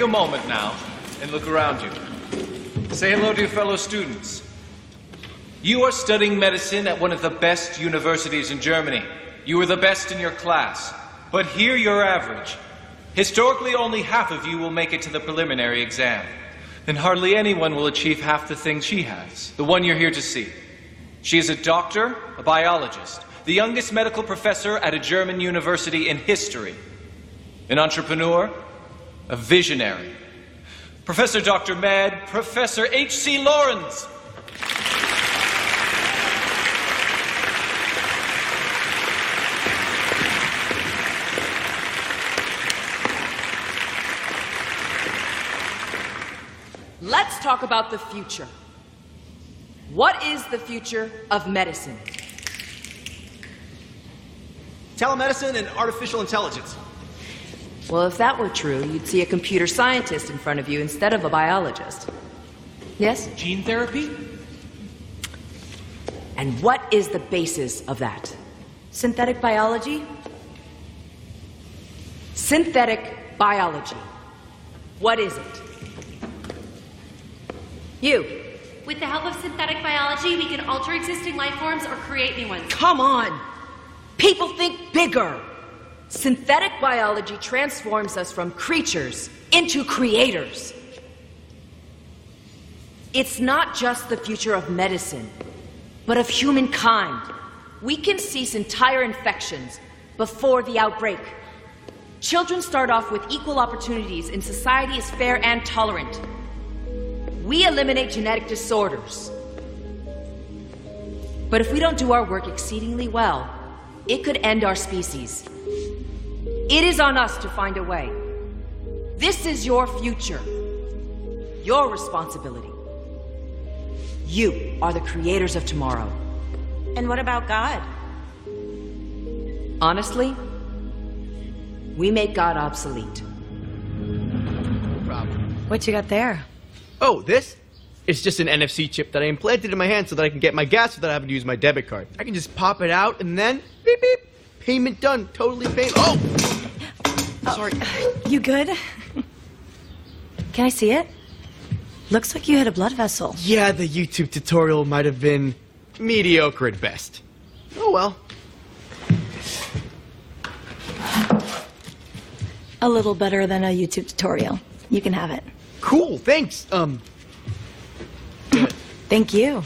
Take a moment now and look around you. Say hello to your fellow students. You are studying medicine at one of the best universities in Germany. You are the best in your class. But here you're average. Historically, only half of you will make it to the preliminary exam. And hardly anyone will achieve half the things she has, the one you're here to see. She is a doctor, a biologist, the youngest medical professor at a German university in history, an entrepreneur, a visionary. Professor Dr. Mad, Professor H.C. Lawrence. Let's talk about the future. What is the future of medicine? Telemedicine and artificial intelligence. Well, if that were true, you'd see a computer scientist in front of you instead of a biologist. Yes? Gene therapy? And what is the basis of that? Synthetic biology? Synthetic biology. What is it? You. With the help of synthetic biology, we can alter existing life forms or create new ones. Come on! People think bigger! Synthetic biology transforms us from creatures into creators. It's not just the future of medicine, but of humankind. We can cease entire infections before the outbreak. Children start off with equal opportunities, and society is fair and tolerant. We eliminate genetic disorders. But if we don't do our work exceedingly well, it could end our species. It is on us to find a way. This is your future, your responsibility. You are the creators of tomorrow. And what about God? Honestly, we make God obsolete. No problem. What you got there? Oh, this? It's just an NFC chip that I implanted in my hand so that I can get my gas without having to use my debit card. I can just pop it out and then beep beep. Payment done. Totally paid. Oh! Sorry. You good? Can I see it? Looks like you had a blood vessel. Yeah, the YouTube tutorial might have been mediocre at best. Oh well. A little better than a YouTube tutorial. You can have it. Cool, thanks. Um, Thank you.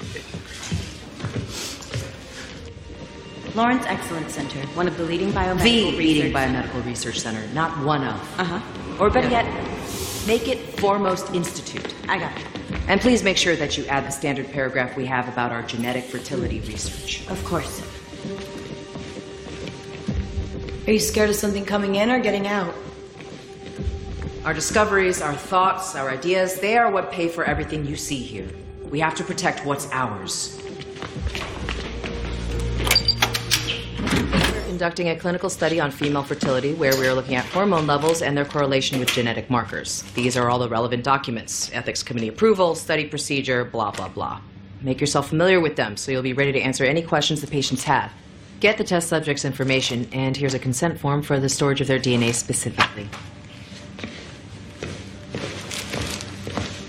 Lawrence Excellence Center, one of the leading biomedical The research... leading biomedical research center, not one of. Uh-huh. Or better yet, make it foremost institute. I got it. And please make sure that you add the standard paragraph we have about our genetic fertility research. Of course. Are you scared of something coming in or getting out? Our discoveries, our thoughts, our ideas, they are what pay for everything you see here. We have to protect what's ours. Conducting a clinical study on female fertility where we are looking at hormone levels and their correlation with genetic markers. These are all the relevant documents ethics committee approval, study procedure, blah, blah, blah. Make yourself familiar with them so you'll be ready to answer any questions the patients have. Get the test subject's information, and here's a consent form for the storage of their DNA specifically.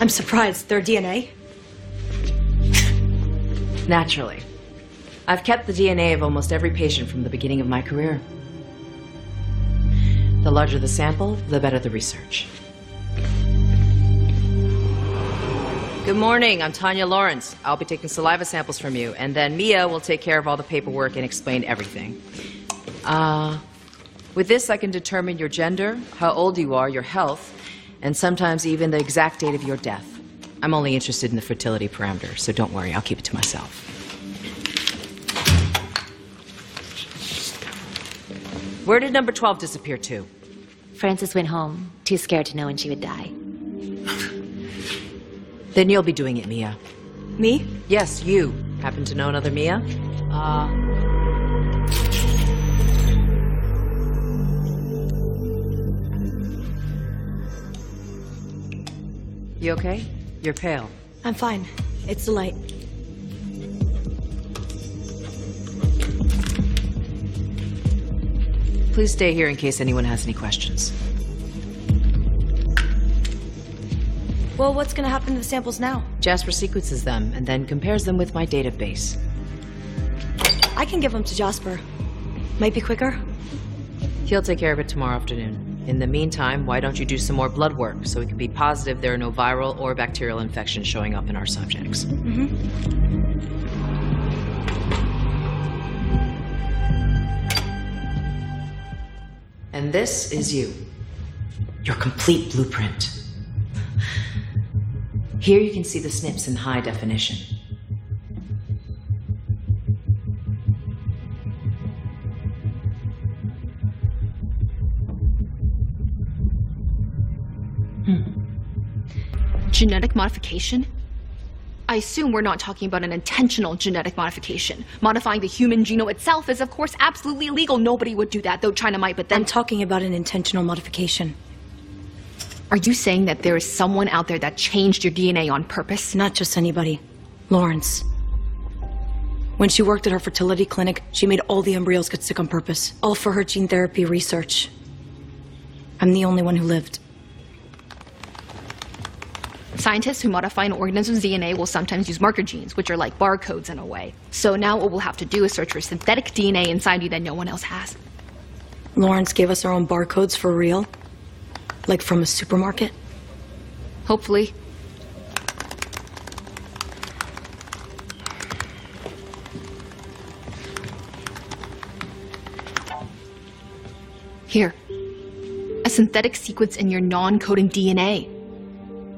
I'm surprised. Their DNA? Naturally. I've kept the DNA of almost every patient from the beginning of my career. The larger the sample, the better the research. Good morning, I'm Tanya Lawrence. I'll be taking saliva samples from you, and then Mia will take care of all the paperwork and explain everything. Uh, with this, I can determine your gender, how old you are, your health, and sometimes even the exact date of your death. I'm only interested in the fertility parameter, so don't worry, I'll keep it to myself. Where did number 12 disappear to? Frances went home, too scared to know when she would die. Then you'll be doing it, Mia. Me? Yes, you. Happen to know another Mia? Uh. You okay? You're pale. I'm fine. It's the light. Please stay here in case anyone has any questions. Well, what's gonna happen to the samples now? Jasper sequences them and then compares them with my database. I can give them to Jasper. Might be quicker. He'll take care of it tomorrow afternoon. In the meantime, why don't you do some more blood work so we can be positive there are no viral or bacterial infections showing up in our subjects? Mm-hmm. And this is you. Your complete blueprint. Here you can see the SNPs in high definition. Hmm. Genetic modification? I assume we're not talking about an intentional genetic modification. Modifying the human genome itself is, of course, absolutely illegal. Nobody would do that, though China might, but then. I'm talking about an intentional modification. Are you saying that there is someone out there that changed your DNA on purpose? Not just anybody. Lawrence. When she worked at her fertility clinic, she made all the embryos get sick on purpose. All for her gene therapy research. I'm the only one who lived. Scientists who modify an organism's DNA will sometimes use marker genes, which are like barcodes in a way. So now what we'll have to do is search for synthetic DNA inside you that no one else has. Lawrence gave us our own barcodes for real? Like from a supermarket? Hopefully. Here. A synthetic sequence in your non coding DNA.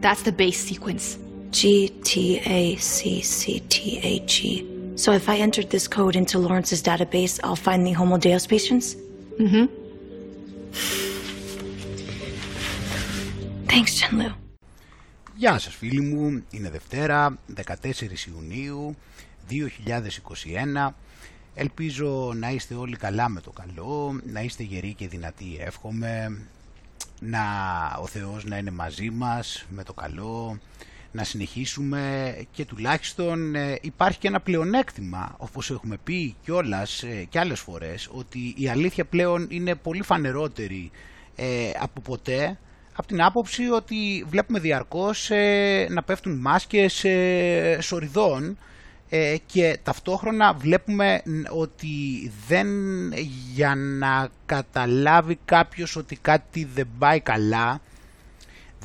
That's the base sequence. G T A C C T A G. So if I entered this code into Lawrence's database, I'll find the Homo Deus patients? Mm-hmm. Thanks, Chenlu. Γεια σας φίλοι μου, είναι Δευτέρα, 14 Ιουνίου 2021. Ελπίζω να είστε όλοι καλά με το καλό, να είστε γεροί και δυνατοί εύχομαι, να ο Θεός να είναι μαζί μας με το καλό, να συνεχίσουμε και τουλάχιστον ε, υπάρχει και ένα πλεονέκτημα, όπως έχουμε πει κιόλας ε, και άλλες φορές, ότι η αλήθεια πλέον είναι πολύ φανερότερη ε, από ποτέ, από την άποψη ότι βλέπουμε διαρκώς ε, να πέφτουν μάσκες ε, σοριδών ε, και ταυτόχρονα βλέπουμε ότι δεν για να καταλάβει κάποιος ότι κάτι δεν πάει καλά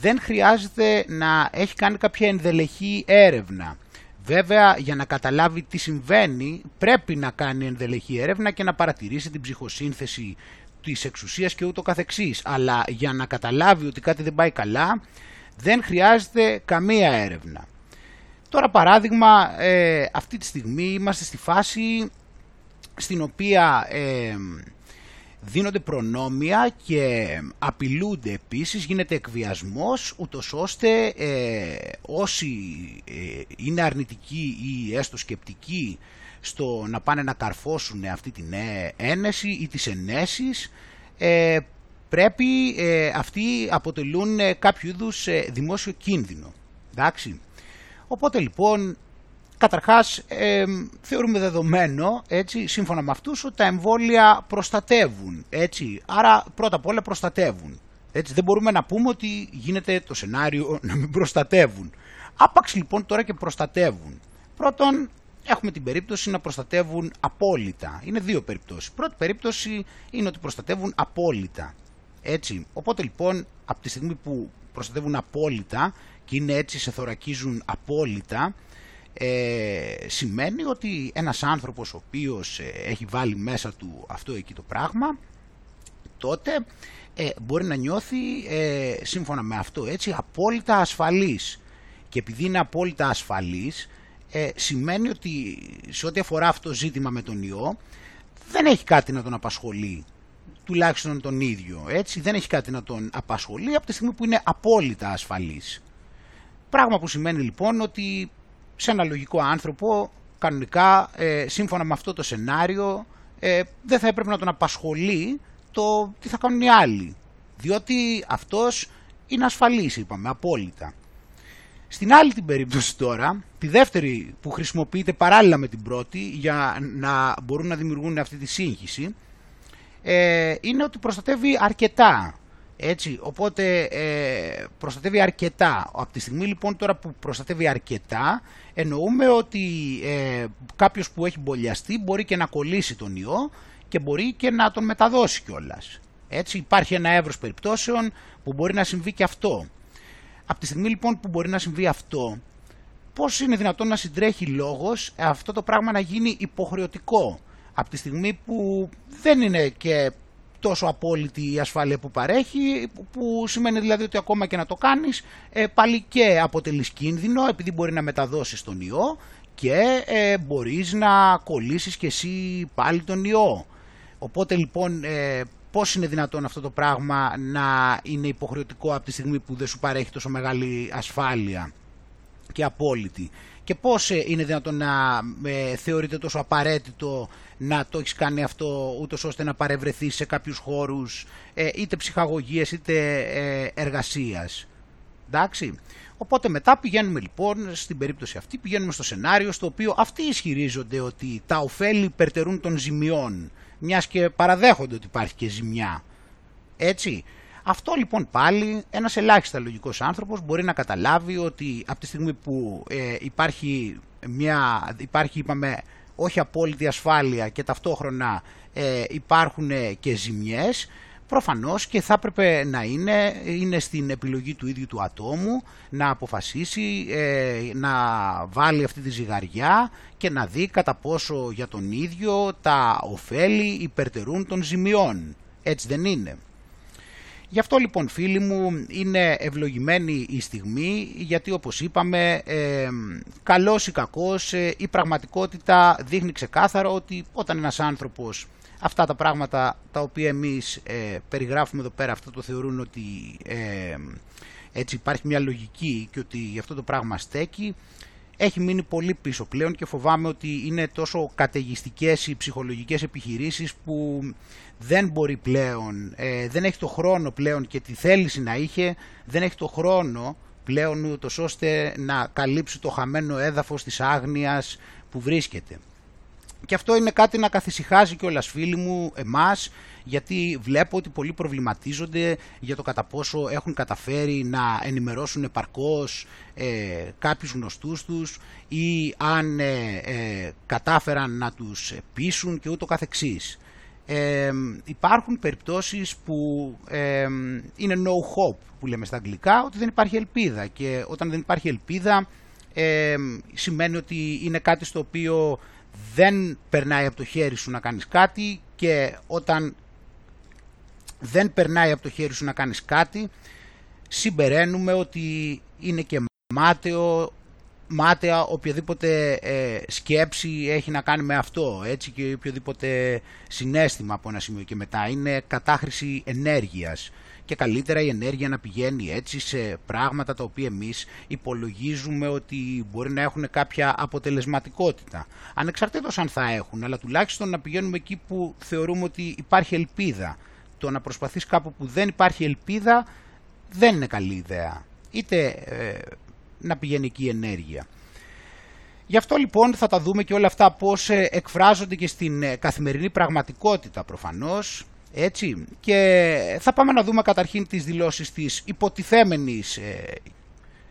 δεν χρειάζεται να έχει κάνει κάποια ενδελεχή έρευνα. Βέβαια για να καταλάβει τι συμβαίνει πρέπει να κάνει ενδελεχή έρευνα και να παρατηρήσει την ψυχοσύνθεση της εξουσίας και ούτω καθεξής. Αλλά για να καταλάβει ότι κάτι δεν πάει καλά δεν χρειάζεται καμία έρευνα. Τώρα παράδειγμα, ε, αυτή τη στιγμή είμαστε στη φάση στην οποία ε, δίνονται προνόμια και απειλούνται επίσης, γίνεται εκβιασμός, ούτως ώστε ε, όσοι ε, είναι αρνητικοί ή έστω σκεπτικοί στο να πάνε να καρφώσουν αυτή την ένεση ή τις ενέσεις, ε, πρέπει αυτοί αποτελούν κάποιο είδους δημόσιο κίνδυνο. Εντάξει. Οπότε λοιπόν, καταρχάς ε, θεωρούμε δεδομένο, έτσι, σύμφωνα με αυτούς, ότι τα εμβόλια προστατεύουν, έτσι. Άρα πρώτα απ' όλα προστατεύουν. Έτσι, δεν μπορούμε να πούμε ότι γίνεται το σενάριο να μην προστατεύουν. Άπαξ λοιπόν τώρα και προστατεύουν. Πρώτον, έχουμε την περίπτωση να προστατεύουν απόλυτα. Είναι δύο περιπτώσεις. Πρώτη περίπτωση είναι ότι προστατεύουν απόλυτα. Έτσι. Οπότε λοιπόν, από τη στιγμή που προστατεύουν απόλυτα και είναι έτσι σε θωρακίζουν απόλυτα, ε, σημαίνει ότι ένας άνθρωπος ο οποίος ε, έχει βάλει μέσα του αυτό εκεί το πράγμα, τότε ε, μπορεί να νιώθει ε, σύμφωνα με αυτό έτσι απόλυτα ασφαλής. Και επειδή είναι απόλυτα ασφαλής, σημαίνει ότι σε ό,τι αφορά αυτό το ζήτημα με τον ιό, δεν έχει κάτι να τον απασχολεί τουλάχιστον τον ίδιο, έτσι, δεν έχει κάτι να τον απασχολεί από τη στιγμή που είναι απόλυτα ασφαλής. Πράγμα που σημαίνει λοιπόν ότι σε ένα λογικό άνθρωπο, κανονικά, ε, σύμφωνα με αυτό το σενάριο, ε, δεν θα έπρεπε να τον απασχολεί το τι θα κάνουν οι άλλοι. Διότι αυτός είναι ασφαλής, είπαμε, απόλυτα. Στην άλλη την περίπτωση τώρα, τη δεύτερη που χρησιμοποιείται παράλληλα με την πρώτη για να μπορούν να δημιουργούν αυτή τη σύγχυση, ε, είναι ότι προστατεύει αρκετά. Έτσι, οπότε ε, προστατεύει αρκετά. Από τη στιγμή λοιπόν τώρα που προστατεύει αρκετά, εννοούμε ότι ε, κάποιος που έχει μπολιαστεί μπορεί και να κολλήσει τον ιό και μπορεί και να τον μεταδώσει κιόλας. Έτσι υπάρχει ένα εύρος περιπτώσεων που μπορεί να συμβεί και αυτό. Από τη στιγμή λοιπόν που μπορεί να συμβεί αυτό, πώς είναι δυνατόν να συντρέχει λόγος αυτό το πράγμα να γίνει υποχρεωτικό. Από τη στιγμή που δεν είναι και τόσο απόλυτη η ασφάλεια που παρέχει, που σημαίνει δηλαδή ότι ακόμα και να το κάνεις, ε, πάλι και αποτελείς κίνδυνο επειδή μπορεί να μεταδώσεις τον ιό και ε, μπορείς να κολλήσεις και εσύ πάλι τον ιό. Οπότε λοιπόν ε, πώς είναι δυνατόν αυτό το πράγμα να είναι υποχρεωτικό από τη στιγμή που δεν σου παρέχει τόσο μεγάλη ασφάλεια και απόλυτη και πώς ε, είναι δυνατόν να ε, θεωρείται τόσο απαραίτητο να το έχεις κάνει αυτό ούτως ώστε να παρευρεθείς σε κάποιους χώρους ε, είτε ψυχαγωγίες είτε ε, εργασίας. Εντάξει. Οπότε μετά πηγαίνουμε λοιπόν στην περίπτωση αυτή, πηγαίνουμε στο σενάριο στο οποίο αυτοί ισχυρίζονται ότι τα ωφέλη περτερούν των ζημιών μιας και παραδέχονται ότι υπάρχει και ζημιά. Έτσι. Αυτό λοιπόν πάλι ένας ελάχιστα λογικός άνθρωπος μπορεί να καταλάβει ότι από τη στιγμή που ε, υπάρχει μια, υπάρχει είπαμε όχι απόλυτη ασφάλεια και ταυτόχρονα ε, υπάρχουν και ζημιές προφανώς και θα έπρεπε να είναι, είναι στην επιλογή του ίδιου του ατόμου να αποφασίσει ε, να βάλει αυτή τη ζυγαριά και να δει κατά πόσο για τον ίδιο τα ωφέλη υπερτερούν των ζημιών. Έτσι δεν είναι. Γι' αυτό λοιπόν φίλοι μου είναι ευλογημένη η στιγμή γιατί όπως είπαμε ε, καλός ή κακός ε, η πραγματικότητα δείχνει ξεκάθαρα ότι όταν ένας άνθρωπος αυτά τα πράγματα τα οποία εμείς ε, περιγράφουμε εδώ πέρα αυτό το θεωρούν ότι ε, έτσι υπάρχει μια λογική και ότι αυτό το πράγμα στέκει έχει μείνει πολύ πίσω πλέον και φοβάμαι ότι είναι τόσο καταιγιστικές οι ψυχολογικές επιχειρήσεις που δεν μπορεί πλέον, ε, δεν έχει το χρόνο πλέον και τη θέληση να είχε, δεν έχει το χρόνο πλέον ούτως ώστε να καλύψει το χαμένο έδαφος της άγνοιας που βρίσκεται. Και αυτό είναι κάτι να καθησυχάζει και όλας φίλοι μου εμάς, γιατί βλέπω ότι πολλοί προβληματίζονται για το κατά πόσο έχουν καταφέρει να ενημερώσουν επαρκώς ε, κάποιους γνωστούς τους ή αν ε, ε, κατάφεραν να τους πείσουν και ούτω καθεξής. Ε, υπάρχουν περιπτώσεις που είναι no hope που λέμε στα αγγλικά, ότι δεν υπάρχει ελπίδα και όταν δεν υπάρχει ελπίδα σημαίνει ότι είναι κάτι στο οποίο δεν περνάει από το χέρι σου να κάνεις κάτι και όταν δεν περνάει από το χέρι σου να κάνεις κάτι συμπεραίνουμε ότι είναι και μάταιο μάταια οποιαδήποτε ε, σκέψη έχει να κάνει με αυτό έτσι και οποιοδήποτε συνέστημα από ένα σημείο και μετά είναι κατάχρηση ενέργειας και καλύτερα η ενέργεια να πηγαίνει έτσι σε πράγματα τα οποία εμείς υπολογίζουμε ότι μπορεί να έχουν κάποια αποτελεσματικότητα. Ανεξαρτήτως αν θα έχουν, αλλά τουλάχιστον να πηγαίνουμε εκεί που θεωρούμε ότι υπάρχει ελπίδα. Το να προσπαθείς κάπου που δεν υπάρχει ελπίδα δεν είναι καλή ιδέα. Είτε ε, να πηγαίνει εκεί η ενέργεια. Γι' αυτό λοιπόν θα τα δούμε και όλα αυτά πώς ε, εκφράζονται και στην ε, καθημερινή πραγματικότητα προφανώς έτσι. Και θα πάμε να δούμε καταρχήν τις δηλώσεις της υποτιθέμενης ε,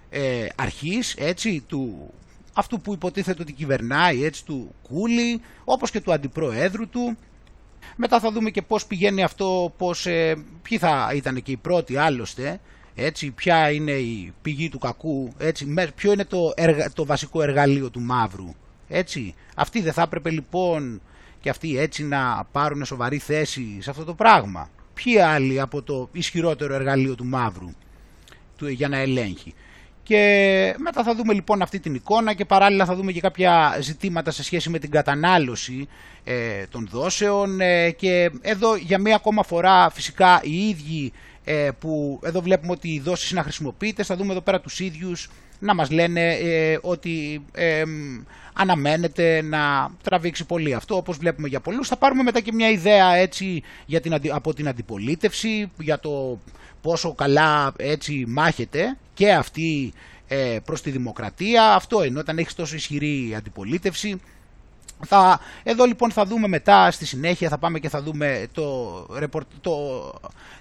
ε, αρχής, έτσι, του, αυτού που υποτίθεται ότι κυβερνάει, έτσι, του Κούλι, όπως και του αντιπροέδρου του. Μετά θα δούμε και πώς πηγαίνει αυτό, πώς, ε, ποιοι θα ήταν και οι πρώτοι άλλωστε, έτσι, ποια είναι η πηγή του κακού, έτσι, ποιο είναι το, το βασικό εργαλείο του μαύρου. Έτσι. Αυτοί δεν θα έπρεπε λοιπόν και αυτοί έτσι να πάρουν σοβαρή θέση σε αυτό το πράγμα. Ποιοι άλλοι από το ισχυρότερο εργαλείο του μαύρου του, για να ελέγχει. Και μετά θα δούμε λοιπόν αυτή την εικόνα και παράλληλα θα δούμε και κάποια ζητήματα σε σχέση με την κατανάλωση ε, των δόσεων ε, και εδώ για μία ακόμα φορά φυσικά οι ίδιοι ε, που εδώ βλέπουμε ότι οι δόσεις είναι αχρησιμοποιητές θα δούμε εδώ πέρα τους ίδιους να μας λένε ε, ότι ε, αναμένεται να τραβήξει πολύ αυτό όπως βλέπουμε για πολλούς. Θα πάρουμε μετά και μια ιδέα έτσι για την, από την αντιπολίτευση για το πόσο καλά έτσι μάχεται και αυτή ε, προς τη δημοκρατία. Αυτό είναι όταν έχεις τόσο ισχυρή αντιπολίτευση Θα, εδώ λοιπόν θα δούμε μετά στη συνέχεια, θα πάμε και θα δούμε το, το,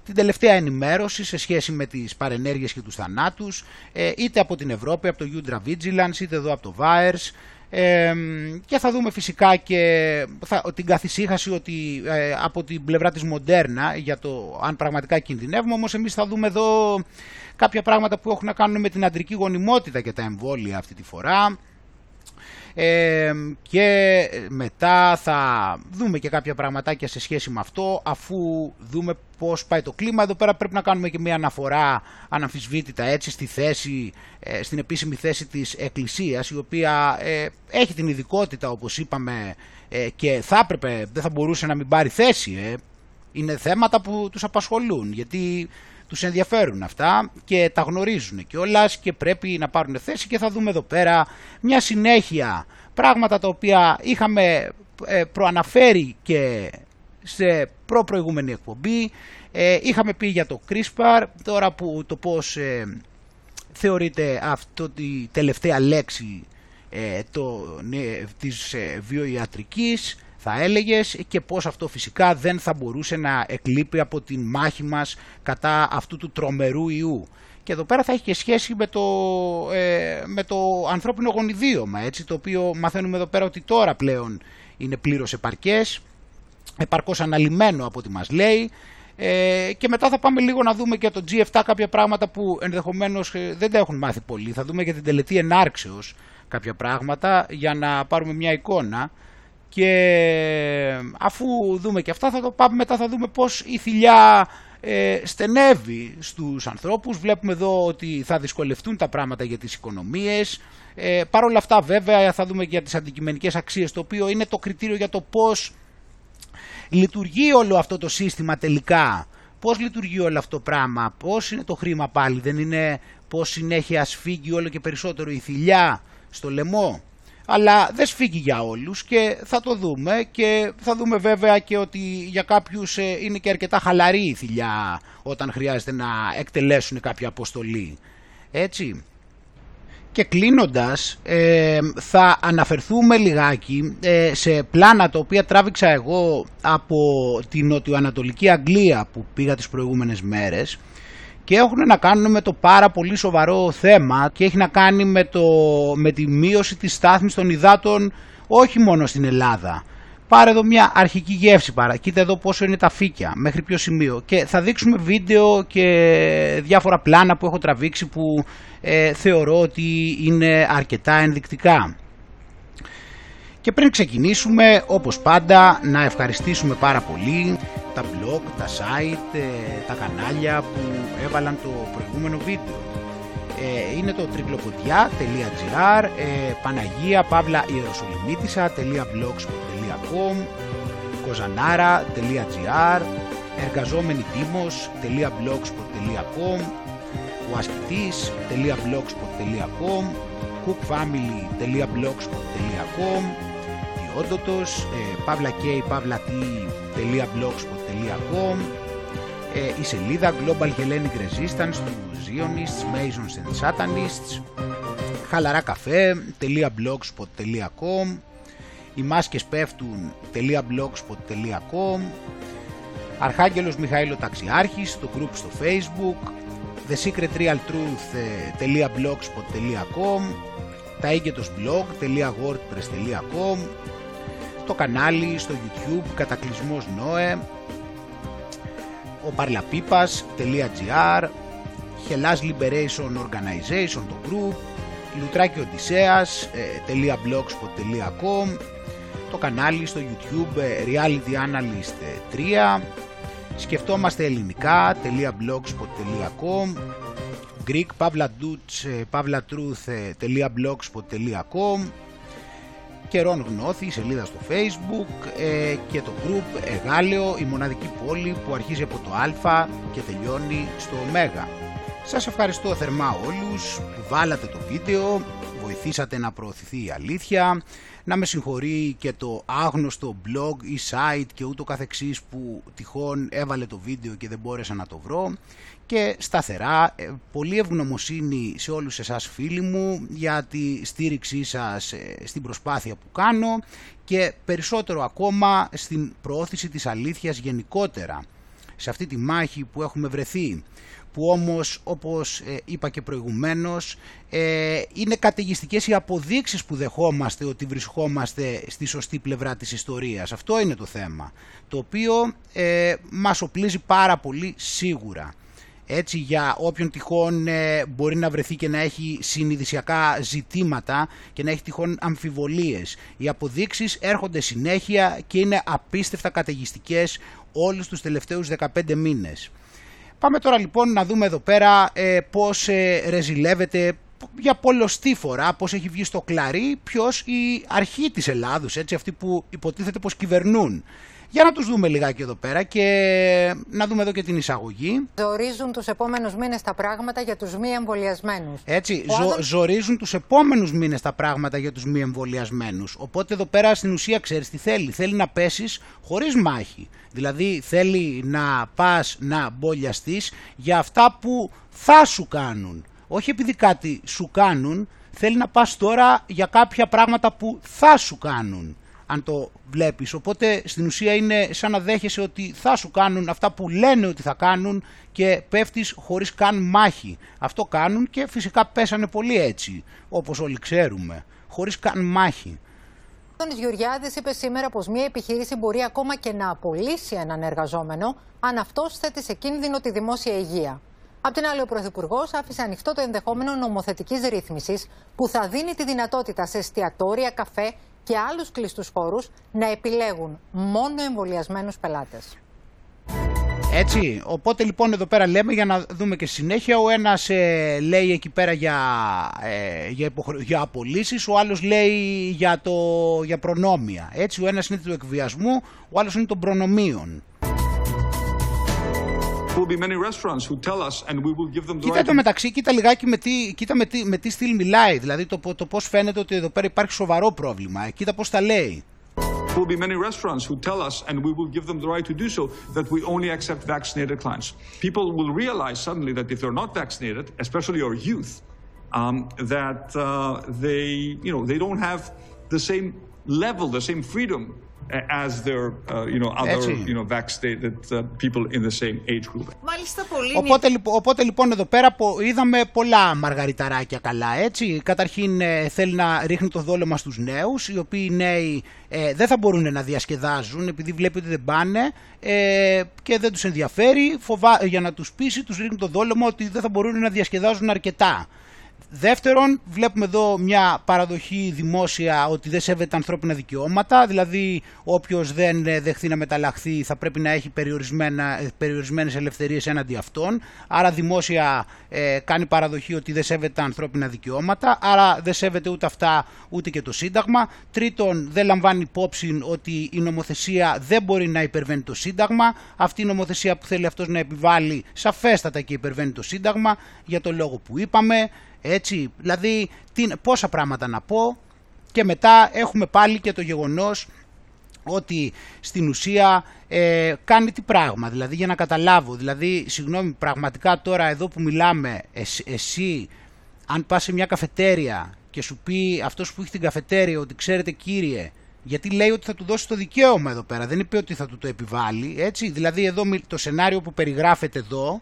την τελευταία ενημέρωση σε σχέση με τις παρενέργειες και τους θανάτους, ε, είτε από την Ευρώπη, από το Udra Vigilance, είτε εδώ από το VAERS, ε, και θα δούμε φυσικά και θα, την καθησύχαση ότι ε, από την πλευρά της Μοντέρνα για το αν πραγματικά κινδυνεύουμε, όμως εμείς θα δούμε εδώ κάποια πράγματα που έχουν να κάνουν με την αντρική γονιμότητα και τα εμβόλια αυτή τη φορά και μετά θα δούμε και κάποια πραγματάκια σε σχέση με αυτό αφού δούμε πώς πάει το κλίμα. Εδώ πέρα πρέπει να κάνουμε και μια αναφορά αναμφισβήτητα έτσι στη θέση, ε, στην επίσημη θέση της Εκκλησίας η οποία ε, έχει την ειδικότητα όπως είπαμε ε, και θα έπρεπε, δεν θα μπορούσε να μην πάρει θέση. Είναι θέματα που τους απασχολούν γιατί τους ενδιαφέρουν αυτά και τα γνωρίζουν κιόλας και πρέπει να πάρουν θέση και θα δούμε εδώ πέρα μια συνέχεια πράγματα τα οποία είχαμε ε, προαναφέρει και σε προ-προηγούμενη εκπομπή. Ε, είχαμε πει για το CRISPR, τώρα που το πώς ε, θεωρείται αυτό τη τελευταία λέξη ε, το, ναι, της ε, βιοιατρικής θα έλεγες και πως αυτό φυσικά δεν θα μπορούσε να εκλείπει από την μάχη μας κατά αυτού του τρομερού ιού. Και εδώ πέρα θα έχει και σχέση με το, ε, με το ανθρώπινο γονιδίωμα, έτσι, το οποίο μαθαίνουμε εδώ πέρα ότι τώρα πλέον είναι πλήρως επαρκές, επαρκώς αναλυμένο από ό,τι μας λέει, ε, και μετά θα πάμε λίγο να δούμε και το G7 κάποια πράγματα που ενδεχομένως ε, δεν τα έχουν μάθει πολύ. Θα δούμε και την τελετή ενάρξεως κάποια πράγματα για να πάρουμε μια εικόνα και αφού δούμε και αυτά θα το πάμε μετά θα δούμε πως η θηλιά ε, στενεύει στους ανθρώπους. Βλέπουμε εδώ ότι θα δυσκολευτούν τα πράγματα για τις οικονομίες. Ε, Παρ' όλα αυτά βέβαια θα δούμε και για τις αντικειμενικές αξίες το οποίο είναι το κριτήριο για το πώς λειτουργεί όλο αυτό το σύστημα τελικά. Πώς λειτουργεί όλο αυτό το πράγμα, πώς είναι το χρήμα πάλι, δεν είναι πώς συνέχεια σφίγγει όλο και περισσότερο η θηλιά στο λαιμό αλλά δεν σφίγγει για όλους και θα το δούμε και θα δούμε βέβαια και ότι για κάποιους ε, είναι και αρκετά χαλαρή η θηλιά όταν χρειάζεται να εκτελέσουν κάποια αποστολή. Έτσι. Και κλείνοντας ε, θα αναφερθούμε λιγάκι ε, σε πλάνα τα οποία τράβηξα εγώ από την νοτιοανατολική Αγγλία που πήγα τις προηγούμενες μέρες και έχουν να κάνουν με το πάρα πολύ σοβαρό θέμα και έχει να κάνει με, το, με τη μείωση της στάθμης των υδάτων όχι μόνο στην Ελλάδα. Πάρε εδώ μια αρχική γεύση παρά. Κοίτα εδώ πόσο είναι τα φύκια, μέχρι ποιο σημείο. Και θα δείξουμε βίντεο και διάφορα πλάνα που έχω τραβήξει που ε, θεωρώ ότι είναι αρκετά ενδεικτικά. Και πριν ξεκινήσουμε, όπως πάντα, να ευχαριστήσουμε πάρα πολύ τα blog, τα site, ε, τα κανάλια που έβαλαν το προηγούμενο βίντεο. Ε, είναι το τρικλοποντιά.gr, ε, Παναγία Παύλα Ιεροσολυμίτισσα.blogspot.com, κοζανάρα.gr, εργαζόμενοι τίμος.blogspot.com, ο ασκητής.blogspot.com, cookfamily.blogspot.com, Ιόντοτος, ε, pavlak.blogspot.com ε, η σελίδα Global Hellenic Resistance του Zionists, Masons and Satanists χαλαρά καφέ.blogspot.com οι μάσκες πέφτουν.blogspot.com Αρχάγγελος Μιχαήλο Ταξιάρχης το group στο facebook thesecretrealtruth.blogspot.com τα έγκαιτος blog.wordpress.com το κανάλι στο YouTube Κατακλυσμός Νόε, ο παρλαπίπας.gr, Hellas Liberation Organization, το group, Λουτράκι Οδυσσέας.blogspot.com, το κανάλι στο YouTube Reality Analyst 3, σκεφτόμαστε ελληνικά.blogspot.com, Greek pavlatruth.blogspot.com Καιρόν Γνώθη, η σελίδα στο facebook ε, και το group Εγάλεο, η μοναδική πόλη που αρχίζει από το Α και τελειώνει στο Ω. Σας ευχαριστώ θερμά όλους που βάλατε το βίντεο, βοηθήσατε να προωθηθεί η αλήθεια, να με συγχωρεί και το άγνωστο blog ή site και ούτω καθεξής που τυχόν έβαλε το βίντεο και δεν μπόρεσα να το βρω και σταθερά, ε, πολύ ευγνωμοσύνη σε όλους εσάς φίλοι μου για τη στήριξή σας ε, στην προσπάθεια που κάνω και περισσότερο ακόμα στην προώθηση της αλήθειας γενικότερα σε αυτή τη μάχη που έχουμε βρεθεί που όμως όπως ε, είπα και προηγουμένως είναι καταιγιστικές οι αποδείξεις που δεχόμαστε ότι βρισκόμαστε στη σωστή πλευρά της ιστορίας. Αυτό είναι το θέμα, το οποίο ε, μας οπλίζει πάρα πολύ σίγουρα έτσι για όποιον τυχόν ε, μπορεί να βρεθεί και να έχει συνειδησιακά ζητήματα και να έχει τυχόν αμφιβολίες. Οι αποδείξεις έρχονται συνέχεια και είναι απίστευτα καταιγιστικές όλους τους τελευταίους 15 μήνες. Πάμε τώρα λοιπόν να δούμε εδώ πέρα ε, πώς ε, ρεζιλεύεται για πολλωστή φορά πώς έχει βγει στο κλαρί ποιος η αρχή της Ελλάδος, έτσι, αυτοί που υποτίθεται πως κυβερνούν. Για να τους δούμε λιγάκι εδώ πέρα και να δούμε εδώ και την εισαγωγή. Ζορίζουν τους επόμενους μήνες τα πράγματα για τους μη εμβολιασμένους. Έτσι, ζω, ζορίζουν τους επόμενους μήνες τα πράγματα για τους μη εμβολιασμένους. Οπότε εδώ πέρα στην ουσία ξέρεις τι θέλει. Θέλει να πέσεις χωρίς μάχη. Δηλαδή θέλει να πας να μπολιαστείς για αυτά που θα σου κάνουν. Όχι επειδή κάτι σου κάνουν, θέλει να πας τώρα για κάποια πράγματα που θα σου κάνουν αν το βλέπεις. Οπότε στην ουσία είναι σαν να δέχεσαι ότι θα σου κάνουν αυτά που λένε ότι θα κάνουν και πέφτεις χωρίς καν μάχη. Αυτό κάνουν και φυσικά πέσανε πολύ έτσι, όπως όλοι ξέρουμε, χωρίς καν μάχη. Ο Γεωργιάδης είπε σήμερα πως μια επιχείρηση μπορεί ακόμα και να απολύσει έναν εργαζόμενο αν αυτός θέτει σε κίνδυνο τη δημόσια υγεία. Απ' την άλλη, ο Πρωθυπουργός άφησε ανοιχτό το ενδεχόμενο νομοθετικής ρύθμισης που θα δίνει τη δυνατότητα σε εστιατόρια, καφέ και άλλους κλειστούς χώρους να επιλέγουν μόνο εμβολιασμένους πελάτες. Έτσι, οπότε λοιπόν εδώ πέρα λέμε για να δούμε και συνέχεια ο ένας ε, λέει εκεί πέρα για, ε, για, υποχρε... για απολύσεις, ο άλλος λέει για, το... για προνόμια. Έτσι, ο ένας είναι του εκβιασμού, ο άλλος είναι των προνομίων. Κοίτα το μεταξύ, κοίτα λιγάκι με τι, κοίτα με τι, με τι στυλ μιλάει. Δηλαδή το, το πώς φαίνεται ότι εδώ πέρα υπάρχει σοβαρό πρόβλημα. Ε, κοίτα πώς τα λέει. will be many restaurants who tell us, and we will give them the right to do so, that we only accept vaccinated clients. People will realize suddenly that if they're not vaccinated, especially our youth, um, that uh, they, you know, they don't have the same level, the same freedom as their, uh, you know, other, you know, vaccinated uh, people in the same age group. Μάλιστα πολύ. Οπότε, οπότε λοιπόν εδώ πέρα είδαμε πολλά μαργαριταράκια καλά, έτσι. Καταρχήν ε, θέλει να ρίχνει το δόλωμα στους νέους, οι οποίοι νέοι ε, δεν θα μπορούν να διασκεδάζουν επειδή βλέπει ότι δεν πάνε ε, και δεν τους ενδιαφέρει. Φοβά, για να τους πείσει τους ρίχνει το δόλωμα ότι δεν θα μπορούν να διασκεδάζουν αρκετά. Δεύτερον, βλέπουμε εδώ μια παραδοχή δημόσια ότι δεν σέβεται ανθρώπινα δικαιώματα, δηλαδή όποιος δεν δεχθεί να μεταλλαχθεί θα πρέπει να έχει περιορισμένα, περιορισμένες ελευθερίες έναντι αυτών, άρα δημόσια ε, κάνει παραδοχή ότι δεν σέβεται ανθρώπινα δικαιώματα, άρα δεν σέβεται ούτε αυτά ούτε και το Σύνταγμα. Τρίτον, δεν λαμβάνει υπόψη ότι η νομοθεσία δεν μπορεί να υπερβαίνει το Σύνταγμα, αυτή η νομοθεσία που θέλει αυτός να επιβάλλει σαφέστατα και υπερβαίνει το Σύνταγμα, για το λόγο που είπαμε, έτσι, δηλαδή τι, πόσα πράγματα να πω και μετά έχουμε πάλι και το γεγονός ότι στην ουσία ε, κάνει τι πράγμα, δηλαδή για να καταλάβω, δηλαδή συγγνώμη πραγματικά τώρα εδώ που μιλάμε εσύ, αν πας σε μια καφετέρια και σου πει αυτός που έχει την καφετέρια ότι ξέρετε κύριε γιατί λέει ότι θα του δώσει το δικαίωμα εδώ πέρα, δεν είπε ότι θα του το επιβάλλει, έτσι, δηλαδή εδώ το σενάριο που περιγράφεται εδώ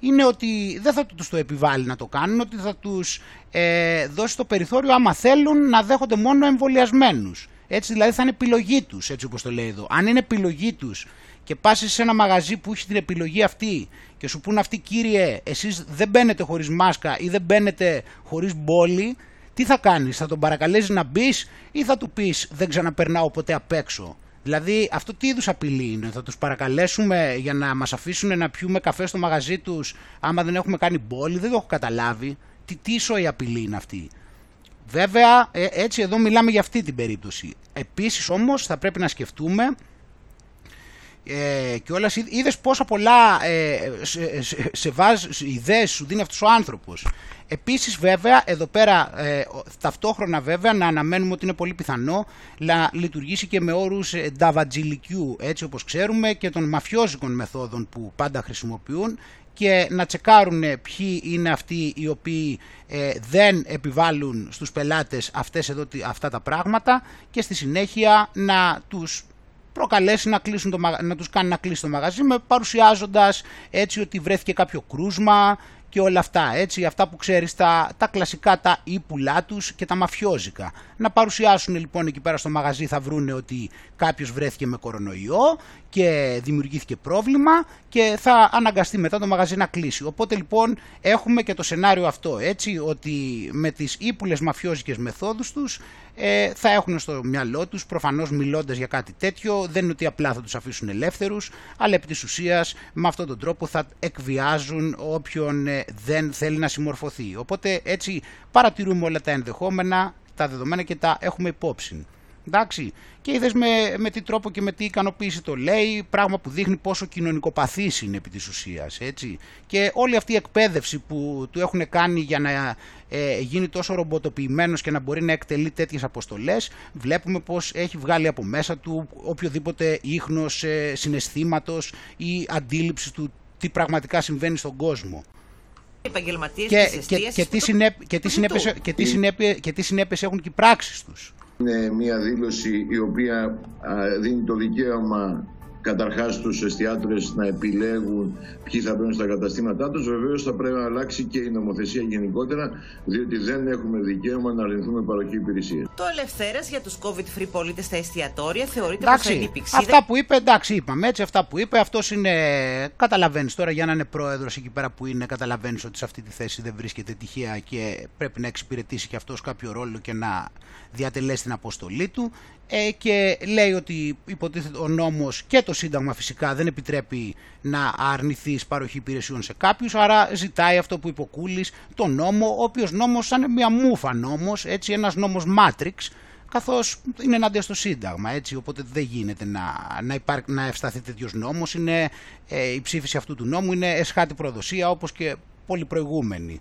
είναι ότι δεν θα τους το επιβάλλει να το κάνουν, ότι θα τους ε, δώσει το περιθώριο άμα θέλουν να δέχονται μόνο εμβολιασμένους. Έτσι δηλαδή θα είναι επιλογή τους, έτσι όπως το λέει εδώ. Αν είναι επιλογή τους και πας σε ένα μαγαζί που έχει την επιλογή αυτή και σου πούν αυτοί κύριε εσείς δεν μπαίνετε χωρίς μάσκα ή δεν μπαίνετε χωρίς μπόλι, τι θα κάνεις, θα τον παρακαλέσεις να μπεις ή θα του πεις δεν ξαναπερνάω ποτέ απ' έξω. Δηλαδή αυτό τι είδους απειλή είναι, θα τους παρακαλέσουμε για να μας αφήσουν να πιούμε καφέ στο μαγαζί τους άμα δεν έχουμε κάνει μπόλι, δεν το έχω καταλάβει. Τι, τι η απειλή είναι αυτή; Βέβαια ε, έτσι εδώ μιλάμε για αυτή την περίπτωση. Επίσης όμως θα πρέπει να σκεφτούμε ε, και όλα είδες πόσα πολλά ε, σε, σε, σε βάζ, ιδέες σου δίνει αυτός ο άνθρωπος. Επίσης βέβαια εδώ πέρα ε, ταυτόχρονα βέβαια να αναμένουμε ότι είναι πολύ πιθανό να λειτουργήσει και με όρους ε, νταβατζιλικιού έτσι όπως ξέρουμε και των μαφιόζικων μεθόδων που πάντα χρησιμοποιούν και να τσεκάρουν ποιοι είναι αυτοί οι οποίοι ε, δεν επιβάλλουν στους πελάτες αυτές εδώ, αυτά τα πράγματα και στη συνέχεια να τους προκαλέσει να, κλείσουν το, να τους κάνει να κλείσει το μαγαζί με παρουσιάζοντας έτσι ότι βρέθηκε κάποιο κρούσμα και όλα αυτά, έτσι, αυτά που ξέρεις, τα, τα κλασικά, τα ύπουλά τους και τα μαφιόζικα. Να παρουσιάσουν λοιπόν εκεί πέρα στο μαγαζί θα βρούνε ότι κάποιος βρέθηκε με κορονοϊό και δημιουργήθηκε πρόβλημα και θα αναγκαστεί μετά το μαγαζί να κλείσει. Οπότε λοιπόν έχουμε και το σενάριο αυτό, έτσι, ότι με τις ύπουλες μαφιόζικες μεθόδους τους ε, θα έχουν στο μυαλό τους, προφανώς μιλώντας για κάτι τέτοιο, δεν είναι ότι απλά θα τους αφήσουν ελεύθερους, αλλά επί της ουσίας με αυτόν τον τρόπο θα εκβιάζουν όποιον ε, δεν θέλει να συμμορφωθεί. Οπότε έτσι παρατηρούμε όλα τα ενδεχόμενα, τα δεδομένα και τα έχουμε υπόψη. Εντάξει. Και είδες με, με τι τρόπο και με τι ικανοποίηση το λέει, πράγμα που δείχνει πόσο κοινωνικοπαθής είναι επί της ουσίας. Και όλη αυτή η εκπαίδευση που του έχουν κάνει για να ε, γίνει τόσο ρομποτοποιημένος και να μπορεί να εκτελεί τέτοιες αποστολές, βλέπουμε πως έχει βγάλει από μέσα του οποιοδήποτε ίχνος ε, συναισθήματος ή αντίληψη του τι πραγματικά συμβαίνει στον κόσμο. Επαγγελματίες και, και, και, και τι συνέπειες έχουν και οι πράξεις τους. Είναι μια δήλωση η οποία δίνει το δικαίωμα καταρχάς στους εστιατόρες να επιλέγουν ποιοι θα μπαίνουν στα καταστήματά τους. Βεβαίως θα πρέπει να αλλάξει και η νομοθεσία γενικότερα, διότι δεν έχουμε δικαίωμα να αρνηθούμε παροχή υπηρεσίας. Το ελευθέρας για τους COVID-free πολίτες στα εστιατόρια θεωρείται πως θα είναι Αυτά που είπε, εντάξει, είπαμε έτσι, αυτά που είπε, αυτός είναι. Καταλαβαίνεις τώρα για να είναι πρόεδρος εκεί πέρα που είναι, καταλαβαίνεις ότι σε αυτή τη θέση δεν βρίσκεται τυχαία και πρέπει να εξυπηρετήσει και αυτός κάποιο ρόλο και να διατελέσει την αποστολή του ε, και λέει ότι υποτίθεται ο νόμος και το Σύνταγμα φυσικά δεν επιτρέπει να αρνηθεί παροχή υπηρεσιών σε κάποιους άρα ζητάει αυτό που είπε ο Κούλης, το νόμο ο οποίος νόμος σαν μια μούφα νόμος έτσι ένας νόμος Matrix καθώς είναι ενάντια στο Σύνταγμα έτσι οπότε δεν γίνεται να, να, υπάρ, να ευσταθεί τέτοιος νόμος. Είναι, ε, η ψήφιση αυτού του νόμου είναι εσχάτη προδοσία όπως και πολλοί προηγούμενοι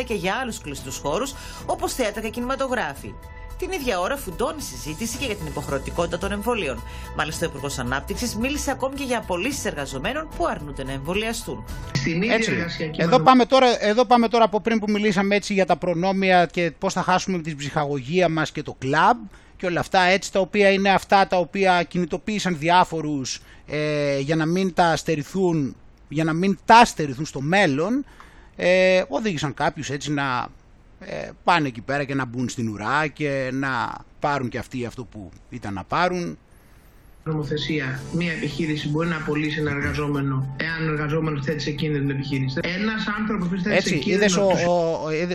και για άλλους κλειστούς χώρους όπως θέατρα και κινηματογράφοι. Την ίδια ώρα φουντώνει η συζήτηση και για την υποχρεωτικότητα των εμβολίων. Μάλιστα, ο Υπουργός Ανάπτυξης μίλησε ακόμη και για απολύσεις εργαζομένων που αρνούνται να εμβολιαστούν. Στην ίδια έτσι. Εδώ πάμε, τώρα, εδώ πάμε τώρα από πριν που μιλήσαμε έτσι για τα προνόμια και πώς θα χάσουμε την ψυχαγωγία μας και το κλαμπ και όλα αυτά έτσι τα οποία είναι αυτά τα οποία κινητοποίησαν διάφορους ε, για να μην τα στερηθούν για να μην τα στερηθούν στο μέλλον ε, οδήγησαν κάποιους έτσι να ε, πάνε εκεί πέρα και να μπουν στην ουρά και να πάρουν και αυτοί αυτό που ήταν να πάρουν νομοθεσία μία επιχείρηση μπορεί να απολύσει ένα εργαζόμενο εάν ο εργαζόμενος θέτει σε κίνδυνο την επιχείρηση. Ένας άνθρωπος που θέτει σε κίνδυνο. Ο,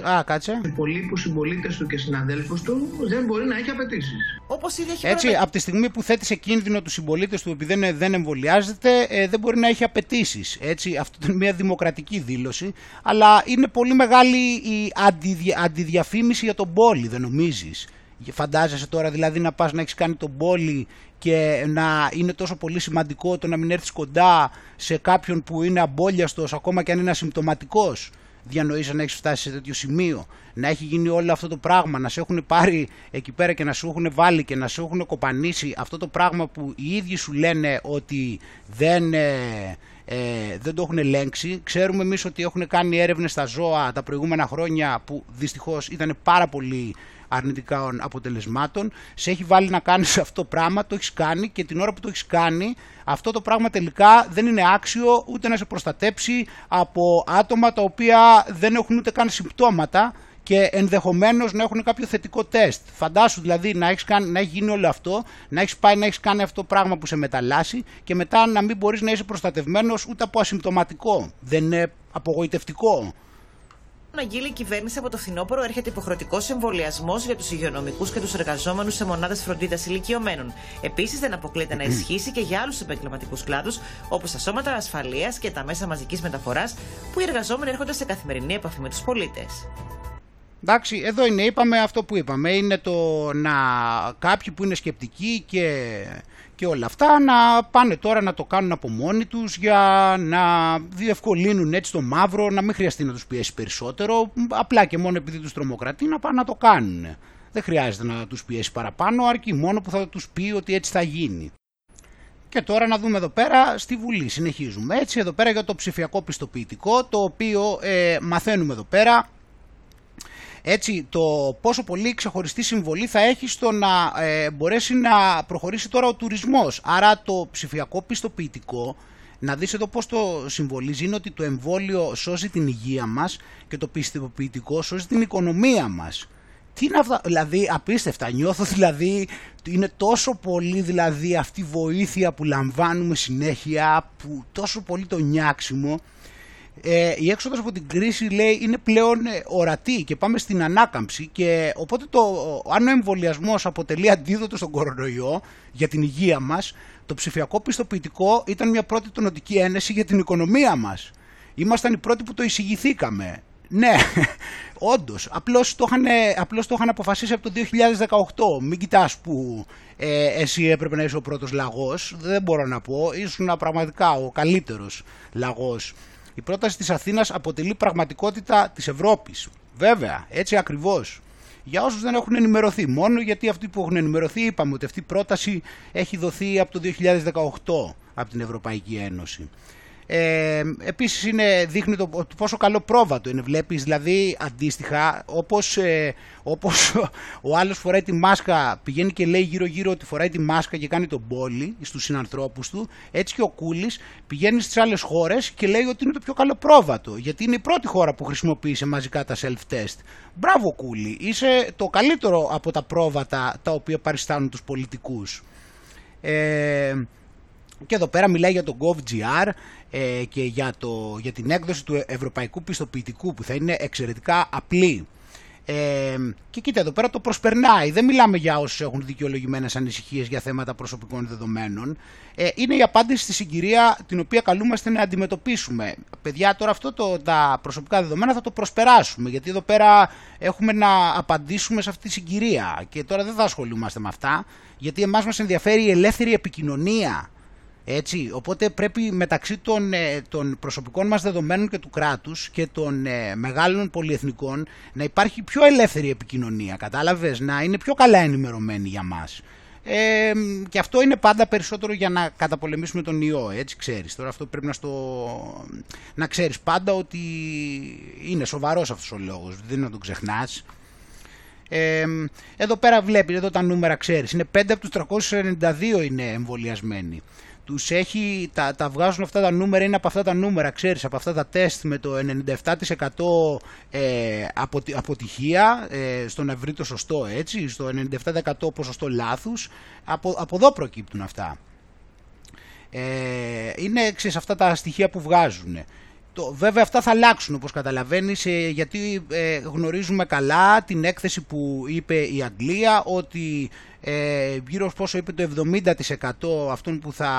ο, α, κάτσε. Υπολείπους συμπολίτες του και συναδέλφους του δεν μπορεί να έχει απαιτήσεις. Όπως ήδη έχει Έτσι, από τη στιγμή που θέτει σε κίνδυνο τους συμπολίτες του επειδή δεν, δεν εμβολιάζεται, ε, δεν μπορεί να έχει απαιτήσεις. Έτσι, αυτό είναι μια δημοκρατική δήλωση. Αλλά είναι πολύ μεγάλη η αντιδιαφήμιση για τον πόλη, δεν νομίζεις; Φαντάζεσαι τώρα δηλαδή να πας να έχεις κάνει τον πόλη και να είναι τόσο πολύ σημαντικό το να μην έρθεις κοντά σε κάποιον που είναι αμπόλιαστος ακόμα και αν είναι ασυμπτωματικός. Διανοείς να έχεις φτάσει σε τέτοιο σημείο. Να έχει γίνει όλο αυτό το πράγμα να σε έχουν πάρει εκεί πέρα και να σου έχουν βάλει και να σου έχουν κοπανίσει αυτό το πράγμα που οι ίδιοι σου λένε ότι δεν, ε, ε, δεν το έχουν ελέγξει. Ξέρουμε εμείς ότι έχουν κάνει έρευνες στα ζώα τα προηγούμενα χρόνια που δυστυχώς ήταν πάρα πολύ αρνητικών αποτελεσμάτων, σε έχει βάλει να κάνεις αυτό το πράγμα, το έχεις κάνει και την ώρα που το έχεις κάνει αυτό το πράγμα τελικά δεν είναι άξιο ούτε να σε προστατέψει από άτομα τα οποία δεν έχουν ούτε καν συμπτώματα και ενδεχομένως να έχουν κάποιο θετικό τεστ. Φαντάσου δηλαδή να έχεις, κάνει, να έχει γίνει όλο αυτό, να έχεις πάει να έχεις κάνει αυτό το πράγμα που σε μεταλλάσσει και μετά να μην μπορείς να είσαι προστατευμένος ούτε από ασυμπτωματικό. Δεν είναι απογοητευτικό αγγείλει η κυβέρνηση από το φθινόπωρο έρχεται υποχρεωτικός εμβολιασμός για τους υγειονομικούς και τους εργαζόμενους σε μονάδες φροντίδας ηλικιωμένων. Επίσης, δεν αποκλείεται να ισχύσει και για άλλους επαγγελματικούς κλάδους, όπως τα σώματα ασφαλείας και τα μέσα μαζικής μεταφοράς, που οι εργαζόμενοι έρχονται σε καθημερινή επαφή με τους πολίτες. Εντάξει, εδώ είναι, είπαμε αυτό που είπαμε. Είναι το να κάποιοι που είναι σκεπτικοί και, και όλα αυτά να πάνε τώρα να το κάνουν από μόνοι τους για να διευκολύνουν έτσι το μαύρο, να μην χρειαστεί να τους πιέσει περισσότερο. Απλά και μόνο επειδή τους τρομοκρατεί να πάνε να το κάνουν. Δεν χρειάζεται να τους πιέσει παραπάνω, αρκεί μόνο που θα τους πει ότι έτσι θα γίνει. Και τώρα να δούμε εδώ πέρα στη Βουλή. Συνεχίζουμε έτσι εδώ πέρα για το ψηφιακό πιστοποιητικό, το οποίο ε, μαθαίνουμε εδώ πέρα έτσι, το πόσο πολύ ξεχωριστή συμβολή θα έχει στο να ε, μπορέσει να προχωρήσει τώρα ο τουρισμός. Άρα το ψηφιακό πιστοποιητικό, να δεις εδώ πώς το συμβολίζει, είναι ότι το εμβόλιο σώζει την υγεία μας και το πιστοποιητικό σώζει την οικονομία μας. Τι είναι αυτά, δηλαδή απίστευτα, νιώθω δηλαδή, είναι τόσο πολύ δηλαδή αυτή η βοήθεια που λαμβάνουμε συνέχεια, που τόσο πολύ το νιάξιμο, ε, η έξοδος από την κρίση λέει είναι πλέον ε, ορατή και πάμε στην ανάκαμψη και οπότε το, αν ο εμβολιασμός αποτελεί αντίδοτο στον κορονοϊό για την υγεία μας, το ψηφιακό πιστοποιητικό ήταν μια πρώτη τονοτική ένεση για την οικονομία μας. Ήμασταν οι πρώτοι που το εισηγηθήκαμε. Ναι, όντως. Απλώς το, είχαν, απλώς το είχαν αποφασίσει από το 2018. Μην κοιτάς που ε, εσύ έπρεπε να είσαι ο πρώτος λαγός. Δεν μπορώ να πω. Ήσουν πραγματικά ο καλύτερος λαγός η πρόταση της Αθήνας αποτελεί πραγματικότητα της Ευρώπης. Βέβαια, έτσι ακριβώς. Για όσους δεν έχουν ενημερωθεί, μόνο γιατί αυτοί που έχουν ενημερωθεί είπαμε ότι αυτή η πρόταση έχει δοθεί από το 2018 από την Ευρωπαϊκή Ένωση. Ε, επίσης είναι, δείχνει το, πόσο καλό πρόβατο είναι. Βλέπεις δηλαδή αντίστοιχα όπως, ε, όπως ο άλλος φοράει τη μάσκα, πηγαίνει και λέει γύρω γύρω ότι φοράει τη μάσκα και κάνει τον πόλη στους συνανθρώπους του, έτσι και ο Κούλης πηγαίνει στις άλλες χώρες και λέει ότι είναι το πιο καλό πρόβατο, γιατί είναι η πρώτη χώρα που χρησιμοποίησε μαζικά τα self-test. Μπράβο Κούλη, είσαι το καλύτερο από τα πρόβατα τα οποία παριστάνουν τους πολιτικούς. Ε, και εδώ πέρα μιλάει για το GovGR ε, και για, το, για την έκδοση του ευρωπαϊκού πιστοποιητικού που θα είναι εξαιρετικά απλή. Ε, και κοίτα εδώ πέρα το προσπερνάει. Δεν μιλάμε για όσους έχουν δικαιολογημένες ανησυχίες για θέματα προσωπικών δεδομένων. Ε, είναι η απάντηση στη συγκυρία την οποία καλούμαστε να αντιμετωπίσουμε. Παιδιά τώρα αυτό το, τα προσωπικά δεδομένα θα το προσπεράσουμε γιατί εδώ πέρα έχουμε να απαντήσουμε σε αυτή τη συγκυρία και τώρα δεν θα ασχολούμαστε με αυτά γιατί εμάς μας ενδιαφέρει η ελεύθερη επικοινωνία έτσι, οπότε πρέπει μεταξύ των, ε, των προσωπικών μας δεδομένων και του κράτους και των ε, μεγάλων πολυεθνικών να υπάρχει πιο ελεύθερη επικοινωνία, κατάλαβες, να είναι πιο καλά ενημερωμένοι για μας. Ε, και αυτό είναι πάντα περισσότερο για να καταπολεμήσουμε τον ιό, έτσι ξέρεις. Τώρα αυτό πρέπει να, στο... να ξέρεις πάντα ότι είναι σοβαρός αυτός ο λόγος, δεν να τον ξεχνάς. Ε, εδώ πέρα βλέπεις, εδώ τα νούμερα ξέρεις, είναι 5 από τους 392 είναι εμβολιασμένοι τους έχει, τα, τα βγάζουν αυτά τα νούμερα, είναι από αυτά τα νούμερα, ξέρεις, από αυτά τα τεστ με το 97% ε, αποτυχία, ε, στο να βρει το σωστό έτσι, στο 97% ποσοστό λάθους, από, από εδώ προκύπτουν αυτά. Ε, είναι ξέρεις, αυτά τα στοιχεία που βγάζουν. Το, βέβαια αυτά θα αλλάξουν όπως καταλαβαίνεις ε, γιατί ε, γνωρίζουμε καλά την έκθεση που είπε η Αγγλία ότι ε, γύρω πόσο είπε το 70% αυτών που θα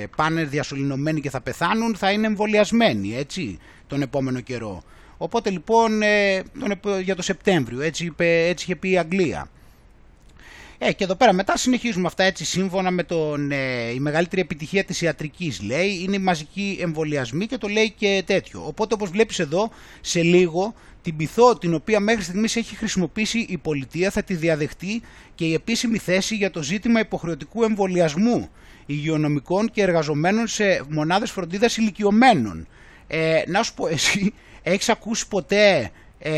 ε, πάνε διασωληνωμένοι και θα πεθάνουν θα είναι εμβολιασμένοι έτσι τον επόμενο καιρό. Οπότε λοιπόν ε, τον, για το Σεπτέμβριο έτσι, είπε, έτσι είχε πει η Αγγλία. Ε, και εδώ πέρα μετά συνεχίζουμε αυτά έτσι σύμφωνα με τον, ε, η μεγαλύτερη επιτυχία της ιατρικής λέει είναι η μαζική εμβολιασμή και το λέει και τέτοιο. Οπότε όπως βλέπεις εδώ σε λίγο την πυθό την οποία μέχρι στιγμής έχει χρησιμοποιήσει η πολιτεία θα τη διαδεχτεί και η επίσημη θέση για το ζήτημα υποχρεωτικού εμβολιασμού υγειονομικών και εργαζομένων σε μονάδες φροντίδας ηλικιωμένων. Ε, να σου πω εσύ, έχεις ακούσει ποτέ... Ε,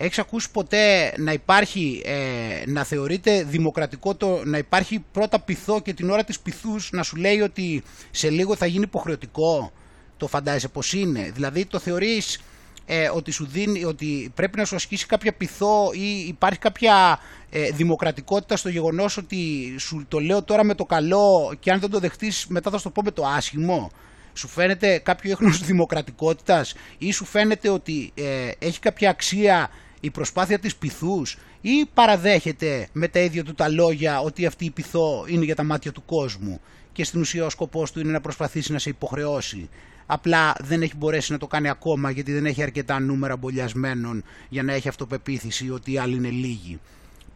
Έχεις ακούσει ποτέ να υπάρχει, ε, να θεωρείται δημοκρατικό το να υπάρχει πρώτα πυθό και την ώρα της πυθούς να σου λέει ότι σε λίγο θα γίνει υποχρεωτικό; Το φαντάζεσαι πως είναι; Δηλαδή το θεωρείς ε, ότι σου δίνει, ότι πρέπει να σου ασκήσει κάποια πυθό ή υπάρχει κάποια ε, δημοκρατικότητα στο γεγονός ότι σου το λέω τώρα με το καλό και αν δεν το δεχτείς μετά θα σου το πω με το άσχημο; Σου φαίνεται κάποιο έχνος δημοκρατικότητας ή σου φαίνεται ότι ε, έχει κάποια αξία η προσπάθεια της πυθούς ή παραδέχεται με τα ίδια του τα λόγια ότι αυτή η πυθό είναι για τα μάτια του κόσμου και στην ουσία ο σκοπός του είναι να προσπαθήσει να σε υποχρεώσει. Απλά δεν έχει μπορέσει να το κάνει ακόμα γιατί δεν έχει αρκετά νούμερα μπολιασμένων για να έχει αυτοπεποίθηση ότι οι άλλοι είναι λίγοι.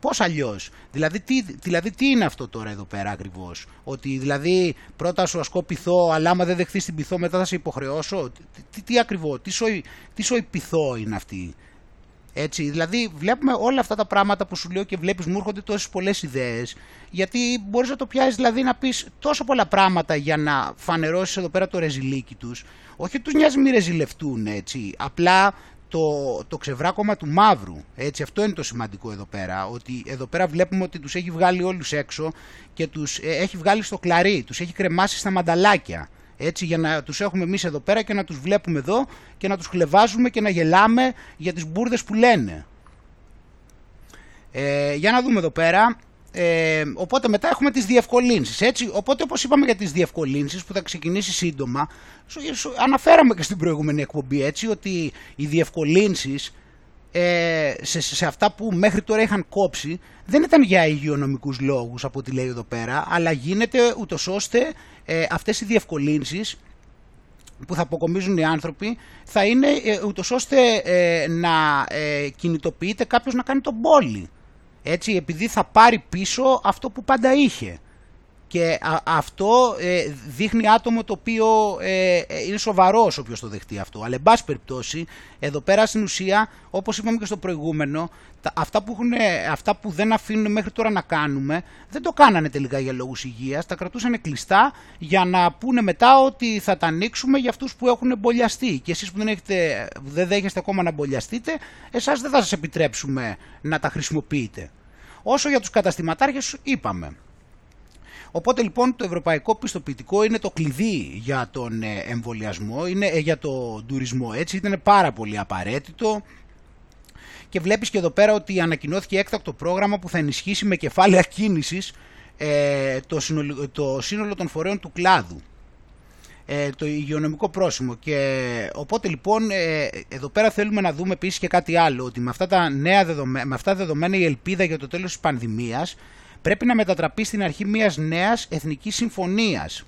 Πώς αλλιώς; Δηλαδή τι, δηλαδή τι είναι αυτό τώρα εδώ πέρα ακριβώς; Ότι δηλαδή πρώτα σου ασκώ πειθό, αλλά άμα δεν δεχθείς την πειθό μετά θα σε υποχρεώσω; Τι, τι, τι ακριβώς, τι σοϊ, τι σοϊ πειθό είναι αυτή; Έτσι, δηλαδή βλέπουμε όλα αυτά τα πράγματα που σου λέω και βλέπεις μου έρχονται τόσες πολλές ιδέες. Γιατί μπορείς να το πιάσεις δηλαδή να πεις τόσο πολλά πράγματα για να φανερώσεις εδώ πέρα το ρεζιλίκι τους. Όχι ότι τους νοιάζει μη ρεζιλευτούν έτσι. Απλά το, το ξεβράκωμα του μαύρου έτσι. Αυτό είναι το σημαντικό εδώ πέρα ότι εδώ πέρα βλέπουμε ότι τους έχει βγάλει όλους έξω και τους ε, έχει βγάλει στο κλαρί τους έχει κρεμάσει στα μανταλάκια έτσι για να τους έχουμε εμείς εδώ πέρα και να τους βλέπουμε εδώ και να τους χλεβάζουμε και να γελάμε για τις μπουρδες που λένε. Ε, για να δούμε εδώ πέρα. Ε, οπότε μετά έχουμε τις διευκολύνσεις έτσι. Οπότε όπως είπαμε για τις διευκολύνσεις που θα ξεκινήσει σύντομα αναφέραμε και στην προηγούμενη εκπομπή έτσι ότι οι διευκολύνσεις ε, σε, σε αυτά που μέχρι τώρα είχαν κόψει δεν ήταν για υγειονομικούς λόγους από ό,τι λέει εδώ πέρα αλλά γίνεται ούτως ώστε ε, αυτές οι διευκολύνσεις που θα αποκομίζουν οι άνθρωποι θα είναι ε, ούτως ώστε ε, να ε, κινητοποιείται κάποιος να κάνει τον πόλη. Έτσι, επειδή θα πάρει πίσω αυτό που πάντα είχε. Και αυτό ε, δείχνει άτομο το οποίο ε, ε, είναι σοβαρός όποιος το δεχτεί αυτό. Αλλά, εν πάση περιπτώσει, εδώ πέρα στην ουσία, όπως είπαμε και στο προηγούμενο, τα, αυτά, που έχουν, αυτά που δεν αφήνουν μέχρι τώρα να κάνουμε, δεν το κάνανε τελικά για λόγους υγείας. Τα κρατούσαν κλειστά για να πούνε μετά ότι θα τα ανοίξουμε για αυτούς που έχουν εμπολιαστεί. Και εσείς που δεν, έχετε, δεν δέχεστε ακόμα να εμπολιαστείτε, εσάς δεν θα σας επιτρέψουμε να τα χρησιμοποιείτε. Όσο για τους καταστηματάρχες είπαμε. Οπότε λοιπόν το ευρωπαϊκό πιστοποιητικό είναι το κλειδί για τον ε, εμβολιασμό, είναι ε, για τον τουρισμό έτσι, ήταν πάρα πολύ απαραίτητο. Και βλέπεις και εδώ πέρα ότι ανακοινώθηκε έκτακτο πρόγραμμα που θα ενισχύσει με κεφάλαια κίνησης ε, το, σύνολο, το σύνολο των φορέων του κλάδου το υγειονομικό πρόσημο. Και οπότε λοιπόν εδώ πέρα θέλουμε να δούμε επίσης και κάτι άλλο ότι με αυτά τα νέα δεδομένα, με αυτά τα δεδομένα η ελπίδα για το τέλος της πανδημίας πρέπει να μετατραπεί στην αρχή μιας νέας εθνικής συμφωνίας.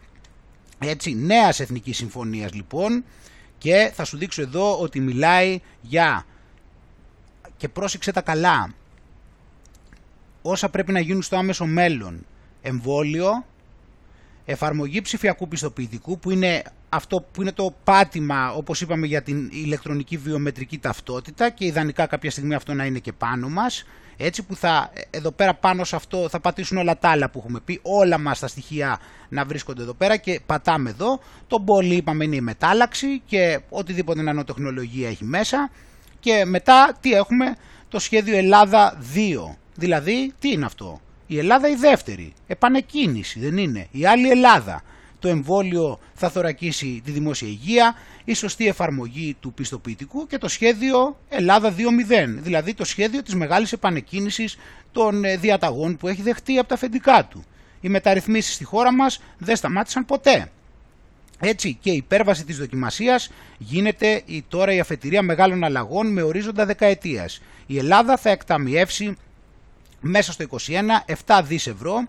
Έτσι, νέας εθνικής συμφωνίας λοιπόν. Και θα σου δείξω εδώ ότι μιλάει για και πρόσεξε τα καλά. Όσα πρέπει να γίνουν στο άμεσο μέλλον. Εμβόλιο εφαρμογή ψηφιακού πιστοποιητικού που είναι αυτό που είναι το πάτημα όπως είπαμε για την ηλεκτρονική βιομετρική ταυτότητα και ιδανικά κάποια στιγμή αυτό να είναι και πάνω μας έτσι που θα εδώ πέρα πάνω σε αυτό θα πατήσουν όλα τα άλλα που έχουμε πει όλα μας τα στοιχεία να βρίσκονται εδώ πέρα και πατάμε εδώ. Το πολύ είπαμε είναι η μετάλλαξη και οτιδήποτε νανοτεχνολογία έχει μέσα. Και μετά τι έχουμε; Το σχέδιο Ελλάδα 2 δηλαδή τι είναι αυτό; Η Ελλάδα η δεύτερη επανεκκίνηση δεν είναι η άλλη Ελλάδα το εμβόλιο θα θωρακίσει τη δημόσια υγεία, η σωστή εφαρμογή του πιστοποιητικού και το σχέδιο Ελλάδα 2.0, δηλαδή το σχέδιο της μεγάλης επανεκκίνησης των ε, διαταγών που έχει δεχτεί από τα αφεντικά του. Οι μεταρρυθμίσεις στη χώρα μας δεν σταμάτησαν ποτέ. Έτσι και η υπέρβαση της δοκιμασίας γίνεται η, τώρα η αφετηρία μεγάλων αλλαγών με ορίζοντα δεκαετίας. Η Ελλάδα θα εκταμιεύσει μέσα στο 2021 7 δις ευρώ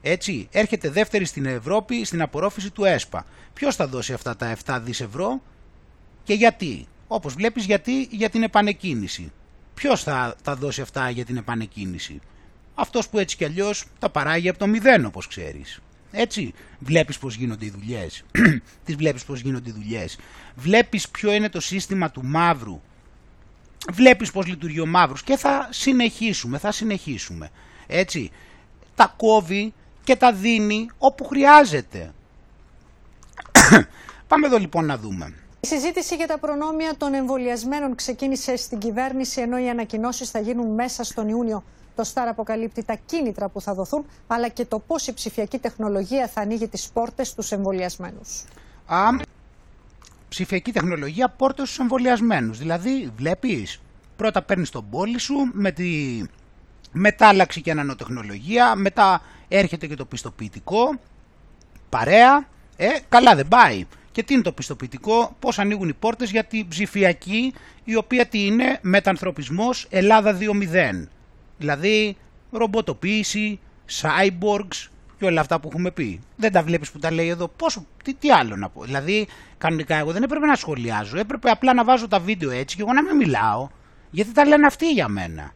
έτσι, έρχεται δεύτερη στην Ευρώπη στην απορρόφηση του ΕΣΠΑ. Ποιος θα δώσει αυτά τα 7 δις ευρώ και γιατί; Όπως βλέπεις γιατί για την επανεκκίνηση. Ποιος θα τα δώσει αυτά για την επανεκκίνηση; Αυτός που έτσι κι αλλιώς τα παράγει από το μηδέν όπως ξέρεις. Έτσι, βλέπεις πώς γίνονται οι δουλειές. Τις βλέπεις πώς γίνονται οι δουλειές. Βλέπεις ποιο είναι το σύστημα του μαύρου. Βλέπεις πώς λειτουργεί ο μαύρος και θα συνεχίσουμε, θα συνεχίσουμε. Έτσι, τα κόβει και τα δίνει όπου χρειάζεται. Πάμε εδώ λοιπόν να δούμε. Η συζήτηση για τα προνόμια των εμβολιασμένων ξεκίνησε στην κυβέρνηση, ενώ οι ανακοινώσεις θα γίνουν μέσα στον Ιούνιο. Το ΣΤΑΡ αποκαλύπτει τα κίνητρα που θα δοθούν, αλλά και το πώς η ψηφιακή τεχνολογία θα ανοίγει τις πόρτες στους εμβολιασμένους. Α, ψηφιακή τεχνολογία πόρτες στους εμβολιασμένους. Δηλαδή, βλέπεις, πρώτα παίρνεις τον πόλη σου με τη μετάλλαξη και ανανοτεχνολογία, μετά έρχεται και το πιστοποιητικό, παρέα, ε, καλά δεν πάει. Και τι είναι το πιστοποιητικό, πώς ανοίγουν οι πόρτες για την ψηφιακή, η οποία τι είναι, μετανθρωπισμός Ελλάδα 2.0. Δηλαδή, ρομποτοποίηση, cyborgs, και όλα αυτά που έχουμε πει. Δεν τα βλέπεις που τα λέει εδώ. Πόσο, τι, τι άλλο να πω. Δηλαδή, κανονικά εγώ δεν έπρεπε να σχολιάζω. Έπρεπε απλά να βάζω τα βίντεο έτσι και εγώ να μην μιλάω. Γιατί τα λένε αυτοί για μένα.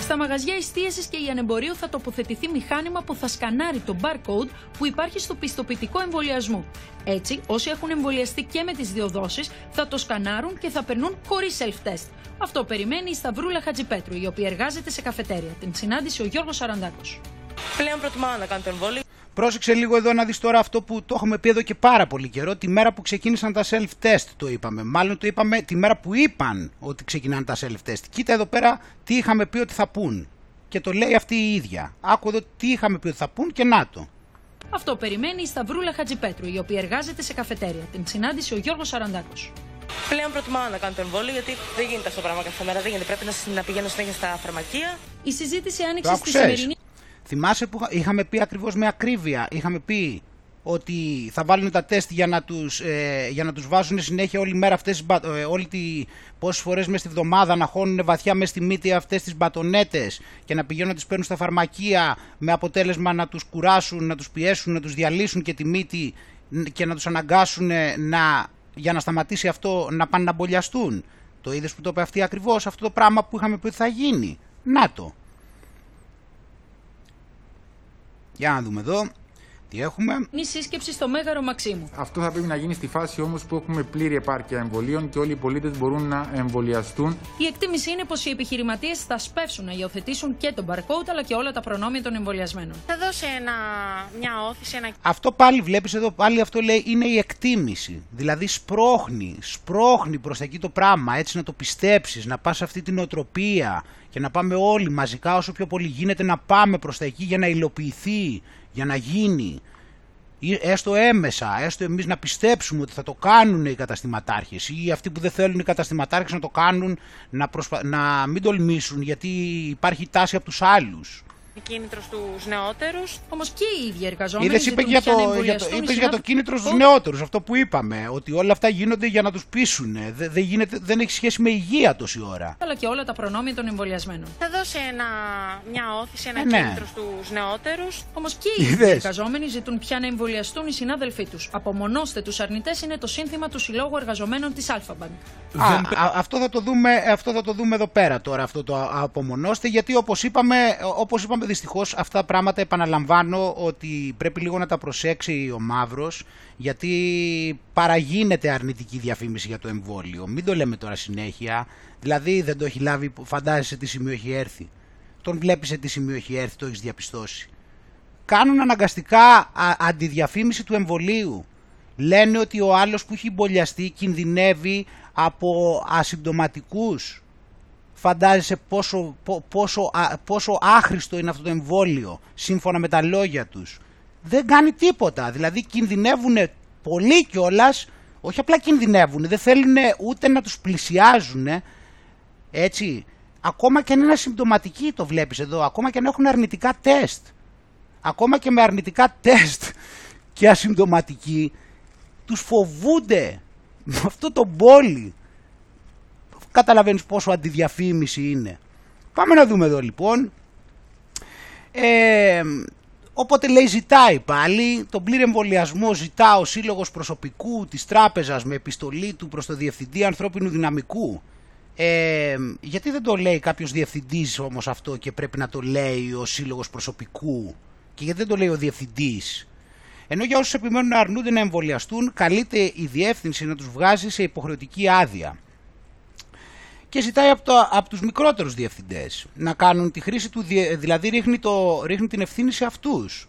Στα μαγαζιά εστίασης και η ανεμπορίου θα τοποθετηθεί μηχάνημα που θα σκανάρει το barcode που υπάρχει στο πιστοποιητικό εμβολιασμού. Έτσι, όσοι έχουν εμβολιαστεί και με τις δύο δόσει θα το σκανάρουν και θα περνούν χωρίς self-test. Αυτό περιμένει η Σταυρούλα Χατζipέτρου, η οποία εργάζεται σε καφετέρια. Την συνάντησε ο Γιώργος Σαραντάκο. Πλέον προτιμάω να κάνω το εμβόλιο. Πρόσεξε λίγο εδώ να δεις τώρα αυτό που το έχουμε πει εδώ και πάρα πολύ καιρό. Τη μέρα που ξεκίνησαν τα self-test το είπαμε. Μάλλον το είπαμε τη μέρα που είπαν ότι ξεκινάνε τα self-test. Κοίτα εδώ πέρα τι είχαμε πει ότι θα πούν. Και το λέει αυτή η ίδια. Άκου εδώ τι είχαμε πει ότι θα πούν και να το. Αυτό περιμένει η Σταυρούλα Χατζipέτρου, η οποία εργάζεται σε καφετέρια. Την συνάντησε ο Γιώργος Σαραντάκο. Πλέον προτιμάω να κάνω το εμβόλιο γιατί δεν γίνεται αυτό το πράγμα κάθε μέρα. Δεν γίνεται. Πρέπει να, να πηγαίνω συνέχεια στα φαρμακεία. Η συζήτηση άνοιξε στη σημερινή. Θυμάσαι που είχαμε πει ακριβώς με ακρίβεια. Είχαμε πει ότι θα βάλουν τα τεστ για να τους, ε, για να τους βάζουν συνέχεια όλη μέρα αυτές, ε, όλη τη, πόσες φορές μέσα στη βδομάδα να χώνουν βαθιά μέσα στη μύτη αυτές τις μπατονέτες και να πηγαίνουν να τις παίρνουν στα φαρμακεία με αποτέλεσμα να τους κουράσουν, να τους πιέσουν, να τους διαλύσουν και τη μύτη και να τους αναγκάσουν να, για να σταματήσει αυτό να πάνε να μπολιαστούν. Το είδες που το είπε αυτή ακριβώς αυτό το πράγμα που είχαμε πει ότι θα γίνει. Να το. Για να δούμε εδώ. Τι έχουμε; Είναι σύσκεψη στο Μέγαρο Μαξίμου. Αυτό θα πρέπει να γίνει στη φάση όμως που έχουμε πλήρη επάρκεια εμβολίων και όλοι οι πολίτες μπορούν να εμβολιαστούν. Η εκτίμηση είναι πως οι επιχειρηματίες θα σπεύσουν να υιοθετήσουν και τον barcode αλλά και όλα τα προνόμια των εμβολιασμένων. Θα δώσει ένα, μια όθηση, ένα. Αυτό πάλι βλέπεις εδώ, πάλι αυτό λέει είναι η εκτίμηση. Δηλαδή σπρώχνει, σπρώχνει προς εκεί το πράγμα, έτσι να το πιστέψεις, να πας σε αυτή την οτροπία και να πάμε όλοι μαζικά όσο πιο πολύ γίνεται να πάμε προς τα εκεί για να υλοποιηθεί, για να γίνει. Έστω έμεσα, έστω εμείς να πιστέψουμε ότι θα το κάνουν οι καταστηματάρχες ή αυτοί που δεν θέλουν οι καταστηματάρχες να το κάνουν να, να μην τολμήσουν γιατί υπάρχει τάση από τους άλλους κίνητρο στου νεότερους. Όμως και οι ίδιοι εργαζόμενοι. Είδες, είπε για το, για το, είπες για το κίνητρος στους νεότερους. Αυτό που είπαμε. Ότι όλα αυτά γίνονται για να τους πείσουν. Δεν, δεν, γίνεται, δεν έχει σχέση με υγεία τόση ώρα. Αλλά και όλα τα προνόμια των εμβολιασμένων. Θα δώσει ένα, μια ώθηση, ένα ε, ναι. κίνητρο στους νεότερους. Όμως και οι ίδιοι εργαζόμενοι ζητούν πια να εμβολιαστούν οι συνάδελφοί τους. Απομονώστε τους αρνητές είναι το σύνθημα του Συλλόγου Εργαζομένων της Alpha Bank. αυτό, θα το δούμε, αυτό θα το δούμε εδώ πέρα τώρα. Αυτό το απομονώστε γιατί όπως είπαμε, όπως είπαμε δυστυχώς αυτά τα πράγματα επαναλαμβάνω ότι πρέπει λίγο να τα προσέξει ο μαύρος γιατί παραγίνεται αρνητική διαφήμιση για το εμβόλιο. Μην το λέμε τώρα συνέχεια. Δηλαδή δεν το έχει λάβει, φαντάζεσαι τι σημείο έχει έρθει. Τον βλέπεις σε τι σημείο έχει έρθει, το έχεις διαπιστώσει. Κάνουν αναγκαστικά αντιδιαφήμιση του εμβολίου. Λένε ότι ο άλλος που έχει μπολιαστεί κινδυνεύει από ασυμπτωματικούς φαντάζεσαι πόσο, πόσο, πόσο άχρηστο είναι αυτό το εμβόλιο σύμφωνα με τα λόγια τους. Δεν κάνει τίποτα. Δηλαδή κινδυνεύουν πολύ κιόλας, όχι απλά κινδυνεύουν, δεν θέλουν ούτε να τους πλησιάζουν. Έτσι, ακόμα και αν είναι συμπτωματικοί το βλέπεις εδώ, ακόμα και αν έχουν αρνητικά τεστ. Ακόμα και με αρνητικά τεστ και ασυμπτωματικοί, τους φοβούνται με αυτό το πόλι καταλαβαίνεις πόσο αντιδιαφήμιση είναι. Πάμε να δούμε εδώ λοιπόν. Ε, οπότε λέει ζητάει πάλι, τον πλήρη εμβολιασμό ζητά ο Σύλλογος Προσωπικού της Τράπεζας με επιστολή του προς το Διευθυντή Ανθρώπινου Δυναμικού. Ε, γιατί δεν το λέει κάποιος διευθυντής όμως αυτό και πρέπει να το λέει ο Σύλλογος Προσωπικού; Και γιατί δεν το λέει ο Διευθυντής; Ενώ για όσους επιμένουν να αρνούνται να εμβολιαστούν, καλείται η διεύθυνση να τους βγάζει σε υποχρεωτική άδεια και ζητάει από, το, από τους μικρότερους διευθυντές να κάνουν τη χρήση του, δηλαδή ρίχνει, το, ρίχνει την ευθύνη σε αυτούς.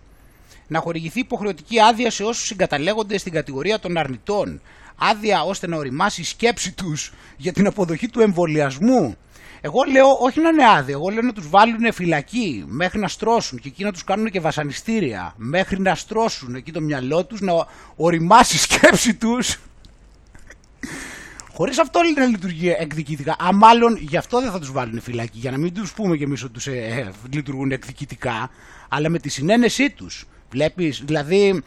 Να χορηγηθεί υποχρεωτική άδεια σε όσους συγκαταλέγονται στην κατηγορία των αρνητών. Άδεια ώστε να οριμάσει η σκέψη τους για την αποδοχή του εμβολιασμού. Εγώ λέω όχι να είναι άδεια, εγώ λέω να τους βάλουν φυλακή μέχρι να στρώσουν και εκεί να τους κάνουν και βασανιστήρια μέχρι να στρώσουν εκεί το μυαλό τους, να οριμάσει η σκέψη τους Χωρίς αυτό να λειτουργεί εκδικητικά. Α, μάλλον γι' αυτό δεν θα τους βάλουν φυλακή. Για να μην τους πούμε κι εμείς ότι τους, ε, λειτουργούν εκδικητικά. Αλλά με τη συνένεσή τους. Βλέπεις, δηλαδή,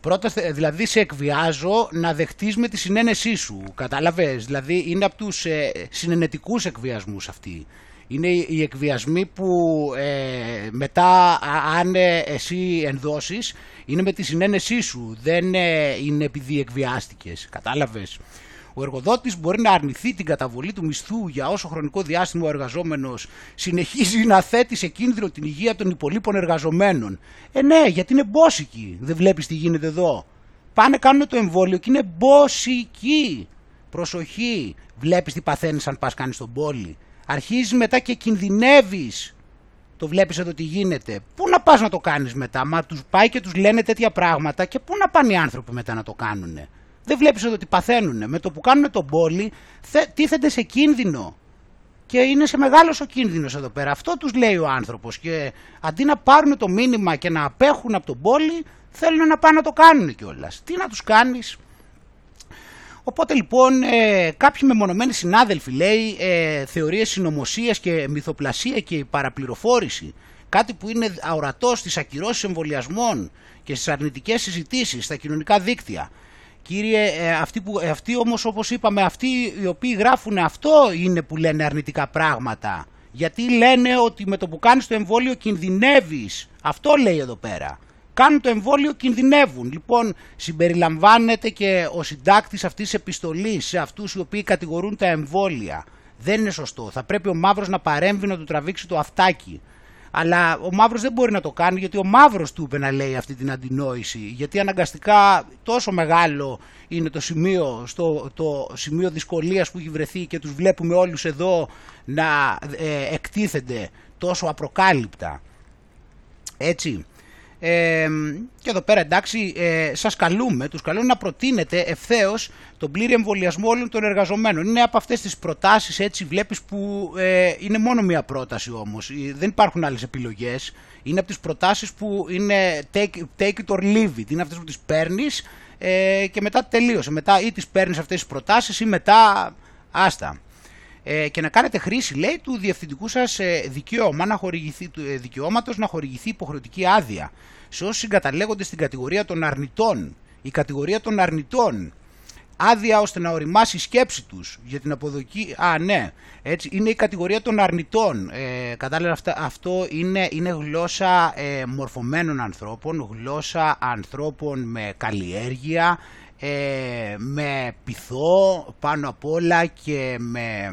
πρώτα, δηλαδή σε εκβιάζω να δεχτείς με τη συνένεσή σου. Κατάλαβες; Δηλαδή είναι από τους ε, συνενετικούς εκβιασμούς αυτοί. Είναι οι εκβιασμοί που ε, μετά αν ε, εσύ ενδώσεις είναι με τη συνένεσή σου, δεν ε, είναι επειδή εκβιάστηκες, κατάλαβες; Ο εργοδότης μπορεί να αρνηθεί την καταβολή του μισθού για όσο χρονικό διάστημα ο εργαζόμενος συνεχίζει να θέτει σε κίνδυνο την υγεία των υπολείπων εργαζομένων. Ε, ναι, γιατί είναι μπόσικοι. Δεν βλέπεις τι γίνεται εδώ. Πάνε κάνουν το εμβόλιο και είναι μπόσικοι. Προσοχή. Βλέπεις τι παθαίνεις αν πας κάνεις τον πόλη. Αρχίζεις μετά και κινδυνεύεις. Το βλέπεις εδώ τι γίνεται. Πού να πας να το κάνεις μετά. Μα τους πάει και τους λένε τέτοια πράγματα και πού να πάνε οι άνθρωποι μετά να το κάνουν. Δεν βλέπεις εδώ τι παθαίνουν. Με το που κάνουν τον πόλη τίθενται σε κίνδυνο. Και είναι σε μεγάλος ο κίνδυνος εδώ πέρα. Αυτό τους λέει ο άνθρωπος. Και αντί να πάρουν το μήνυμα και να απέχουν από τον πόλη, θέλουν να πάνε να το κάνουν κιόλας. Τι να τους κάνεις; Οπότε λοιπόν ε, κάποιοι μεμονωμένοι συνάδελφοι λέει ε, θεωρίες συνωμοσίας και μυθοπλασία και παραπληροφόρηση κάτι που είναι αορατό στις ακυρώσεις εμβολιασμών και στις αρνητικές συζητήσεις στα κοινωνικά δίκτυα Κύριε, ε, αυτοί, που, ε, αυτοί όμως όπως είπαμε, αυτοί οι οποίοι γράφουν αυτό είναι που λένε αρνητικά πράγματα. Γιατί λένε ότι με το που κάνεις το εμβόλιο κινδυνεύεις. Αυτό λέει εδώ πέρα. Κάνουν το εμβόλιο, κινδυνεύουν. Λοιπόν, συμπεριλαμβάνεται και ο συντάκτης αυτής της επιστολής σε αυτούς οι οποίοι κατηγορούν τα εμβόλια. Δεν είναι σωστό. Θα πρέπει ο Μαύρος να παρέμβει να του τραβήξει το αυτάκι. Αλλά ο Μαύρος δεν μπορεί να το κάνει γιατί ο Μαύρος του είπε να λέει αυτή την αντινόηση. Γιατί αναγκαστικά τόσο μεγάλο είναι το σημείο, στο, το σημείο δυσκολίας που έχει βρεθεί και τους βλέπουμε όλους εδώ να ε, εκτίθενται τόσο απροκάλυπτα. Έτσι και εδώ πέρα εντάξει ε, σας καλούμε, τους καλούμε να προτείνετε ευθέως τον πλήρη εμβολιασμό όλων των εργαζομένων. Είναι από αυτές τις προτάσεις έτσι βλέπεις που ε, είναι μόνο μία πρόταση όμως, ε, δεν υπάρχουν άλλες επιλογές. Είναι από τις προτάσεις που είναι take, take it or leave it, είναι αυτές που τις παίρνεις ε, και μετά τελείωσε. Μετά ή τις παίρνεις αυτές τις προτάσεις ή μετά άστα. Ε, και να κάνετε χρήση, λέει, του διευθυντικού σας ε, δικαίωμα να χορηγηθεί, του, ε, δικαιώματος να χορηγηθεί υποχρεωτική άδεια σε όσοι συγκαταλέγονται στην κατηγορία των αρνητών. Η κατηγορία των αρνητών. Άδεια ώστε να οριμάσει η σκέψη τους για την αποδοκή... Α, ναι, έτσι, είναι η κατηγορία των αρνητών. Ε, κατάλαβα αυτό είναι, είναι γλώσσα ε, μορφωμένων ανθρώπων, γλώσσα ανθρώπων με καλλιέργεια, ε, με πειθό πάνω απ' όλα και με,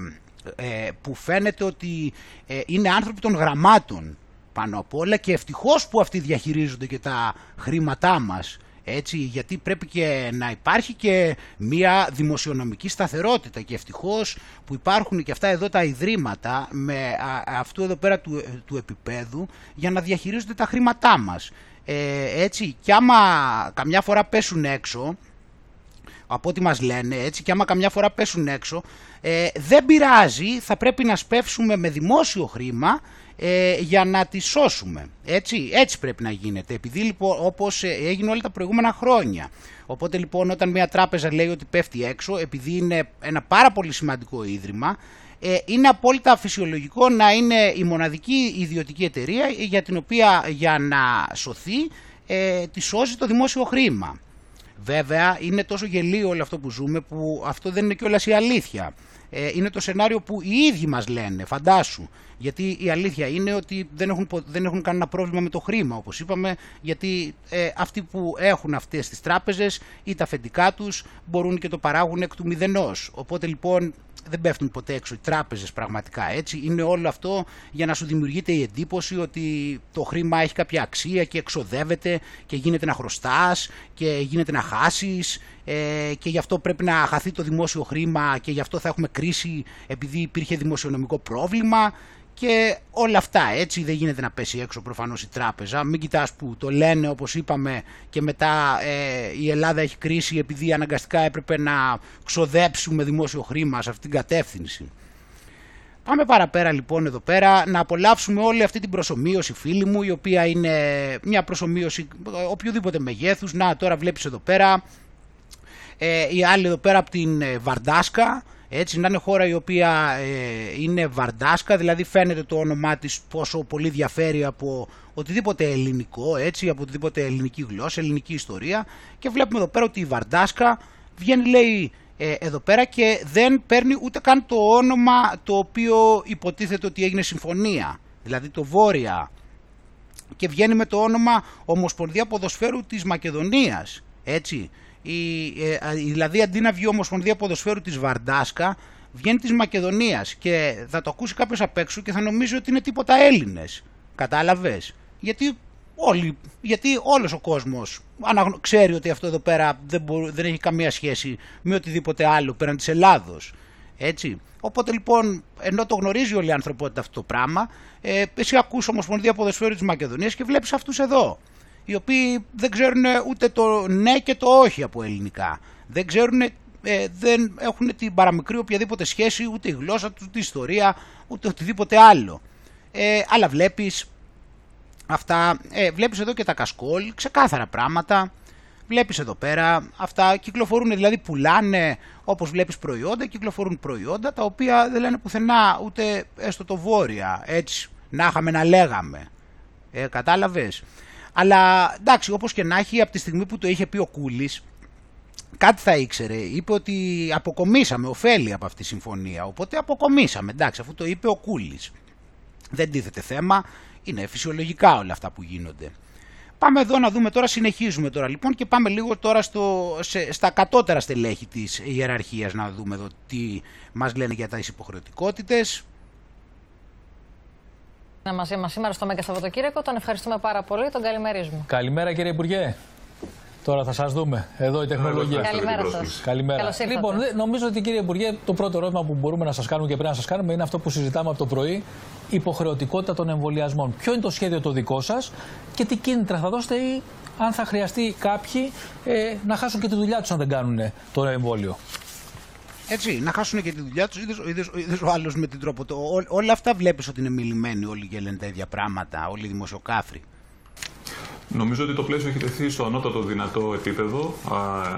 ε, που φαίνεται ότι ε, είναι άνθρωποι των γραμμάτων πάνω απ' όλα και ευτυχώς που αυτοί διαχειρίζονται και τα χρήματά μας έτσι, γιατί πρέπει και να υπάρχει και μια δημοσιονομική σταθερότητα και ευτυχώς που υπάρχουν και αυτά εδώ τα ιδρύματα με αυτό εδώ πέρα του, του επίπεδου για να διαχειρίζονται τα χρήματά μας. Ε, έτσι, και άμα καμιά φορά πέσουν έξω, από ό,τι μας λένε έτσι και άμα καμιά φορά πέσουν έξω ε, δεν πειράζει, θα πρέπει να σπεύσουμε με δημόσιο χρήμα ε, για να τη σώσουμε. Έτσι, έτσι πρέπει να γίνεται, επειδή λοιπόν όπως ε, έγινε όλα τα προηγούμενα χρόνια. Οπότε λοιπόν όταν μια τράπεζα λέει ότι πέφτει έξω, επειδή είναι ένα πάρα πολύ σημαντικό ίδρυμα, ε, είναι απόλυτα φυσιολογικό να είναι η μοναδική ιδιωτική εταιρεία για την οποία για να σωθεί ε, τη σώζει το δημόσιο χρήμα. Βέβαια είναι τόσο γελίο όλο αυτό που ζούμε που αυτό δεν είναι κιόλας η αλήθεια. Ε, είναι το σενάριο που οι ίδιοι μας λένε, φαντάσου. Γιατί η αλήθεια είναι ότι δεν έχουν, δεν έχουν κανένα πρόβλημα με το χρήμα, όπως είπαμε, γιατί ε, αυτοί που έχουν αυτές τις τράπεζες ή τα αφεντικά τους μπορούν και το παράγουν εκ του μηδενός. Οπότε λοιπόν δεν πέφτουν ποτέ έξω οι τράπεζες πραγματικά έτσι. Είναι όλο αυτό για να σου δημιουργείται η εντύπωση ότι το χρήμα έχει κάποια αξία και εξοδεύεται και γίνεται να χρωστάς και γίνεται να χάσεις ε, και γι' αυτό πρέπει να χαθεί το δημόσιο χρήμα και γι' αυτό θα έχουμε κρίση επειδή υπήρχε δημοσιονομικό πρόβλημα και όλα αυτά έτσι δεν γίνεται να πέσει έξω προφανώς η τράπεζα. Μην κοιτάς που το λένε όπως είπαμε και μετά ε, η Ελλάδα έχει κρίση επειδή αναγκαστικά έπρεπε να ξοδέψουμε δημόσιο χρήμα σε αυτήν την κατεύθυνση. Πάμε παραπέρα λοιπόν εδώ πέρα να απολαύσουμε όλη αυτή την προσωμείωση φίλοι μου η οποία είναι μια προσωμείωση οποιοδήποτε μεγέθους. Να τώρα βλέπεις εδώ πέρα ε, η άλλη εδώ πέρα από την ε, Βαρντάσκα έτσι να είναι χώρα η οποία ε, είναι Βαρντάσκα δηλαδή φαίνεται το όνομά της πόσο πολύ διαφέρει από οτιδήποτε ελληνικό έτσι από οτιδήποτε ελληνική γλώσσα, ελληνική ιστορία και βλέπουμε εδώ πέρα ότι η Βαρντάσκα βγαίνει λέει ε, εδώ πέρα και δεν παίρνει ούτε καν το όνομα το οποίο υποτίθεται ότι έγινε συμφωνία, δηλαδή το Βόρεια και βγαίνει με το όνομα Ομοσπονδία Ποδοσφαίρου της Μακεδονίας, έτσι. Η, ε, δηλαδή αντί να βγει Ομοσπονδία Ποδοσφαίρου της Βαρντάσκα, βγαίνει της Μακεδονίας και θα το ακούσει κάποιος απ' έξω και θα νομίζει ότι είναι τίποτα Έλληνες. Κατάλαβες; Γιατί όλοι, γιατί όλος ο κόσμος ξέρει ότι αυτό εδώ πέρα δεν, δεν έχει καμία σχέση με οτιδήποτε άλλο πέραν της Ελλάδος. Έτσι. Οπότε λοιπόν, ενώ το γνωρίζει όλη η ανθρωπότητα αυτό το πράγμα, ε, εσύ ακούς Ομοσπονδία Ποδοσφαίρου της Μακεδονίας και βλέπεις αυτούς εδώ, οι οποίοι δεν ξέρουν ούτε το ναι και το όχι από ελληνικά. Δεν ξέρουν, ε, δεν έχουν την παραμικρή οποιαδήποτε σχέση, ούτε η γλώσσα τους, ούτε η ιστορία, ούτε οτιδήποτε άλλο. Ε, αλλά βλέπεις αυτά, ε, βλέπεις εδώ και τα κασκόλ, ξεκάθαρα πράγματα, βλέπεις εδώ πέρα, αυτά κυκλοφορούν, δηλαδή πουλάνε όπως βλέπεις προϊόντα, κυκλοφορούν προϊόντα τα οποία δεν λένε πουθενά ούτε έστω το βόρεια, έτσι να είχαμε να λέγαμε, ε, κατάλαβες; Αλλά εντάξει όπως και να έχει από τη στιγμή που το είχε πει ο Κούλης, κάτι θα ήξερε, είπε ότι αποκομίσαμε ωφέλη από αυτή τη συμφωνία, οπότε αποκομίσαμε, εντάξει αφού το είπε ο Κούλης. Δεν τίθεται θέμα, είναι φυσιολογικά όλα αυτά που γίνονται. Πάμε εδώ να δούμε τώρα, συνεχίζουμε τώρα λοιπόν και πάμε λίγο τώρα στο, σε, στα κατώτερα στελέχη της ιεραρχίας να δούμε εδώ τι μας λένε για τις υποχρεωτικότητες. Να μαζί μας σήμερα στο Μέγκα Σαββατοκύριακο. Τον ευχαριστούμε πάρα πολύ. Τον καλημερίζουμε. Καλημέρα κύριε Υπουργέ. Τώρα θα σας δούμε. Εδώ η τεχνολογία. Καλημέρα σας. Καλημέρα. Λοιπόν, νομίζω ότι κύριε Υπουργέ, το πρώτο ερώτημα που μπορούμε να σας κάνουμε και πρέπει να σας κάνουμε είναι αυτό που συζητάμε από το πρωί. Υποχρεωτικότητα των εμβολιασμών. Ποιο είναι το σχέδιο το δικό σας και τι κίνητρα θα δώσετε ή αν θα χρειαστεί κάποιοι ε, να χάσουν και τη δουλειά τους αν δεν κάνουν το εμβόλιο. Έτσι, να χάσουν και τη δουλειά τους, είδες ο άλλος με την τρόπο. Το, ό, όλα αυτά βλέπεις ότι είναι μιλημένοι όλοι και λένε τα ίδια πράγματα, όλοι οι δημοσιοκάφροι. Νομίζω ότι το πλαίσιο έχει τεθεί στο ανώτατο δυνατό επίπεδο α,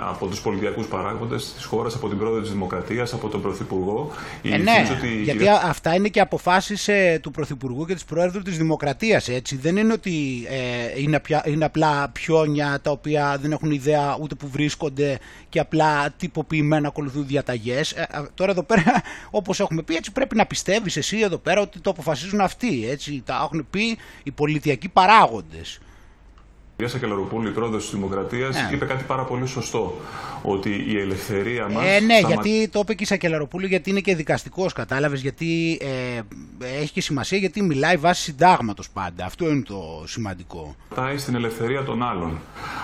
από τους πολιτιακούς παράγοντες της χώρας, από την πρόεδρο της Δημοκρατίας, από τον Πρωθυπουργό. Ε, ναι, ότι γιατί αυτά είναι και αποφάσεις ε, του Πρωθυπουργού και της Πρόεδρου της Δημοκρατίας. Δεν είναι ότι ε, είναι, πια, είναι απλά πιόνια τα οποία δεν έχουν ιδέα ούτε που βρίσκονται και απλά τυποποιημένα ακολουθούν διαταγές. Ε, τώρα εδώ πέρα, όπως έχουμε πει, έτσι πρέπει να πιστεύεις εσύ εδώ πέρα ότι το αποφασίζουν αυτοί. Έτσι, τα έχουν πει οι πολιτιακοί παράγοντες. Η Σακελαροπούλου, η πρόεδρος της Δημοκρατίας, ναι. είπε κάτι πάρα πολύ σωστό. Ότι η ελευθερία μας. Ε, ναι, γιατί το είπε και η Σακελαροπούλου, γιατί είναι και δικαστικός, κατάλαβες. Γιατί ε, έχει και σημασία, γιατί μιλάει βάσει συντάγματος πάντα. Αυτό είναι το σημαντικό. Πάει στην ελευθερία των άλλων.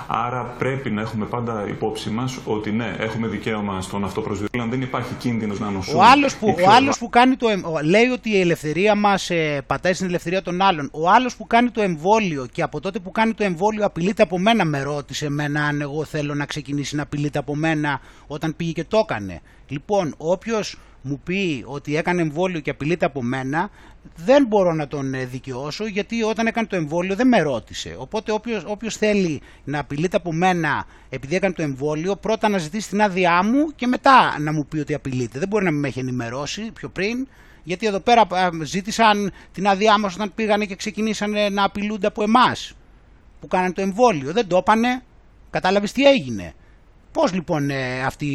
Άρα πρέπει να έχουμε πάντα υπόψη μας ότι ναι, έχουμε δικαίωμα στον αυτοπροσδιορισμό, δεν υπάρχει κίνδυνος να νοσούμε. Ο άλλος που, ο άλλος που κάνει το. λέει ότι η ελευθερία μας ε, πατάει στην ελευθερία των άλλων. Ο άλλος που κάνει το εμβόλιο και από τότε που κάνει το εμβόλιο απειλείται από μένα, με ρώτησε εμένα αν εγώ θέλω να ξεκινήσει να απειλείται από μένα όταν πήγε και το έκανε. Λοιπόν, όποιος μου πει ότι έκανε εμβόλιο και απειλείται από μένα, δεν μπορώ να τον ε, δικαιώσω γιατί όταν έκανε το εμβόλιο δεν με ρώτησε. Οπότε όποιος, όποιος θέλει να απειλείται από μένα επειδή έκανε το εμβόλιο, πρώτα να ζητήσει την άδειά μου και μετά να μου πει ότι απειλείται. Δεν μπορεί να με έχει ενημερώσει πιο πριν. Γιατί εδώ πέρα ζήτησαν την άδειά μας όταν πήγανε και ξεκινήσανε να απειλούνται από εμάς που κάνανε το εμβόλιο. Δεν το έπανε. Κατάλαβες τι έγινε. Πώς λοιπόν ε, αυτοί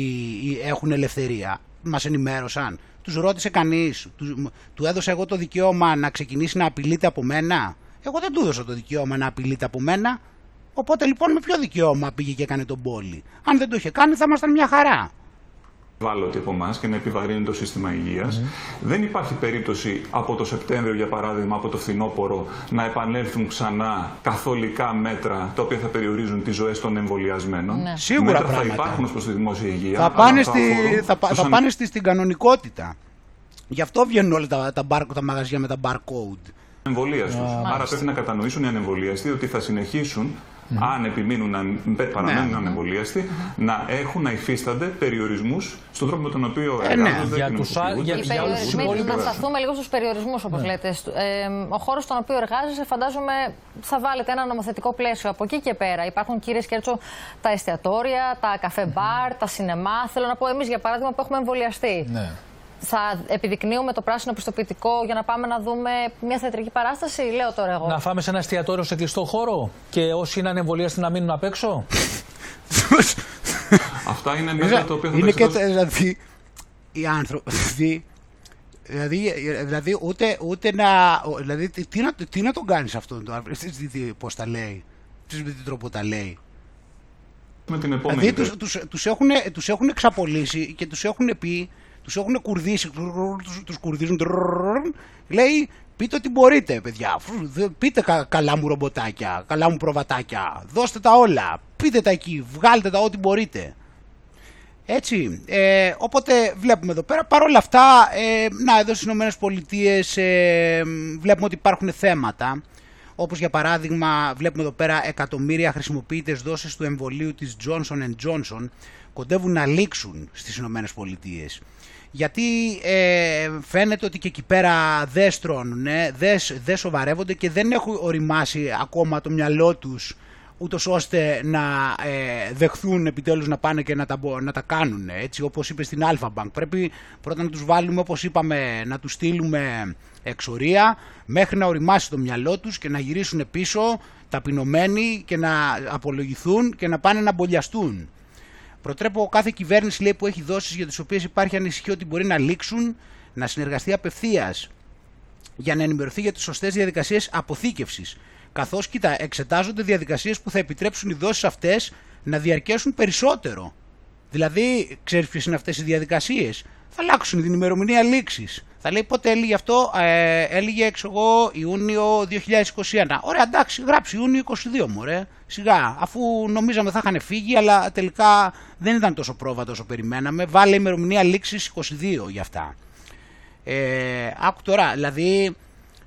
έχουν ελευθερία; Μας ενημέρωσαν. Τους ρώτησε κανείς. Τους, του έδωσα εγώ το δικαίωμα να ξεκινήσει να απειλείται από μένα; Εγώ δεν του έδωσα το δικαίωμα να απειλείται από μένα. Οπότε λοιπόν με ποιο δικαίωμα πήγε και έκανε τον πόλη; Αν δεν το είχε κάνει θα ήμασταν μια χαρά ευάλωτοι από εμάς και να επιβαρύνει το σύστημα υγείας. Δεν υπάρχει περίπτωση από το Σεπτέμβριο, για παράδειγμα, από το φθινόπωρο, να επανέλθουν ξανά καθολικά μέτρα τα οποία θα περιορίζουν τις ζωές των εμβολιασμένων. Ναι. Σίγουρα μέτρα πράγματα. θα υπάρχουν προς τη δημόσια υγεία. Θα πάνε, στη, θα, θα πάνε στη, στην κανονικότητα. Γι' αυτό βγαίνουν όλα τα, τα, bar, τα μαγαζιά με τα barcode. Εμβολία Άρα πρέπει να κατανοήσουν οι ανεμβολίαστοι ότι θα συνεχίσουν αν επιμείνουν να παραμένουν ναι. ανεμβολίαστοι, να έχουν να υφίστανται περιορισμούς στον τρόπο με τον οποίο ε, ναι. εργάζονται. Για τους, για, για, να σταθούμε λίγο στους περιορισμούς, όπως ναι. λέτε. Ε, ο χώρος στον οποίο εργάζεσαι, φαντάζομαι, θα βάλετε ένα νομοθετικό πλαίσιο από εκεί και πέρα. Υπάρχουν, κύριε Σκέρτσο, τα εστιατόρια, τα καφέ μπαρ, τα σινεμά. Θέλω να πω, εμείς για παράδειγμα που έχουμε εμβολιαστεί. Ναι θα επιδεικνύουμε το πράσινο πιστοποιητικό για να πάμε να δούμε μια θεατρική παράσταση, λέω τώρα εγώ. Να φάμε σε ένα εστιατόριο σε κλειστό χώρο και όσοι είναι ανεμβολίαστοι να μείνουν απ' έξω; Αυτά είναι μέτρα τα οποία θα Είναι και δηλαδή οι άνθρωποι. Δηλαδή, δηλαδή ούτε, ούτε να. Δηλαδή, τι, να, τι να τον κάνεις αυτό το πώς τα λέει; Τι με τι τρόπο τα λέει; Με την επόμενη. Δηλαδή, τους, τους, τους, έχουν, τους έχουν εξαπολύσει και τους έχουν πει, τους έχουν κουρδίσει, τους, τους κουρδίζουν, λέει πείτε ότι μπορείτε παιδιά, πείτε κα, καλά μου ρομποτάκια, καλά μου προβατάκια, δώστε τα όλα, πείτε τα εκεί, βγάλτε τα ό,τι μπορείτε. Έτσι, ε, οπότε βλέπουμε εδώ πέρα, παρόλα αυτά, ε, να εδώ στις Ηνωμένες Πολιτείες ε, βλέπουμε ότι υπάρχουν θέματα, όπως για παράδειγμα βλέπουμε εδώ πέρα εκατομμύρια χρησιμοποιητές δόσεις τους εμβολίου της Johnson Johnson κοντεύουν να λήξουν στις Ηνωμένες Πολιτείες. Γιατί ε, φαίνεται ότι και εκεί πέρα δεν στρώνουν, δεν, δεν σοβαρεύονται και δεν έχουν οριμάσει ακόμα το μυαλό τους ούτως ώστε να ε, δεχθούν επιτέλους να πάνε και να τα, να τα κάνουν έτσι όπως είπες στην Alpha Bank. Πρέπει πρώτα να τους βάλουμε όπως είπαμε να τους στείλουμε εξορία μέχρι να οριμάσει το μυαλό τους και να γυρίσουν πίσω ταπεινωμένοι και να απολογηθούν και να πάνε να μπολιαστούν Προτρέπω κάθε κυβέρνηση λέει, που έχει δόσεις για τις οποίες υπάρχει ανησυχία ότι μπορεί να λήξουν να συνεργαστεί απευθείας για να ενημερωθεί για τις σωστές διαδικασίες αποθήκευσης Καθώς, κοίτα, εξετάζονται διαδικασίες που θα επιτρέψουν οι δόσεις αυτές να διαρκέσουν περισσότερο. Δηλαδή, ξέρεις ποιες είναι αυτές οι διαδικασίες; Θα αλλάξουν την ημερομηνία λήξης. Θα λέει πότε έλεγε αυτό, ε, έλεγε έξω εγώ Ιούνιο 2021. Ωραία, εντάξει, γράψει Ιούνιο 22 μωρέ. Σιγά, αφού νομίζαμε θα είχαν φύγει, αλλά τελικά δεν ήταν τόσο πρόβατο όσο περιμέναμε. Βάλε ημερομηνία λήξης 22 για αυτά. Ε, άκου τώρα, δηλαδή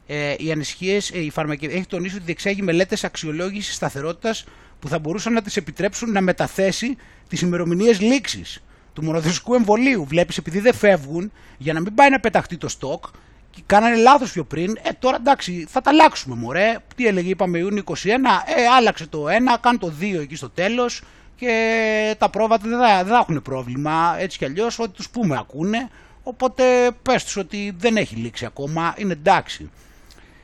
ε, οι ανησυχίες, ε, η φαρμακευτική έχει τονίσει ότι διεξάγει μελέτες αξιολόγησης σταθερότητας που θα μπορούσαν να τη επιτρέψουν να μεταθέσει τις ημερομηνίες λήξης του μονοδοσικού εμβολίου. Βλέπεις, επειδή δεν φεύγουν, για να μην πάει να πεταχτεί το στόκ, και κάνανε λάθος πιο πριν. Ε, τώρα εντάξει, θα τα αλλάξουμε, μωρέ. Τι έλεγε, είπαμε Ιούνιο 21, ε, άλλαξε το 1, κάνε το 2 εκεί στο τέλος και τα πρόβατα δεν θα, δεν θα έχουν πρόβλημα. Έτσι κι αλλιώς, ό,τι τους πούμε ακούνε. Οπότε πες τους ότι δεν έχει λήξει ακόμα, είναι εντάξει.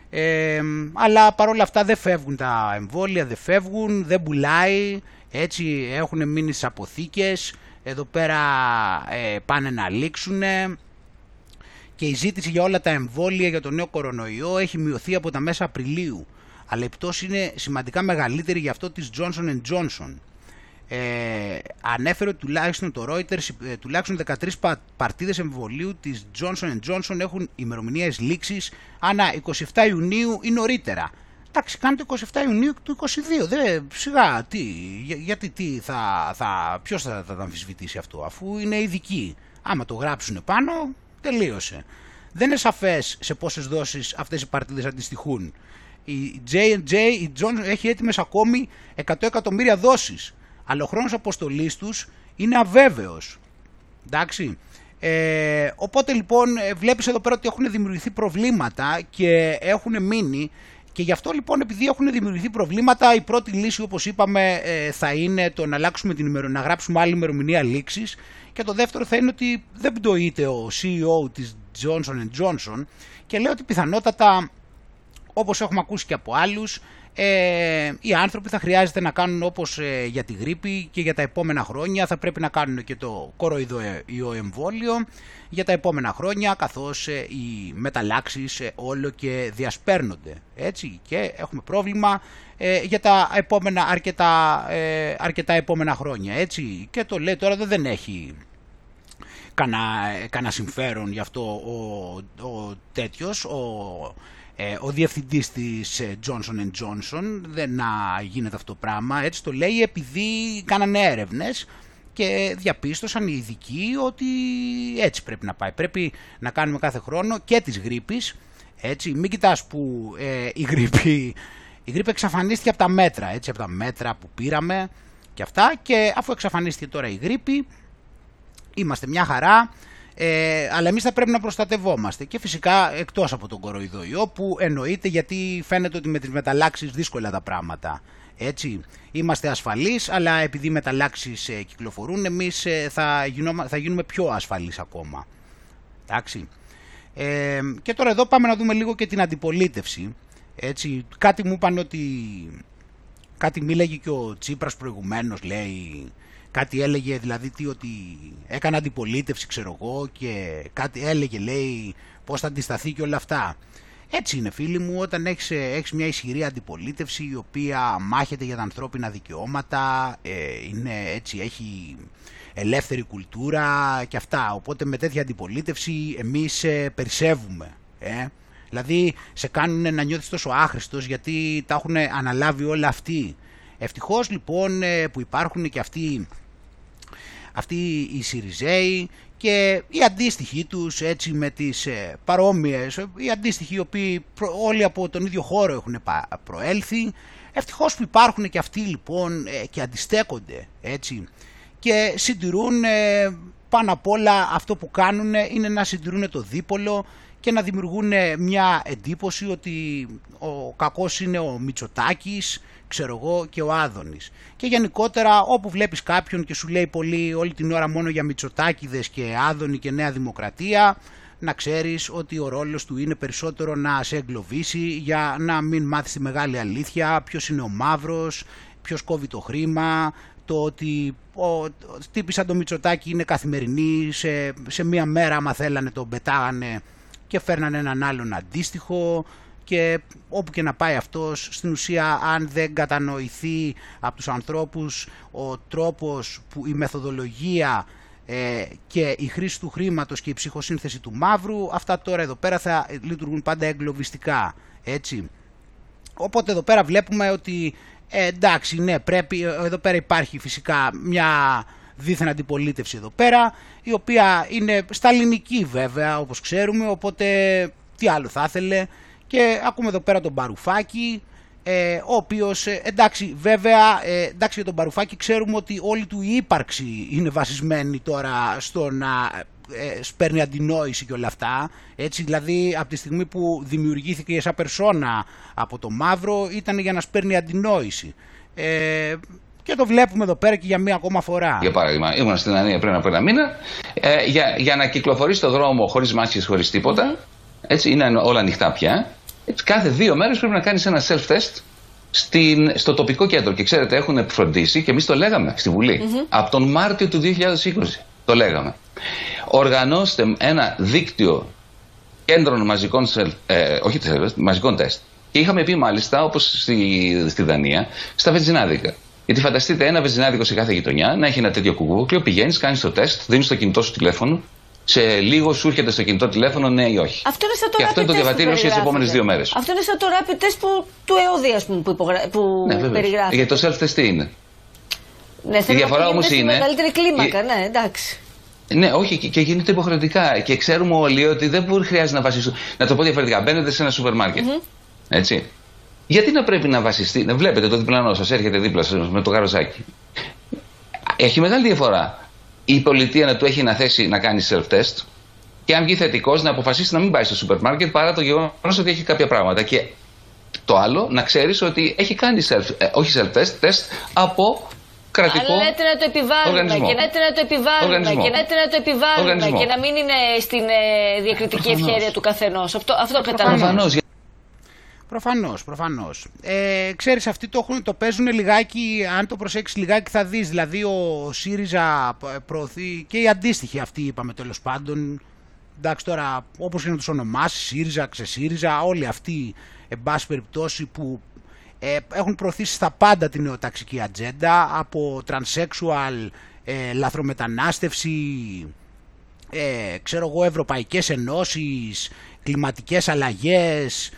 Ε, αλλά παρόλα αυτά δεν φεύγουν τα εμβόλια, δεν φεύγουν, δεν πουλάει, έτσι έχουν μείνει στις αποθήκες, εδώ πέρα ε, πάνε να λήξουν και η ζήτηση για όλα τα εμβόλια για τον νέο κορονοϊό έχει μειωθεί από τα μέσα Απριλίου, αλλά η πτώση είναι σημαντικά μεγαλύτερη για αυτό της Johnson Johnson ε, ανέφερε τουλάχιστον το Reuters ε, τουλάχιστον 13 παρτίδες εμβολίου της Johnson Johnson έχουν ημερομηνίες λήξης ανά 27 Ιουνίου ή νωρίτερα. Εντάξει, κάνει το 27 Ιουνίου του 22. Δεν, σιγά, τι, για, γιατί τι, θα, θα, ποιος θα, θα τα αμφισβητήσει αυτό, αφού είναι ειδικοί. Άμα το γράψουν πάνω, τελείωσε. Δεν είναι σαφές σε πόσες δόσεις αυτές οι παρτίδες αντιστοιχούν. Η J&J, η Johnson έχει έτοιμες ακόμη 100 εκατομμύρια δόσεις αλλά ο χρόνος αποστολής τους είναι αβέβαιος. Εντάξει. Ε, οπότε λοιπόν ε, βλέπεις εδώ πέρα ότι έχουν δημιουργηθεί προβλήματα και έχουν μείνει και γι' αυτό λοιπόν επειδή έχουν δημιουργηθεί προβλήματα η πρώτη λύση όπως είπαμε ε, θα είναι το να, αλλάξουμε την ημερο... να γράψουμε άλλη ημερομηνία λήξης. Και το δεύτερο θα είναι ότι δεν πτωείται ο CEO της Johnson Johnson. Και λέει ότι πιθανότατα όπως έχουμε ακούσει και από άλλους ε, οι άνθρωποι θα χρειάζεται να κάνουν όπως ε, για τη γρήπη και για τα επόμενα χρόνια. Θα πρέπει να κάνουν και το κοροϊδοϊό εμβόλιο για τα επόμενα χρόνια καθώς ε, οι μεταλλάξεις ε, όλο και διασπέρνονται. Έτσι και έχουμε πρόβλημα για τα επόμενα αρκετά, αρκετά επόμενα χρόνια. Έτσι και το λέει τώρα δεν έχει κανένα συμφέρον γι' αυτό ο, ο τέτοιος ο ε, ο διευθυντής της ε, Johnson Johnson δεν να γίνεται αυτό το πράγμα, έτσι το λέει επειδή κάνανε έρευνες και διαπίστωσαν οι ειδικοί ότι έτσι πρέπει να πάει. Πρέπει να κάνουμε κάθε χρόνο και της γρήπης, έτσι, μην κοιτάς που ε, η, γρήπη, η γρήπη εξαφανίστηκε από τα μέτρα, έτσι, από τα μέτρα που πήραμε και αυτά. Και αφού εξαφανίστηκε τώρα η γρήπη, είμαστε μια χαρά, ε, αλλά εμείς θα πρέπει να προστατευόμαστε και φυσικά εκτός από τον κοροϊδοϊό που εννοείται γιατί φαίνεται ότι με τις μεταλλάξεις δύσκολα τα πράγματα. Έτσι, είμαστε ασφαλείς, αλλά επειδή οι μεταλλάξεις ε, κυκλοφορούν, εμείς ε, θα, θα γίνουμε πιο ασφαλείς ακόμα. Εντάξει. Ε, και τώρα εδώ πάμε να δούμε λίγο και την αντιπολίτευση. Έτσι, κάτι μου είπαν ότι κάτι μίλαγε και ο Τσίπρας προηγουμένως λέει κάτι έλεγε δηλαδή τι ότι έκανε αντιπολίτευση ξέρω εγώ και κάτι έλεγε λέει πώς θα αντισταθεί και όλα αυτά. Έτσι είναι φίλοι μου όταν έχεις, έχεις μια ισχυρή αντιπολίτευση η οποία μάχεται για τα ανθρώπινα δικαιώματα, ε, είναι έτσι, έχει ελεύθερη κουλτούρα και αυτά. Οπότε με τέτοια αντιπολίτευση εμείς ε, περισσεύουμε. Ε. Δηλαδή σε κάνουν να νιώθεις τόσο άχρηστος γιατί τα έχουν αναλάβει όλα αυτοί. Ευτυχώς λοιπόν ε, που υπάρχουν και αυτοί, αυτοί οι Σιριζέοι και οι αντίστοιχοι τους έτσι με τις ε, παρόμοιες, οι αντίστοιχοι οι οποίοι όλοι από τον ίδιο χώρο έχουν προέλθει. Ευτυχώς που υπάρχουν και αυτοί λοιπόν ε, και αντιστέκονται έτσι και συντηρούν ε, πάνω απ' όλα αυτό που κάνουν είναι να συντηρούν το δίπολο και να δημιουργούν μια εντύπωση ότι ο κακός είναι ο Μητσοτάκης, ξέρω εγώ και ο Άδωνης. Και γενικότερα όπου βλέπεις κάποιον και σου λέει πολύ όλη την ώρα μόνο για Μητσοτάκηδες και Άδωνη και Νέα Δημοκρατία, να ξέρεις ότι ο ρόλος του είναι περισσότερο να σε εγκλωβίσει για να μην μάθεις τη μεγάλη αλήθεια, ποιος είναι ο μαύρος, ποιος κόβει το χρήμα, το ότι ο τύπης σαν το Μητσοτάκη είναι καθημερινή, σε, σε μία μέρα άμα θέλανε τον πετάγανε και φέρνανε έναν άλλον αντίστοιχο και όπου και να πάει αυτός, στην ουσία αν δεν κατανοηθεί από τους ανθρώπους ο τρόπος που η μεθοδολογία ε, και η χρήση του χρήματος και η ψυχοσύνθεση του μαύρου, αυτά τώρα εδώ πέρα θα λειτουργούν πάντα εγκλωβιστικά, έτσι. Οπότε εδώ πέρα βλέπουμε ότι ε, εντάξει, ναι, πρέπει, εδώ πέρα υπάρχει φυσικά μια δίθεν αντιπολίτευση εδώ πέρα, η οποία είναι σταλινική βέβαια, όπως ξέρουμε, οπότε τι άλλο θα ήθελε. Και ακούμε εδώ πέρα τον Παρουφάκη, ε, ο οποίος, ε, εντάξει, βέβαια, ε, εντάξει για τον Παρουφάκη ξέρουμε ότι όλη του η ύπαρξη είναι βασισμένη τώρα στο να ε, σπέρνει αντινόηση και όλα αυτά. Έτσι, δηλαδή, από τη στιγμή που δημιουργήθηκε σαν περσόνα από το μαύρο, ήταν για να σπέρνει αντινόηση. Ε, και το βλέπουμε εδώ πέρα και για μία ακόμα φορά. Για παράδειγμα, ήμουν στην Ανία πριν από ένα μήνα. Ε, για, για να κυκλοφορεί στο δρόμο χωρίς μάσκες, χωρίς τίποτα. Έτσι, είναι όλα ανοιχτά πια. Έτσι, κάθε δύο μέρες πρέπει να κάνεις ένα self-test στην, στο τοπικό κέντρο. Και ξέρετε, έχουν φροντίσει και εμείς το λέγαμε στη Βουλή. Από τον Μάρτιο του 2020 το λέγαμε οργανώστε ένα δίκτυο κέντρων μαζικών, ε, όχι, μαζικών τεστ. Και είχαμε πει μάλιστα, όπως στη, στη Δανία, στα βενζινάδικα. Γιατί φανταστείτε ένα βενζινάδικο σε κάθε γειτονιά να έχει ένα τέτοιο κουκούκλιο, πηγαίνεις, κάνεις το τεστ, δίνεις το κινητό σου τηλέφωνο, σε λίγο σου έρχεται στο κινητό τηλέφωνο ναι ή όχι. Αυτό είναι σαν το και αυτό είναι το διαβατήριο για τις επόμενες δύο μέρες. Αυτό είναι σαν το rapid test που, του ΕΟΔΙ, πούμε, που, υπογρα... που ναι, περιγράφει. Γιατί το self-test τι είναι; Ναι, η διαφορά όμως είναι. μεγαλύτερη κλίμακα, η... ναι, εντάξει. Ναι, όχι, και γίνεται υποχρεωτικά. Και ξέρουμε όλοι ότι δεν μπορεί, χρειάζεται να βασιστούν. Να το πω διαφορετικά. Μπαίνετε σε ένα σούπερ μάρκετ. Mm-hmm. Έτσι. Γιατί να πρέπει να βασιστεί, να βλέπετε το διπλανό σας, έρχεται δίπλα σας με το καροζάκι. Έχει μεγάλη διαφορά η πολιτεία να του έχει να θέσει να κάνει self-test και αν βγει θετικός να αποφασίσει να μην πάει στο σούπερ μάρκετ παρά το γεγονός ότι έχει κάποια πράγματα. Και το άλλο, να ξέρεις ότι έχει κάνει self, ε, όχι self-test, test από κρατικό Αλλά λέτε να το επιβάλλουμε και λέτε να το επιβάλλουμε και λέτε να το επιβάλλουμε και να μην είναι στην ε, διακριτική ευχαίρεια του καθενός. Αυτό, αυτό καταλαβαίνω. Προφανώς, προφανώς. Ε, ξέρεις, αυτοί το, έχουν, το παίζουν λιγάκι, αν το προσέξεις λιγάκι θα δεις. Δηλαδή ο ΣΥΡΙΖΑ προωθεί και οι αντίστοιχοι αυτοί είπαμε τέλος πάντων. Εντάξει τώρα, όπως και να τους ονομάσεις, ΣΥΡΙΖΑ, ξεσύριζα, όλοι αυτοί, εν πάση περιπτώσει, που ε, έχουν προωθήσει στα πάντα την νεοταξική ατζέντα από τρανσέξουαλ, ε, λαθρομετανάστευση, ε, ξέρω εγώ, ευρωπαϊκές ενώσεις, κλιματικές αλλαγές,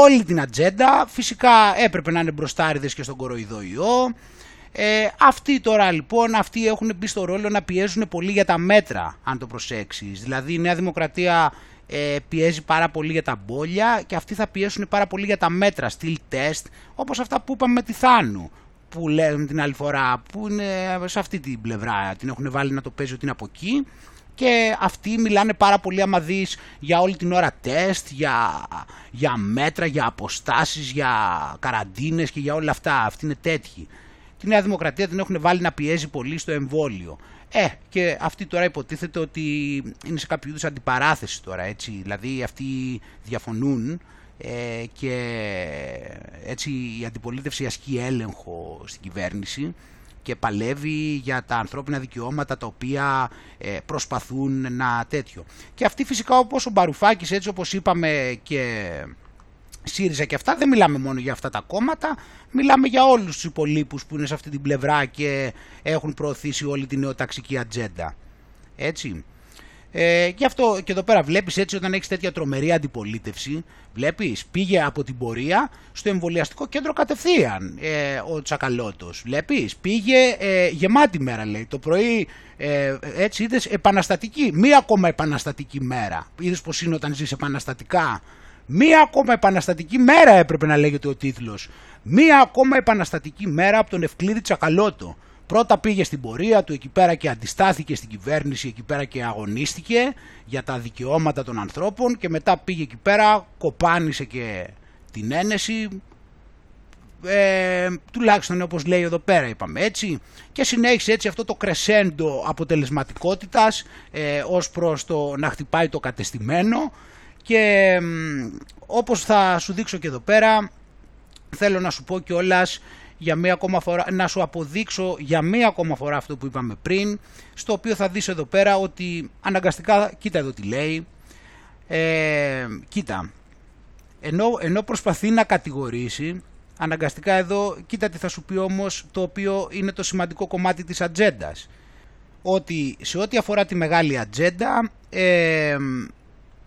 όλη την ατζέντα. Φυσικά έπρεπε να είναι μπροστάριδες και στον κοροϊδοϊό. Ε, αυτοί τώρα λοιπόν, αυτοί έχουν μπει στο ρόλο να πιέζουν πολύ για τα μέτρα, αν το προσέξεις. Δηλαδή η Νέα Δημοκρατία ε, πιέζει πάρα πολύ για τα μπόλια και αυτοί θα πιέσουν πάρα πολύ για τα μέτρα, στυλ τεστ, όπως αυτά που είπαμε με τη Θάνου, που λένε την άλλη φορά, που είναι σε αυτή την πλευρά, την έχουν βάλει να το παίζει ότι είναι από εκεί και αυτοί μιλάνε πάρα πολύ άμα δεις για όλη την ώρα τεστ, για, για μέτρα, για αποστάσεις, για καραντίνες και για όλα αυτά. Αυτοί είναι τέτοιοι. Τη Νέα Δημοκρατία την έχουν βάλει να πιέζει πολύ στο εμβόλιο. Ε, και αυτοί τώρα υποτίθεται ότι είναι σε κάποιο είδους αντιπαράθεση τώρα, έτσι. Δηλαδή αυτοί διαφωνούν ε, και έτσι η αντιπολίτευση ασκεί έλεγχο στην κυβέρνηση και παλεύει για τα ανθρώπινα δικαιώματα τα οποία ε, προσπαθούν να τέτοιο. Και αυτή φυσικά όπως ο Μπαρουφάκης έτσι όπως είπαμε και ΣΥΡΙΖΑ και αυτά δεν μιλάμε μόνο για αυτά τα κόμματα, μιλάμε για όλους τους υπολείπους που είναι σε αυτή την πλευρά και έχουν προωθήσει όλη την νεοταξική ατζέντα. Έτσι. Ε, και αυτό και εδώ πέρα βλέπεις έτσι όταν έχεις τέτοια τρομερή αντιπολίτευση, βλέπεις πήγε από την πορεία στο εμβολιαστικό κέντρο κατευθείαν ε, ο Τσακαλώτος. Βλέπεις πήγε ε, γεμάτη μέρα λέει. Το πρωί ε, έτσι είδες επαναστατική, μία ακόμα επαναστατική μέρα. Είδες πως είναι όταν ζεις επαναστατικά; Μία ακόμα επαναστατική μέρα έπρεπε να λέγεται ο τίτλος. Μία ακόμα επαναστατική μέρα από τον Ευκλήδη Τσακαλώτο. Πρώτα πήγε στην πορεία του εκεί πέρα και αντιστάθηκε στην κυβέρνηση εκεί πέρα και αγωνίστηκε για τα δικαιώματα των ανθρώπων και μετά πήγε εκεί πέρα, κοπάνισε και την ένεση, ε, τουλάχιστον όπως λέει εδώ πέρα είπαμε έτσι. Και συνέχισε έτσι αυτό το κρεσέντο αποτελεσματικότητας ε, ως προς το να χτυπάει το κατεστημένο. Και όπως θα σου δείξω και εδώ πέρα θέλω να σου πω κιόλας για μία ακόμα φορά, να σου αποδείξω για μία ακόμα φορά αυτό που είπαμε πριν, στο οποίο θα δεις εδώ πέρα ότι αναγκαστικά, κοίτα εδώ τι λέει, ε, κοίτα, ενώ, ενώ προσπαθεί να κατηγορήσει, αναγκαστικά εδώ, κοίτα τι θα σου πει όμως, το οποίο είναι το σημαντικό κομμάτι της ατζέντας. Ότι σε ό,τι αφορά τη μεγάλη ατζέντα, ε,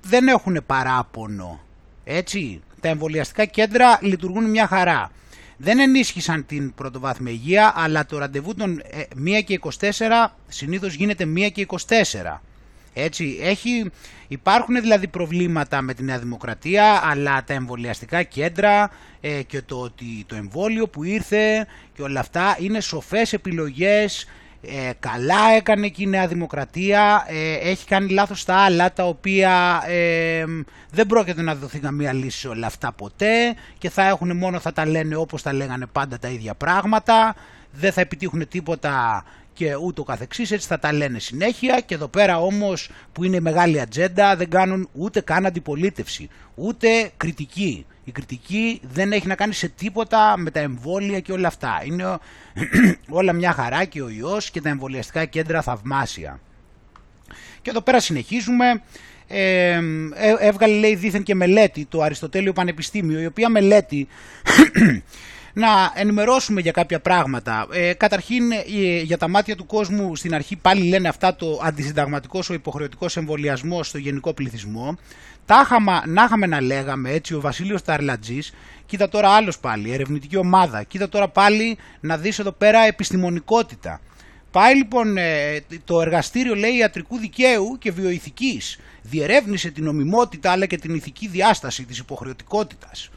δεν έχουν παράπονο, έτσι, τα εμβολιαστικά κέντρα λειτουργούν μια χαρά δεν ενίσχυσαν την πρωτοβάθμια υγεία, αλλά το ραντεβού των 1 ε, και 24 συνήθως γίνεται 1 και 24. Έτσι, έχει, υπάρχουν δηλαδή προβλήματα με τη Νέα Δημοκρατία, αλλά τα εμβολιαστικά κέντρα ε, και το ότι το εμβόλιο που ήρθε και όλα αυτά είναι σοφές επιλογές ε, καλά έκανε και η Νέα Δημοκρατία, ε, έχει κάνει λάθος στα άλλα τα οποία ε, δεν πρόκειται να δοθεί καμία λύση σε όλα αυτά ποτέ και θα έχουν μόνο θα τα λένε όπως τα λέγανε πάντα τα ίδια πράγματα, δεν θα επιτύχουν τίποτα και ούτω καθεξής, έτσι θα τα λένε συνέχεια. Και εδώ πέρα όμως που είναι μεγάλη ατζέντα δεν κάνουν ούτε καν αντιπολίτευση, ούτε κριτική. Η κριτική δεν έχει να κάνει σε τίποτα με τα εμβόλια και όλα αυτά. Είναι όλα μια χαρά και ο ιός και τα εμβολιαστικά κέντρα θαυμάσια. Και εδώ πέρα συνεχίζουμε. Ε, ε, έβγαλε λέει δήθεν και μελέτη το Αριστοτέλειο Πανεπιστήμιο η οποία μελέτη να ενημερώσουμε για κάποια πράγματα. Ε, καταρχήν, ε, για τα μάτια του κόσμου, στην αρχή πάλι λένε αυτά το αντισυνταγματικός ο υποχρεωτικός εμβολιασμός στο γενικό πληθυσμό. Τα είχαμε, να είχαμε να λέγαμε έτσι ο Βασίλειος Ταρλατζής, κοίτα τώρα άλλος πάλι, ερευνητική ομάδα, κοίτα τώρα πάλι να δεις εδώ πέρα επιστημονικότητα. Πάει λοιπόν ε, το εργαστήριο λέει ιατρικού δικαίου και βιοειθικής. Διερεύνησε την νομιμότητα αλλά και την ηθική διάσταση της υποχρεωτικότητας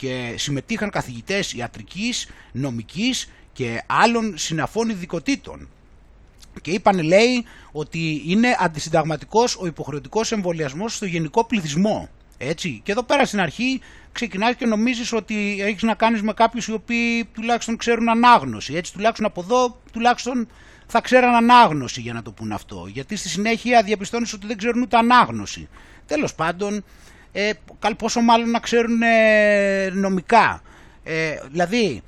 και συμμετείχαν καθηγητές ιατρικής, νομικής και άλλων συναφών ειδικοτήτων. Και είπαν λέει ότι είναι αντισυνταγματικός ο υποχρεωτικός εμβολιασμός στο γενικό πληθυσμό. Έτσι. Και εδώ πέρα στην αρχή ξεκινάει και νομίζεις ότι έχεις να κάνεις με κάποιους οι οποίοι τουλάχιστον ξέρουν ανάγνωση. Έτσι τουλάχιστον από εδώ τουλάχιστον θα ξέραν ανάγνωση για να το πούν αυτό. Γιατί στη συνέχεια διαπιστώνεις ότι δεν ξέρουν ούτε ανάγνωση. Τέλος πάντων ε, πόσο μάλλον να ξέρουν ε, νομικά. Ε, δηλαδή,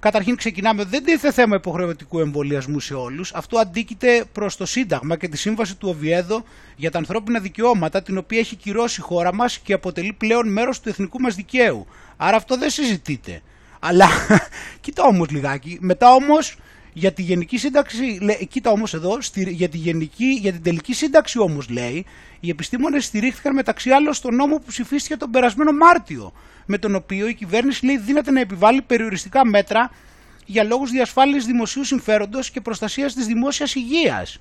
καταρχήν ξεκινάμε, δεν τίθεται θέμα υποχρεωτικού εμβολιασμού σε όλους. Αυτό αντίκειται προς το Σύνταγμα και τη Σύμβαση του Οβιέδο για τα ανθρώπινα δικαιώματα, την οποία έχει κυρώσει η χώρα μας και αποτελεί πλέον μέρος του εθνικού μας δικαίου. Άρα αυτό δεν συζητείται. Αλλά, κοίτα όμως λιγάκι, μετά όμως για τη γενική σύνταξη, κοίτα όμως εδώ, για, τη γενική, για την τελική σύνταξη όμως λέει, οι επιστήμονες στηρίχθηκαν μεταξύ άλλων στο νόμο που ψηφίστηκε τον περασμένο Μάρτιο, με τον οποίο η κυβέρνηση λέει δύναται να επιβάλλει περιοριστικά μέτρα για λόγους διασφάλισης δημοσίου συμφέροντος και προστασίας της δημόσιας υγείας.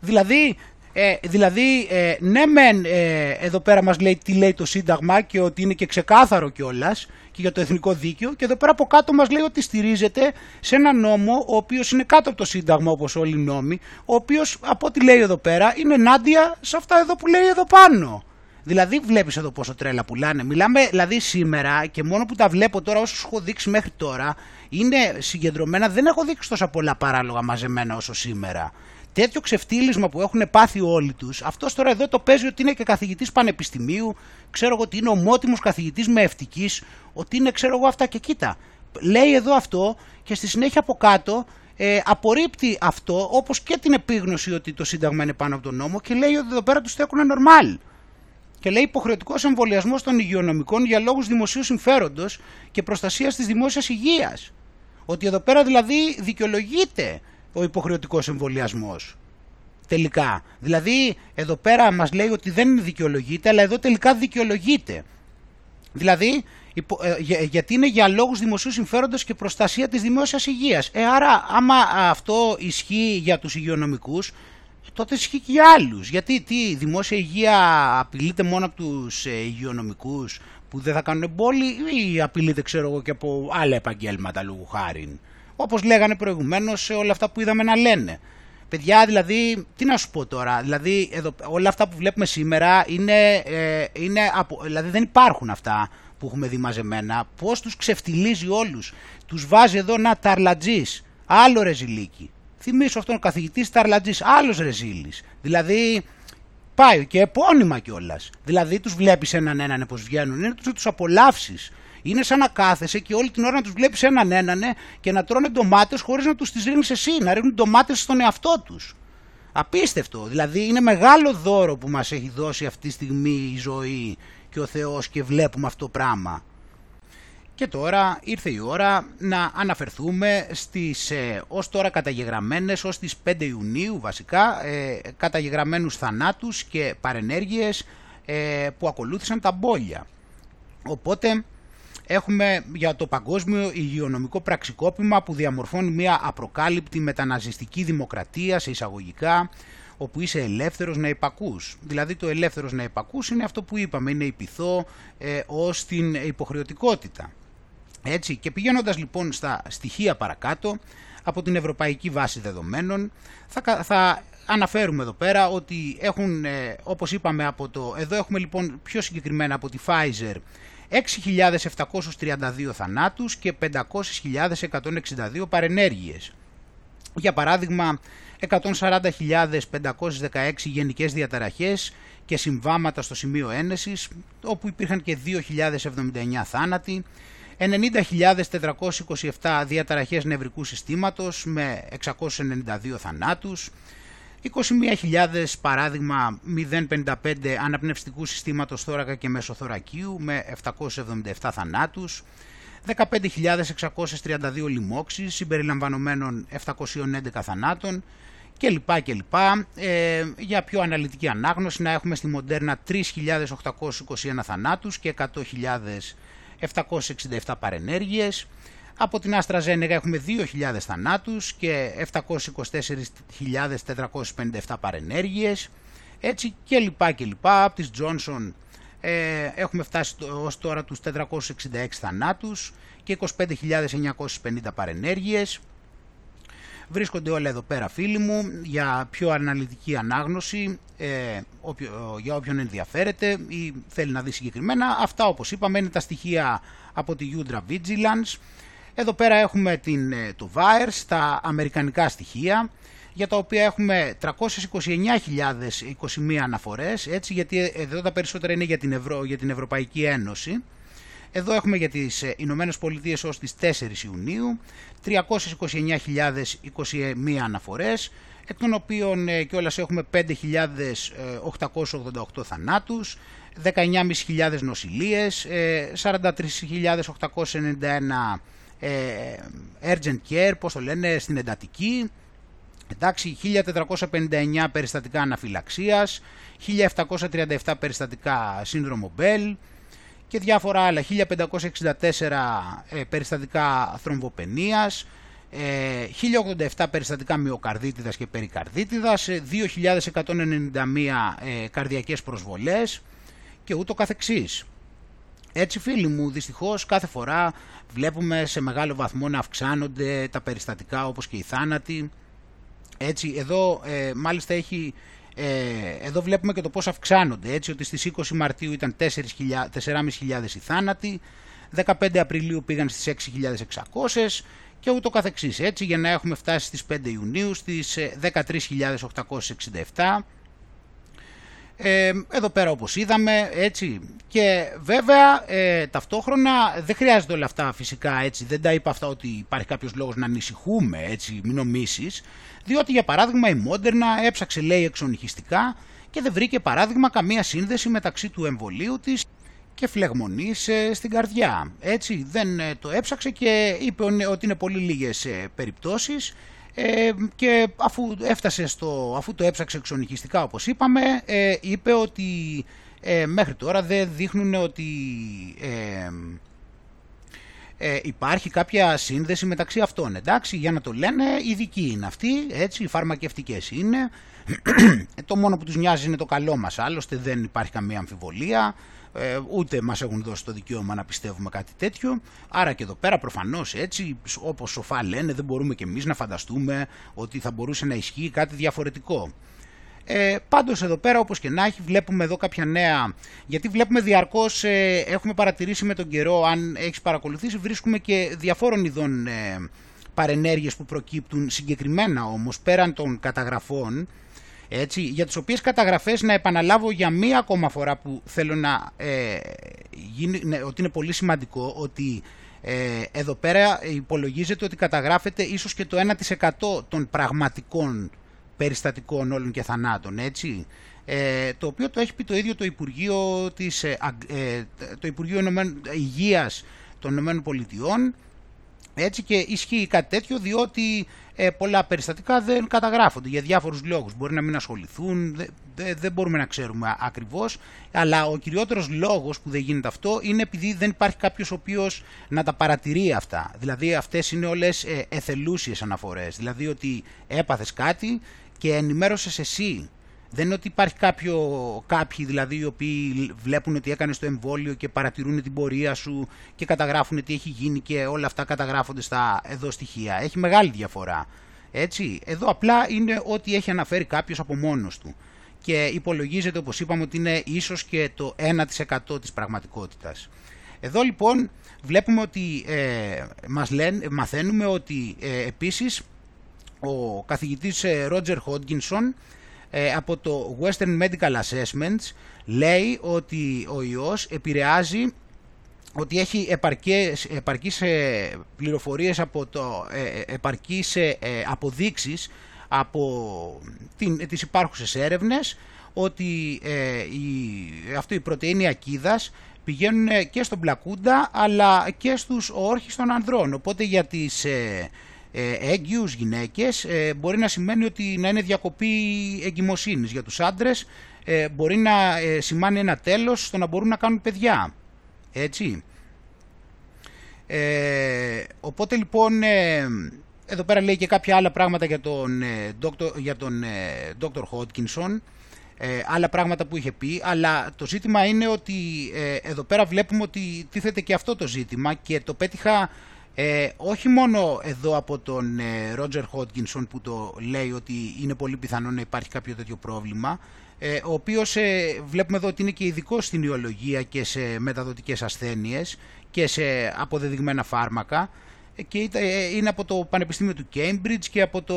Δηλαδή, ε, δηλαδή ε, ναι μεν ε, εδώ πέρα μας λέει τι λέει το Σύνταγμα και ότι είναι και ξεκάθαρο κιόλας και για το εθνικό δίκαιο και εδώ πέρα από κάτω μας λέει ότι στηρίζεται σε ένα νόμο ο οποίος είναι κάτω από το Σύνταγμα όπως όλοι οι νόμοι ο οποίος από ό,τι λέει εδώ πέρα είναι ενάντια σε αυτά εδώ που λέει εδώ πάνω. Δηλαδή βλέπεις εδώ πόσο τρέλα πουλάνε. Μιλάμε δηλαδή σήμερα και μόνο που τα βλέπω τώρα όσους έχω δείξει μέχρι τώρα είναι συγκεντρωμένα. Δεν έχω δείξει τόσα πολλά παράλογα μαζεμένα όσο σήμερα τέτοιο ξεφτύλισμα που έχουν πάθει όλοι τους, αυτός τώρα εδώ το παίζει ότι είναι και καθηγητής πανεπιστημίου, ξέρω εγώ ότι είναι ομότιμος καθηγητής με ευτική, ότι είναι ξέρω εγώ αυτά και κοίτα. Λέει εδώ αυτό και στη συνέχεια από κάτω ε, απορρίπτει αυτό όπως και την επίγνωση ότι το Σύνταγμα είναι πάνω από τον νόμο και λέει ότι εδώ πέρα τους στέκουν νορμάλ. Και λέει υποχρεωτικός εμβολιασμός των υγειονομικών για λόγους δημοσίου συμφέροντος και προστασίας της δημόσιας υγείας. Ότι εδώ πέρα δηλαδή δικαιολογείται ο υποχρεωτικός εμβολιασμός. Τελικά. Δηλαδή εδώ πέρα μας λέει ότι δεν δικαιολογείται, αλλά εδώ τελικά δικαιολογείται. Δηλαδή ε, γιατί είναι για λόγους δημοσίου συμφέροντος και προστασία της δημόσιας υγείας. Ε, άρα άμα αυτό ισχύει για τους υγειονομικούς, τότε ισχύει και για άλλους. Γιατί τι, η δημόσια υγεία απειλείται μόνο από τους ε, υγειονομικούς που δεν θα κάνουν πόλη ή απειλείται ξέρω εγώ και από άλλα επαγγέλματα λόγου χάρη. Όπως λέγανε προηγουμένως σε όλα αυτά που είδαμε να λένε. Παιδιά, δηλαδή, τι να σου πω τώρα, δηλαδή εδώ, όλα αυτά που βλέπουμε σήμερα είναι, ε, είναι απο, δηλαδή δεν υπάρχουν αυτά που έχουμε δει μαζεμένα, πώς τους ξεφτιλίζει όλους. Τους βάζει εδώ να ταρλατζής, άλλο ρεζιλίκι. Θυμίσω αυτόν ο καθηγητής ταρλατζής, άλλος ρεζίλης. Δηλαδή πάει και επώνυμα κιόλας. Δηλαδή τους βλέπεις έναν έναν πώς βγαίνουν, είναι τους, τους απολαύσεις. Είναι σαν να κάθεσαι και όλη την ώρα να τους βλέπεις έναν έναν και να τρώνε ντομάτες χωρίς να τους τις ρίχνεις εσύ, να ρίχνουν ντομάτες στον εαυτό τους. Απίστευτο, δηλαδή είναι μεγάλο δώρο που μας έχει δώσει αυτή τη στιγμή η ζωή και ο Θεός και βλέπουμε αυτό το πράγμα. Και τώρα ήρθε η ώρα να αναφερθούμε στις ε, ως τώρα καταγεγραμμένες, ως τις 5 Ιουνίου βασικά, ε, καταγεγραμμένους θανάτους και παρενέργειες ε, που ακολούθησαν τα μπόλια. Οπότε έχουμε για το παγκόσμιο υγειονομικό πραξικόπημα που διαμορφώνει μια απροκάλυπτη μεταναζιστική δημοκρατία σε εισαγωγικά όπου είσαι ελεύθερος να υπακούς. Δηλαδή το ελεύθερος να υπακούς είναι αυτό που είπαμε, είναι υπηθό ε, ως την υποχρεωτικότητα. Έτσι, και πηγαίνοντας λοιπόν στα στοιχεία παρακάτω, από την Ευρωπαϊκή Βάση Δεδομένων, θα, θα αναφέρουμε εδώ πέρα ότι έχουν, ε, όπως είπαμε, από το, εδώ έχουμε λοιπόν πιο συγκεκριμένα από τη Pfizer, 6.732 θανάτους και 500.162 παρενέργειες. Για παράδειγμα, 140.516 γενικές διαταραχές και συμβάματα στο σημείο ένεσης, όπου υπήρχαν και 2.079 θάνατοι, 90.427 διαταραχές νευρικού συστήματος με 692 θανάτους, 21.000 παράδειγμα 055 αναπνευστικού συστήματος θώρακα και μεσοθωρακίου με 777 θανάτους, 15.632 λοιμώξεις συμπεριλαμβανομένων 711 θανάτων και λοιπά και λοιπά. Ε, για πιο αναλυτική ανάγνωση να έχουμε στη Μοντέρνα 3.821 θανάτους και 100.767 παρενέργειες. Από την Άστρα Ζένεγα έχουμε 2.000 θανάτους και 724.457 παρενέργειες. Έτσι και λοιπά και λοιπά. Από τις Johnson ε, έχουμε φτάσει ως τώρα τους 466 θανάτους και 25.950 παρενέργειες. Βρίσκονται όλα εδώ πέρα φίλοι μου για πιο αναλυτική ανάγνωση ε, για όποιον ενδιαφέρεται ή θέλει να δει συγκεκριμένα. Αυτά όπως είπαμε είναι τα στοιχεία από τη Udra Vigilance. Εδώ πέρα έχουμε την, ε, το VAERS, τα αμερικανικά στοιχεία για τα οποία έχουμε 329.021 αναφορές, έτσι, γιατί εδώ τα περισσότερα είναι για την, Ευρω... για την Ευρωπαϊκή Ένωση. Εδώ έχουμε για τις ε, Ηνωμένες Πολιτείες ως τις 4 Ιουνίου 329.021 αναφορές, εκ των οποίων ε, κιόλας έχουμε 5.888 θανάτους, 19.500 νοσηλίες, 43.891 ε, urgent care, πώς το λένε, στην εντατική, Εντάξει, 1459 περιστατικά αναφυλαξίας, 1737 περιστατικά σύνδρομο Μπέλ και διάφορα άλλα, 1564 ε, περιστατικά θρομβοπενίας, 1087 ε, περιστατικά μυοκαρδίτιδας και περικαρδίτιδας, 2191 ε, καρδιακές προσβολές και ούτω καθεξής. Έτσι φίλοι μου, δυστυχώς κάθε φορά βλέπουμε σε μεγάλο βαθμό να αυξάνονται τα περιστατικά όπως και οι θάνατοι. Έτσι, εδώ ε, μάλιστα έχει, ε, εδώ βλέπουμε και το πώς αυξάνονται, έτσι ότι στις 20 Μαρτίου ήταν 4.500 οι θάνατοι, 15 Απριλίου πήγαν στις 6.600 και ούτω καθεξής. Έτσι για να έχουμε φτάσει στις 5 Ιουνίου στις 13.867 ε, εδώ πέρα όπως είδαμε, έτσι. Και βέβαια ε, ταυτόχρονα δεν χρειάζεται όλα αυτά φυσικά, έτσι. Δεν τα είπα αυτά ότι υπάρχει κάποιος λόγος να ανησυχούμε, έτσι, μην νομίσεις. Διότι για παράδειγμα η Μόντερνα έψαξε λέει εξονυχιστικά και δεν βρήκε παράδειγμα καμία σύνδεση μεταξύ του εμβολίου της και φλεγμονής ε, στην καρδιά. Έτσι δεν ε, το έψαξε και είπε ότι είναι πολύ λίγες ε, περιπτώσεις ε, και αφού έφτασε στο, αφού το έψαξε εξονυχιστικά όπως είπαμε, ε, είπε ότι ε, μέχρι τώρα δεν δείχνουν ότι υπάρχει κάποια σύνδεση μεταξύ αυτών. Εντάξει, για να το λένε, ειδικοί είναι αυτοί, έτσι, οι φαρμακευτικές είναι. το μόνο που τους νοιάζει είναι το καλό μας, άλλωστε δεν υπάρχει καμία αμφιβολία ε, ούτε μας έχουν δώσει το δικαίωμα να πιστεύουμε κάτι τέτοιο. Άρα και εδώ πέρα προφανώς έτσι, όπως σοφά λένε, δεν μπορούμε και εμείς να φανταστούμε ότι θα μπορούσε να ισχύει κάτι διαφορετικό. Ε, πάντως εδώ πέρα όπως και να έχει βλέπουμε εδώ κάποια νέα, γιατί βλέπουμε διαρκώς, ε, έχουμε παρατηρήσει με τον καιρό, αν έχεις παρακολουθήσει, βρίσκουμε και διαφόρων ειδών ε, παρενέργειες που προκύπτουν συγκεκριμένα όμως πέραν των καταγραφών έτσι, για τις οποίες καταγραφές να επαναλάβω για μία ακόμα φορά που θέλω να ε, γίνει, ναι, ότι είναι πολύ σημαντικό ότι ε, εδώ πέρα υπολογίζεται ότι καταγράφεται ίσως και το 1% των πραγματικών περιστατικών όλων και θανάτων, έτσι. Ε, το οποίο το έχει πει το ίδιο το Υπουργείο, της, ε, ε το Υπουργείο Υγείας των Ηνωμένων Πολιτειών, έτσι και ισχύει κάτι τέτοιο διότι ε, πολλά περιστατικά δεν καταγράφονται για διάφορους λόγους. Μπορεί να μην ασχοληθούν, δεν, δεν μπορούμε να ξέρουμε ακριβώς, αλλά ο κυριότερος λόγος που δεν γίνεται αυτό είναι επειδή δεν υπάρχει κάποιος ο οποίος να τα παρατηρεί αυτά. Δηλαδή αυτές είναι όλες ε, εθελούσιες αναφορές, δηλαδή ότι έπαθες κάτι και ενημέρωσες εσύ δεν είναι ότι υπάρχει κάποιο, κάποιοι δηλαδή οι οποίοι βλέπουν ότι έκανε το εμβόλιο και παρατηρούν την πορεία σου και καταγράφουν τι έχει γίνει και όλα αυτά καταγράφονται στα εδώ στοιχεία. Έχει μεγάλη διαφορά. Έτσι, εδώ απλά είναι ότι έχει αναφέρει κάποιος από μόνος του και υπολογίζεται όπως είπαμε ότι είναι ίσως και το 1% της πραγματικότητας. Εδώ λοιπόν βλέπουμε ότι ε, μας λένε, μαθαίνουμε ότι ε, επίσης ο καθηγητής Ρότζερ Χόντγκινσον ε, από το Western Medical Assessments λέει ότι ο ιός επηρεάζει ότι έχει επαρκές, επαρκείς ε, πληροφορίες από το, ε, επαρκείς αποδείξεις από την, τις υπάρχουσες έρευνες ότι η, αυτό η πρωτεΐνη ακίδας πηγαίνουν και στον πλακούντα αλλά και στους όρχες των ανδρών. Οπότε για τις ε, έγκυους γυναίκες ε, μπορεί να σημαίνει ότι να είναι διακοπή εγκυμοσύνης. Για τους άντρες ε, μπορεί να σημάνει ένα τέλος στο να μπορούν να κάνουν παιδιά. Έτσι. Ε, οπότε λοιπόν εδώ πέρα λέει και κάποια άλλα πράγματα για τον, για τον Dr. Hodgkinson άλλα πράγματα που είχε πει αλλά το ζήτημα είναι ότι εδώ πέρα βλέπουμε ότι τίθεται και αυτό το ζήτημα και το πέτυχα ε, όχι μόνο εδώ από τον Ρότζερ Χότκινσον που το λέει ότι είναι πολύ πιθανό να υπάρχει κάποιο τέτοιο πρόβλημα, ε, ο οποίος ε, βλέπουμε εδώ ότι είναι και ειδικό στην ιολογία και σε μεταδοτικές ασθένειες και σε αποδεδειγμένα φάρμακα ε, και είναι από το Πανεπιστήμιο του Cambridge και από το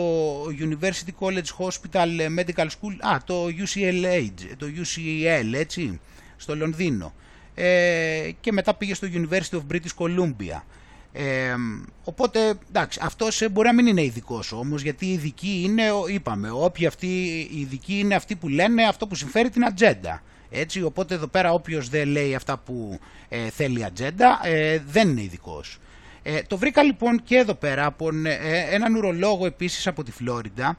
University College Hospital Medical School, α, το UCLA, το UCL, έτσι, στο Λονδίνο. Ε, και μετά πήγε στο University of British Columbia. Ε, οπότε εντάξει, αυτός μπορεί να μην είναι ειδικός όμως, γιατί οι ειδικοί είναι, είπαμε, όποιοι αυτοί οι ειδικοί είναι αυτοί που λένε αυτό που συμφέρει την ατζέντα. Έτσι, οπότε εδώ πέρα όποιος δεν λέει αυτά που ε, θέλει η ατζέντα ε, δεν είναι ειδικός. Ε, το βρήκα λοιπόν και εδώ πέρα από ε, έναν ουρολόγο επίσης από τη Φλόριντα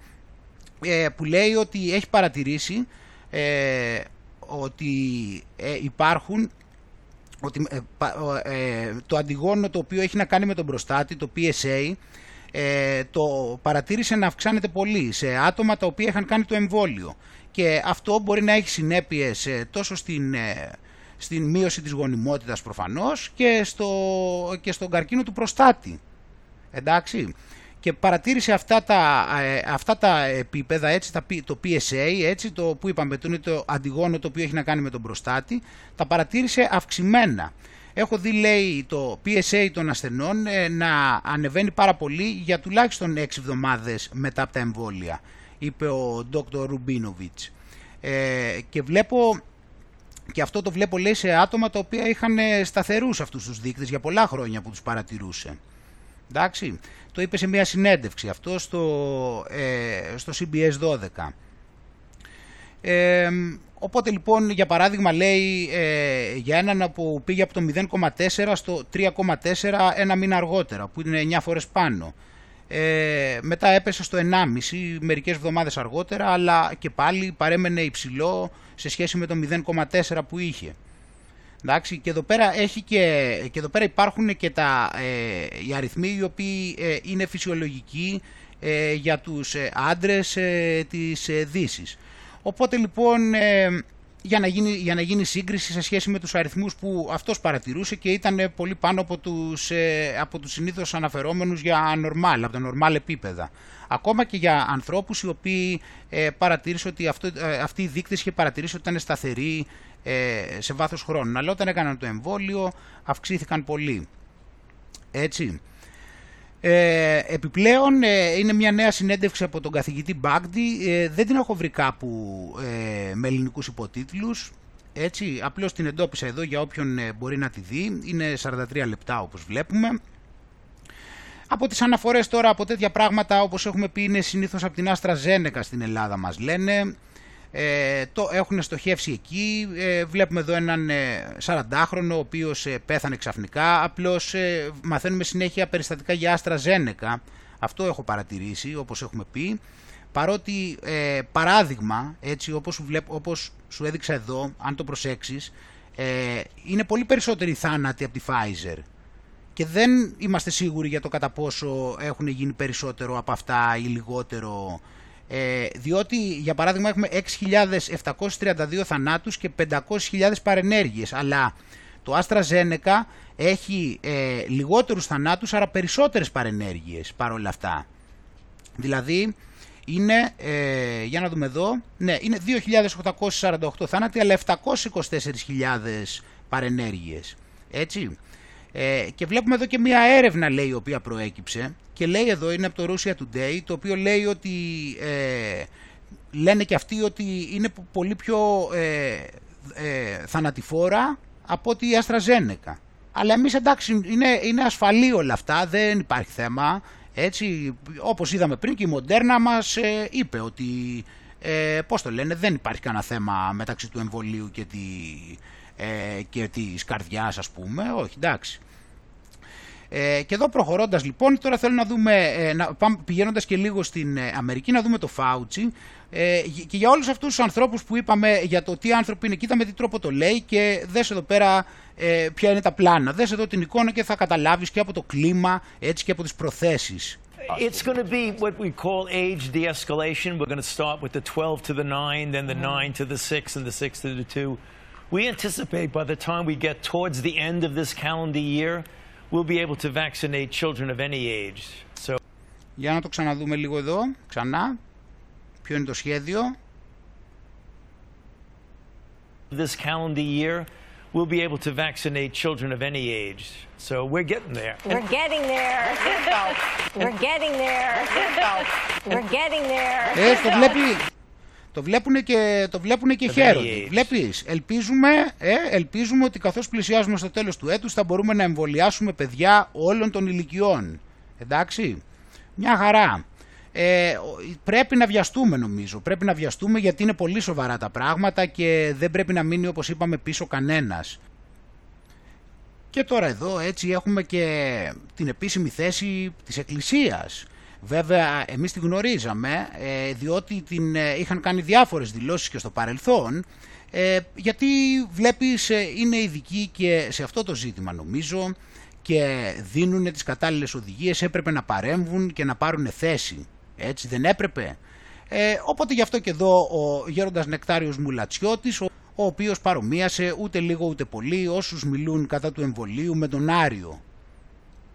που λέει ότι έχει παρατηρήσει ότι υπάρχουν ότι ε, ε, το αντιγόνο το οποίο έχει να κάνει με τον προστάτη, το PSA, ε, το παρατήρησε να αυξάνεται πολύ σε άτομα τα οποία είχαν κάνει το εμβόλιο. Και αυτό μπορεί να έχει συνέπειες τόσο στην, στην μείωση της γονιμότητας προφανώς και, στο, και στον καρκίνο του προστάτη. Εντάξει και παρατήρησε αυτά τα, ε, αυτά τα επίπεδα, έτσι, το PSA, έτσι, το που είπαμε, το είναι το αντιγόνο το οποίο έχει να κάνει με τον προστάτη, τα παρατήρησε αυξημένα. έχω δει λέει το PSA των ασθενών ε, να ανεβαίνει πάρα πολύ για τουλάχιστον 6 εβδομάδες μετά από τα εμβόλια, είπε ο Dr. Ρουμπίνοβιτς. Ε, και βλέπω και αυτό το βλέπω λέει σε άτομα τα οποία είχαν ε, σταθερούς αυτούς τους δείκτες για πολλά χρόνια που τους παρατηρούσε. Εντάξει, το είπε σε μια συνέντευξη αυτό στο, ε, στο CBS 12. Ε, οπότε λοιπόν για παράδειγμα λέει ε, για έναν που πήγε από το 0,4 στο 3,4 ένα μήνα αργότερα που είναι 9 φορές πάνω. Ε, μετά έπεσε στο 1,5 μερικές εβδομάδες αργότερα αλλά και πάλι παρέμενε υψηλό σε σχέση με το 0,4 που είχε. Εντάξει, και εδώ πέρα, έχει και, και εδώ πέρα υπάρχουν και τα, ε, οι αριθμοί οι οποίοι ε, είναι φυσιολογικοί ε, για τους ε, άντρες ε, της Δύσης. Οπότε λοιπόν για να, γίνει, για να γίνει σύγκριση σε σχέση με τους αριθμούς που αυτός παρατηρούσε και ήταν πολύ πάνω από τους, από τους συνήθως αναφερόμενους για normal, από τα normal επίπεδα. Ακόμα και για ανθρώπους οι οποίοι ε, παρατήρησε ότι αυτό, ε, αυτοί οι δείκτες είχε παρατηρήσει ότι ήταν σταθεροί ε, σε βάθος χρόνου. Αλλά όταν έκαναν το εμβόλιο αυξήθηκαν πολύ. Έτσι. Ε, επιπλέον ε, είναι μια νέα συνέντευξη από τον καθηγητή Μπάγντι, ε, δεν την έχω βρει κάπου ε, με ελληνικούς υποτίτλους, έτσι, απλώς την εντόπισα εδώ για όποιον μπορεί να τη δει, είναι 43 λεπτά όπως βλέπουμε. Από τις αναφορές τώρα από τέτοια πράγματα όπως έχουμε πει είναι συνήθως από την Άστρα Ζένεκα στην Ελλάδα μας λένε. Ε, το έχουν στοχεύσει εκεί. Ε, βλέπουμε εδώ έναν 40χρονο ε, ο οποίος ε, πέθανε ξαφνικά. Απλώς ε, μαθαίνουμε συνέχεια περιστατικά για Άστρα Ζένεκα. Αυτό έχω παρατηρήσει όπως έχουμε πει. Παρότι παράδειγμα, έτσι όπως σου, βλέπω, όπως σου έδειξα εδώ, αν το προσέξεις, είναι πολύ περισσότεροι θάνατοι από τη Pfizer και δεν είμαστε σίγουροι για το κατά πόσο έχουν γίνει περισσότερο από αυτά ή λιγότερο ε, διότι για παράδειγμα έχουμε 6.732 θανάτους και 500.000 παρενέργειες. Αλλά το AstraZeneca έχει ε, λιγότερους θανάτους άρα περισσότερες παρενέργειες παρόλα αυτά. Δηλαδή είναι, ε, για να δούμε εδώ, ναι, είναι 2.848 θάνατοι αλλά 724.000 παρενέργειες. Έτσι ε, και βλέπουμε εδώ και μια έρευνα λέει η οποία προέκυψε και λέει εδώ είναι από το Russia Today το οποίο λέει ότι ε, λένε και αυτοί ότι είναι πολύ πιο ε, ε, θανατηφόρα από ότι η Αστραζένεκα. Αλλά εμείς εντάξει είναι, είναι ασφαλή όλα αυτά, δεν υπάρχει θέμα. Έτσι, όπως είδαμε πριν και η Μοντέρνα μας ε, είπε ότι, ε, πώς το λένε, δεν υπάρχει κανένα θέμα μεταξύ του εμβολίου και τη, ε, και της καρδιάς ας πούμε, όχι εντάξει. Ε, και εδώ προχωρώντας λοιπόν, τώρα θέλω να δούμε, ε, να, πηγαίνοντας και λίγο στην ε, Αμερική, να δούμε το Fauci ε, και για όλους αυτούς τους ανθρώπους που είπαμε για το τι άνθρωποι είναι, κοίτα με τι τρόπο το λέει και δες εδώ πέρα ε, ποια είναι τα πλάνα. Δες εδώ την εικόνα και θα καταλάβεις και από το κλίμα έτσι και από τις προθέσεις. It's going to be what we call age de-escalation. We're going to start with the 12 to the 9, then the 9 to the 6, and the 6 to the 2. We anticipate by the time we get towards the end of this calendar year, we'll be able to vaccinate children of any age. So... Για να το ξαναδούμε λίγο εδώ, ξανά. Ποιο είναι το σχέδιο. This calendar year, we'll be able to vaccinate children of any age. So we're getting there. We're getting there. We're getting there. We're getting there. Ε, το βλέπει, Το βλέπουν και, το βλέπουνε και χαίρονται. Βλέπεις, ελπίζουμε, ε, ελπίζουμε ότι καθώς πλησιάζουμε στο τέλος του έτους θα μπορούμε να εμβολιάσουμε παιδιά όλων των ηλικιών. Εντάξει, μια χαρά. Ε, πρέπει να βιαστούμε νομίζω, πρέπει να βιαστούμε γιατί είναι πολύ σοβαρά τα πράγματα και δεν πρέπει να μείνει όπως είπαμε πίσω κανένας. Και τώρα εδώ έτσι έχουμε και την επίσημη θέση της Εκκλησίας Βέβαια, εμείς τη γνωρίζαμε, ε, διότι την ε, είχαν κάνει διάφορες δηλώσεις και στο παρελθόν, ε, γιατί βλέπεις είναι ειδικοί και σε αυτό το ζήτημα νομίζω και δίνουν τις κατάλληλες οδηγίες, έπρεπε να παρέμβουν και να πάρουν θέση. Έτσι δεν έπρεπε; Ε, οπότε γι' αυτό και εδώ ο γέροντας Νεκτάριος Μουλατσιώτης, ο, ο οποίος παρομοίασε ούτε λίγο ούτε πολύ όσους μιλούν κατά του εμβολίου με τον Άριο.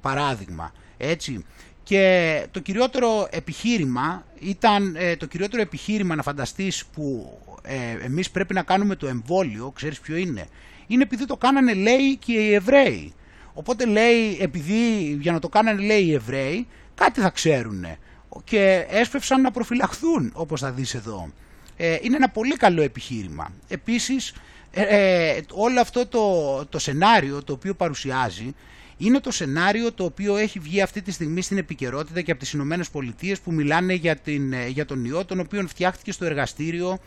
Παράδειγμα. Έτσι. Και το κυριότερο επιχείρημα ήταν, ε, το κυριότερο επιχείρημα να φανταστείς που ε, εμείς πρέπει να κάνουμε το εμβόλιο, ξέρεις ποιο είναι, είναι επειδή το κάνανε λέει και οι Εβραίοι. Οπότε λέει, επειδή για να το κάνανε λέει οι Εβραίοι, κάτι θα ξέρουν και έσπευσαν να προφυλαχθούν όπως θα δεις εδώ. Ε, είναι ένα πολύ καλό επιχείρημα. Επίσης, ε, ε, όλο αυτό το, το σενάριο το οποίο παρουσιάζει είναι το σενάριο το οποίο έχει βγει αυτή τη στιγμή στην επικαιρότητα και από τις Ηνωμένες Πολιτείες που μιλάνε για, την, για τον ιό τον οποίο φτιάχτηκε στο εργαστήριο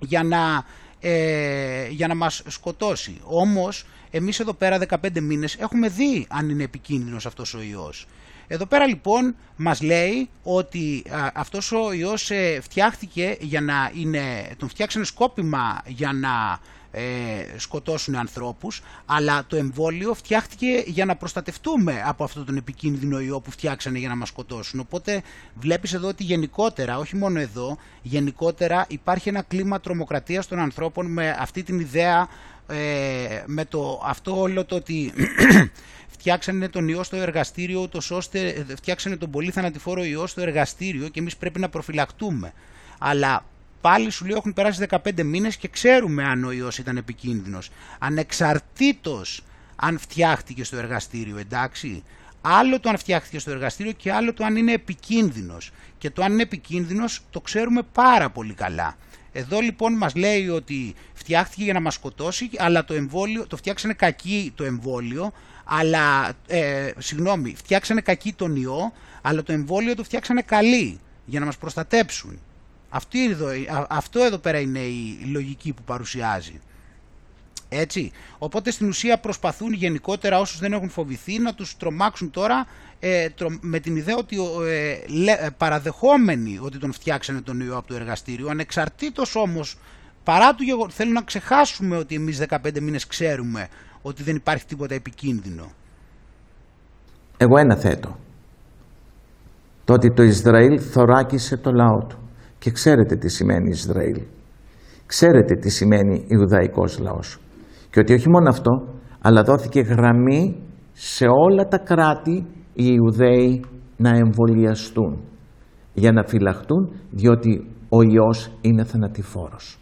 για να, ε, για να μας σκοτώσει. Όμως εμείς εδώ πέρα 15 μήνες έχουμε δει αν είναι επικίνδυνος αυτός ο ιός. Εδώ πέρα λοιπόν μας λέει ότι α, αυτός ο ιός ε, φτιάχτηκε για να είναι, τον φτιάξανε σκόπιμα για να ε, σκοτώσουν ανθρώπους, αλλά το εμβόλιο φτιάχτηκε για να προστατευτούμε από αυτόν τον επικίνδυνο ιό που φτιάξανε για να μας σκοτώσουν. Οπότε βλέπεις εδώ ότι γενικότερα, όχι μόνο εδώ, γενικότερα υπάρχει ένα κλίμα τρομοκρατίας των ανθρώπων με αυτή την ιδέα, ε, με το αυτό όλο το ότι φτιάξανε τον ιό στο εργαστήριο, ούτως ώστε ε, φτιάξανε τον πολύ θανατηφόρο ιό στο εργαστήριο και εμείς πρέπει να προφυλακτούμε. Αλλά πάλι σου λέω έχουν περάσει 15 μήνες και ξέρουμε αν ο ιός ήταν επικίνδυνος. Ανεξαρτήτως αν φτιάχτηκε στο εργαστήριο, εντάξει. Άλλο το αν φτιάχτηκε στο εργαστήριο και άλλο το αν είναι επικίνδυνος. Και το αν είναι επικίνδυνος το ξέρουμε πάρα πολύ καλά. Εδώ λοιπόν μας λέει ότι φτιάχτηκε για να μας σκοτώσει, αλλά το εμβόλιο, το φτιάξανε κακή το εμβόλιο, αλλά, ε, συγγνώμη, φτιάξανε κακή τον ιό, αλλά το εμβόλιο το φτιάξανε καλή για να μας προστατέψουν. Αυτή εδώ, αυτό εδώ πέρα είναι η λογική που παρουσιάζει. Έτσι. Οπότε στην ουσία προσπαθούν γενικότερα όσους δεν έχουν φοβηθεί να τους τρομάξουν τώρα ε, με την ιδέα ότι ε, λέ, παραδεχόμενοι ότι τον φτιάξανε τον ιό από το εργαστήριο, ανεξαρτήτως όμως παρά του γεγονός, θέλουν να ξεχάσουμε ότι εμείς 15 μήνες ξέρουμε ότι δεν υπάρχει τίποτα επικίνδυνο. Εγώ ένα θέτω. Το ότι το Ισραήλ θωράκισε το λαό του. Και ξέρετε τι σημαίνει Ισραήλ. Ξέρετε τι σημαίνει Ιουδαϊκός λαός. Και ότι όχι μόνο αυτό, αλλά δόθηκε γραμμή σε όλα τα κράτη οι Ιουδαίοι να εμβολιαστούν για να φυλαχτούν διότι ο ιός είναι θανατηφόρος.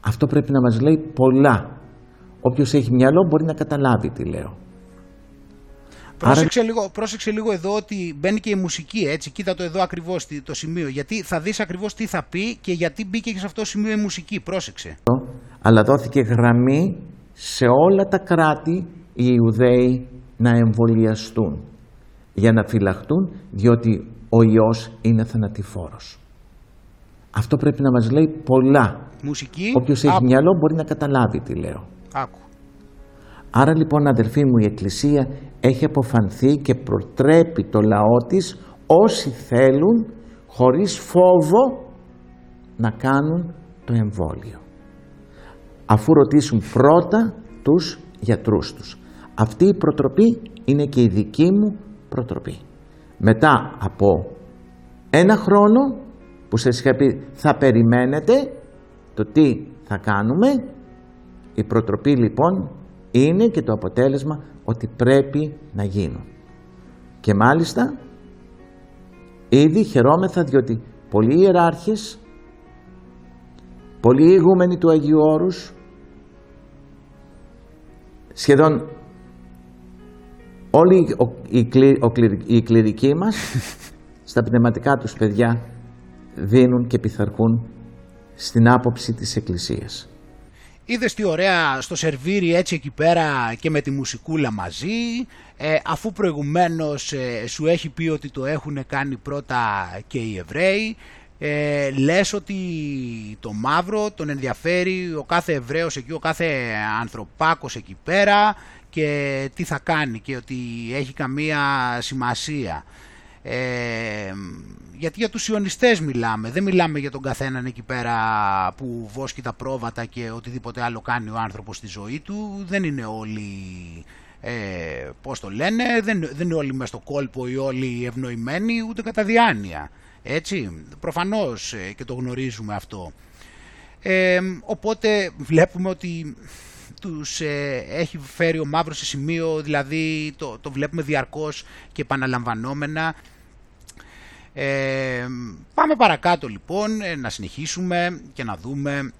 Αυτό πρέπει να μας λέει πολλά Όποιος έχει μυαλό μπορεί να καταλάβει τι λέω. Πρόσεξε, λίγο, πρόσεξε λίγο εδώ ότι μπαίνει και η μουσική έτσι, κοίτα το εδώ ακριβώς το σημείο, γιατί θα δεις ακριβώς τι θα πει και γιατί μπήκε και σε αυτό το σημείο η μουσική, πρόσεξε. Αλλά δόθηκε γραμμή σε όλα τα κράτη οι Ιουδαίοι να εμβολιαστούν για να φυλαχτούν διότι ο ιός είναι θανατηφόρος. Αυτό πρέπει να μας λέει πολλά. Μουσική. Όποιος έχει μυαλό μπορεί να καταλάβει τι λέω. Άκου. Άρα λοιπόν αδελφοί μου η Εκκλησία έχει αποφανθεί και προτρέπει το λαό της όσοι θέλουν χωρίς φόβο να κάνουν το εμβόλιο. Αφού ρωτήσουν πρώτα τους γιατρούς τους. Αυτή η προτροπή είναι και η δική μου προτροπή. Μετά από ένα χρόνο που σας είχα πει θα περιμένετε το τι θα κάνουμε η προτροπή λοιπόν είναι και το αποτέλεσμα ότι πρέπει να γίνουν. Και μάλιστα ήδη χαιρόμεθα διότι πολλοί ιεράρχες, πολλοί ηγούμενοι του Αγίου Όρους, σχεδόν όλοι οι κληρικοί μας στα πνευματικά τους παιδιά δίνουν και πειθαρχούν στην άποψη της Εκκλησίας. Είδες τι ωραία στο σερβίρι έτσι εκεί πέρα και με τη μουσικούλα μαζί ε, αφού προηγουμένως ε, σου έχει πει ότι το έχουν κάνει πρώτα και οι Εβραίοι ε, λες ότι το μαύρο τον ενδιαφέρει ο κάθε Εβραίος εκεί, ο κάθε ανθρωπάκος εκεί πέρα και τι θα κάνει και ότι έχει καμία σημασία. Ε, γιατί για τους ιονιστές μιλάμε, δεν μιλάμε για τον καθέναν εκεί πέρα που βόσκει τα πρόβατα και οτιδήποτε άλλο κάνει ο άνθρωπος στη ζωή του, δεν είναι όλοι, ε, πώς το λένε, δεν, δεν είναι όλοι μες στο κόλπο ή όλοι ευνοημένοι ούτε κατά διάνοια, έτσι, προφανώς ε, και το γνωρίζουμε αυτό. Ε, οπότε βλέπουμε ότι τους ε, έχει φέρει ο μαύρος σε σημείο, δηλαδή το, το βλέπουμε διαρκώς και επαναλαμβανόμενα ε, πάμε παρακάτω λοιπόν, ε, να συνεχίσουμε και να δούμε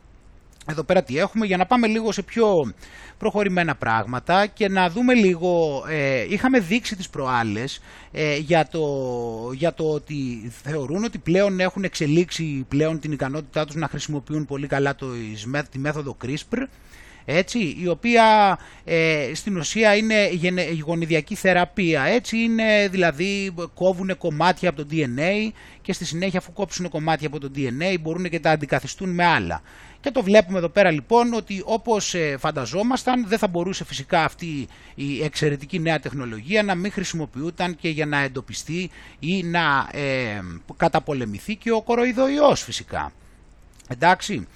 εδώ πέρα τι έχουμε για να πάμε λίγο σε πιο προχωρημένα πράγματα και να δούμε λίγο, ε, είχαμε δείξει τις προάλλες ε, για, το, για το ότι θεωρούν ότι πλέον έχουν εξελίξει πλέον την ικανότητά τους να χρησιμοποιούν πολύ καλά το, τη μέθοδο CRISPR έτσι, η οποία ε, στην ουσία είναι γονιδιακή θεραπεία, έτσι είναι δηλαδή κόβουν κομμάτια από το DNA και στη συνέχεια αφού κόψουν κομμάτια από το DNA μπορούν και τα αντικαθιστούν με άλλα. Και το βλέπουμε εδώ πέρα λοιπόν ότι όπως ε, φανταζόμασταν δεν θα μπορούσε φυσικά αυτή η εξαιρετική νέα τεχνολογία να μην χρησιμοποιούταν και για να εντοπιστεί ή να ε, καταπολεμηθεί και ο κοροϊδοϊός φυσικά. Εντάξει.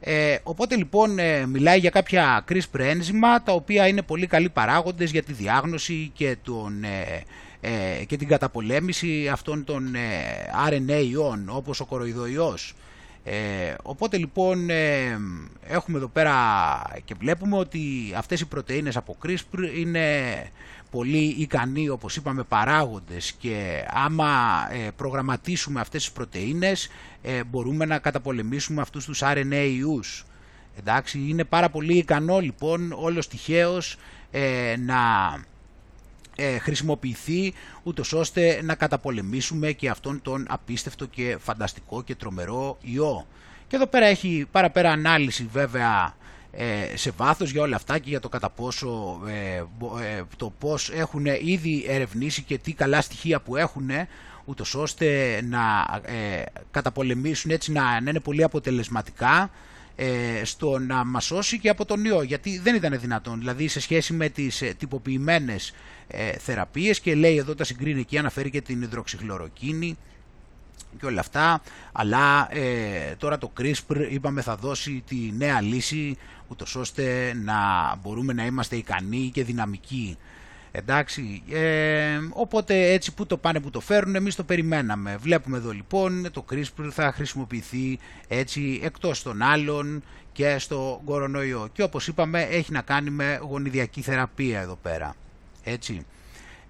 Ε, οπότε λοιπόν ε, μιλάει για κάποια CRISPR ένζημα τα οποία είναι πολύ καλοί παράγοντες για τη διάγνωση και, τον, ε, και την καταπολέμηση αυτών των RNA ιών όπως ο κοροϊδοϊός. Ε, οπότε λοιπόν ε, έχουμε εδώ πέρα και βλέπουμε ότι αυτές οι πρωτεΐνες από CRISPR είναι πολύ ικανοί όπως είπαμε παράγοντες και άμα ε, προγραμματίσουμε αυτές τις πρωτεΐνες ε, μπορούμε να καταπολεμήσουμε αυτούς τους RNA ιούς. Εντάξει, είναι πάρα πολύ ικανό λοιπόν όλος τυχαίως να ε, χρησιμοποιηθεί ούτως ώστε να καταπολεμήσουμε και αυτόν τον απίστευτο και φανταστικό και τρομερό ιό. Και εδώ πέρα έχει παραπέρα ανάλυση βέβαια ε, σε βάθος για όλα αυτά και για το κατά πόσο ε, το πώς έχουν ήδη ερευνήσει και τι καλά στοιχεία που έχουν ούτως ώστε να καταπολεμήσουν έτσι να, να είναι πολύ αποτελεσματικά στο να μας σώσει και από τον ιό. Γιατί δεν ήταν δυνατόν. Δηλαδή σε σχέση με τις τυποποιημένες ε, θεραπείες και λέει εδώ τα συγκρίνει και αναφέρει και την υδροξυχλωροκίνη και όλα αυτά. Αλλά ε, τώρα το CRISPR είπαμε θα δώσει τη νέα λύση ούτως ώστε να μπορούμε να είμαστε ικανοί και δυναμικοί. Εντάξει ε, οπότε έτσι που το πάνε που το φέρουν εμείς το περιμέναμε. Βλέπουμε εδώ λοιπόν το CRISPR θα χρησιμοποιηθεί έτσι εκτός των άλλων και στο κορονοϊό. Και όπως είπαμε έχει να κάνει με γονιδιακή θεραπεία εδώ πέρα. Έτσι.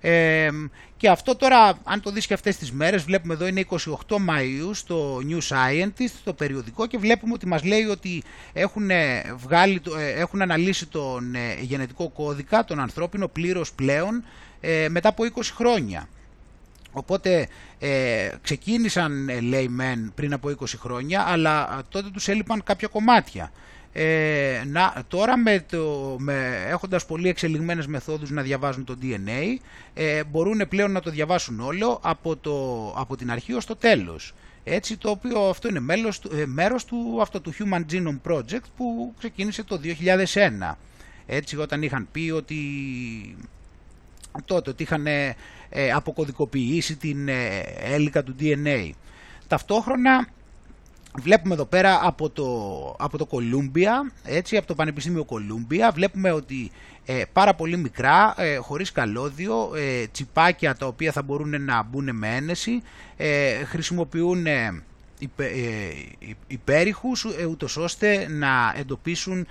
Ε, και αυτό τώρα, αν το δεις και αυτές τις μέρες, βλέπουμε εδώ είναι 28 Μαΐου στο New Scientist, το περιοδικό και βλέπουμε ότι μας λέει ότι έχουν, βγάλει, ε, έχουν αναλύσει τον ε, γενετικό κώδικα, τον ανθρώπινο πλήρως πλέον, ε, μετά από 20 χρόνια. Οπότε ε, ξεκίνησαν, λέει μεν, πριν από 20 χρόνια, αλλά τότε τους έλειπαν κάποια κομμάτια. Ε, να, τώρα με το, με, έχοντας πολύ εξελιγμένες μεθόδους να διαβάζουν το DNA ε, μπορούν πλέον να το διαβάσουν όλο από, το, από την αρχή ως το τέλος. Έτσι το οποίο αυτό είναι μέλος, ε, μέρος του, αυτό, του Human Genome Project που ξεκίνησε το 2001. Έτσι όταν είχαν πει ότι τότε ότι είχαν ε, αποκωδικοποιήσει την ε, έλικα του DNA. Ταυτόχρονα Βλέπουμε εδώ πέρα από το, από το Columbia, έτσι, από το Πανεπιστήμιο Columbia, βλέπουμε ότι ε, πάρα πολύ μικρά, ε, χωρίς καλώδιο, ε, τσιπάκια τα οποία θα μπορούν να μπουν με ένεση, ε, χρησιμοποιούν ε, υπέρηχους ούτως ώστε να εντοπίσουν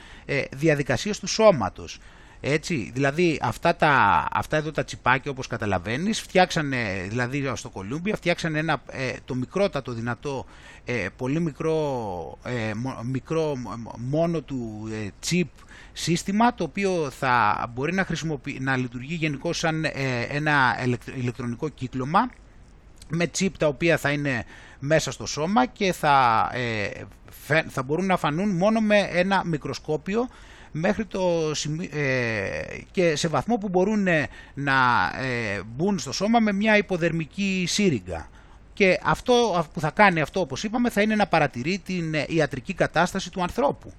διαδικασίες του σώματος. Έτσι, δηλαδή αυτά, τα, αυτά εδώ τα τσιπάκια όπως καταλαβαίνεις φτιάξανε, δηλαδή στο Κολούμπια φτιάξανε ένα, ε, το μικρότατο δυνατό, ε, πολύ μικρό, ε, μικρό μόνο του chip σύστημα το οποίο θα μπορεί να, να λειτουργεί γενικώ σαν ένα ηλεκτρονικό κύκλωμα με chip τα οποία θα είναι μέσα στο σώμα και θα, θα μπορούν να φανούν μόνο με ένα μικροσκόπιο μέχρι το ε, και σε βαθμό που μπορούν ε, να ε, μπουν στο σώμα με μια υποδερμική σύριγγα. Και αυτό που θα κάνει αυτό, όπως είπαμε, θα είναι να παρατηρεί την ιατρική κατάσταση του ανθρώπου.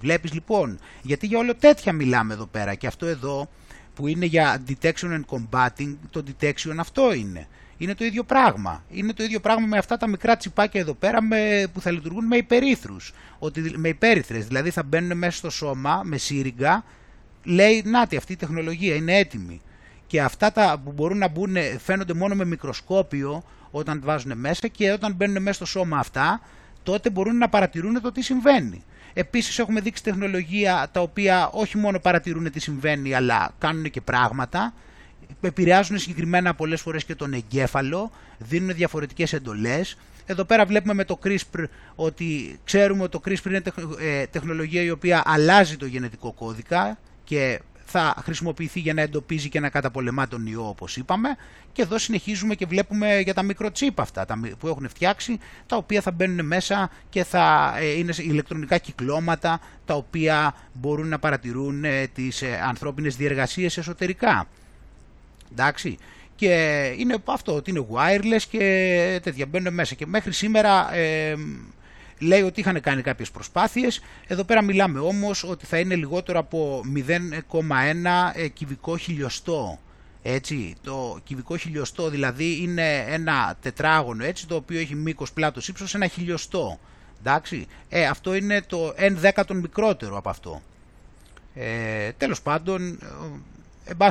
Βλέπεις λοιπόν, γιατί για όλο τέτοια μιλάμε εδώ πέρα και αυτό εδώ που είναι για detection and combating, το detection αυτό είναι είναι το ίδιο πράγμα. Είναι το ίδιο πράγμα με αυτά τα μικρά τσιπάκια εδώ πέρα με, που θα λειτουργούν με υπερήθρους, ότι, με υπέρυθρες, δηλαδή θα μπαίνουν μέσα στο σώμα με σύριγγα, λέει νάτι αυτή η τεχνολογία είναι έτοιμη. Και αυτά τα που μπορούν να μπουν φαίνονται μόνο με μικροσκόπιο όταν βάζουν μέσα και όταν μπαίνουν μέσα στο σώμα αυτά, τότε μπορούν να παρατηρούν το τι συμβαίνει. Επίσης έχουμε δείξει τεχνολογία τα οποία όχι μόνο παρατηρούν τι συμβαίνει αλλά κάνουν και πράγματα επηρεάζουν συγκεκριμένα πολλές φορές και τον εγκέφαλο, δίνουν διαφορετικές εντολές. Εδώ πέρα βλέπουμε με το CRISPR ότι ξέρουμε ότι το CRISPR είναι ε, τεχνολογία η οποία αλλάζει το γενετικό κώδικα και θα χρησιμοποιηθεί για να εντοπίζει και να καταπολεμά τον ιό όπως είπαμε και εδώ συνεχίζουμε και βλέπουμε για τα μικροτσίπ αυτά που έχουν φτιάξει τα οποία θα μπαίνουν μέσα και θα ε, είναι ηλεκτρονικά κυκλώματα τα οποία μπορούν να παρατηρούν ε, τις ε, ανθρώπινες διεργασίες εσωτερικά. Εντάξει. Και είναι αυτό ότι είναι wireless και τέτοια μπαίνουν μέσα και μέχρι σήμερα λέει ότι είχαν κάνει κάποιες προσπάθειες. Εδώ πέρα μιλάμε όμως ότι θα είναι λιγότερο από 0,1 ε, κυβικό χιλιοστό. Έτσι, το κυβικό χιλιοστό δηλαδή είναι ένα τετράγωνο έτσι, το οποίο έχει μήκος πλάτος ύψος ένα χιλιοστό. Εντάξει, ε, αυτό είναι το 1 δέκατον μικρότερο από αυτό. Ε, τέλος πάντων, ε,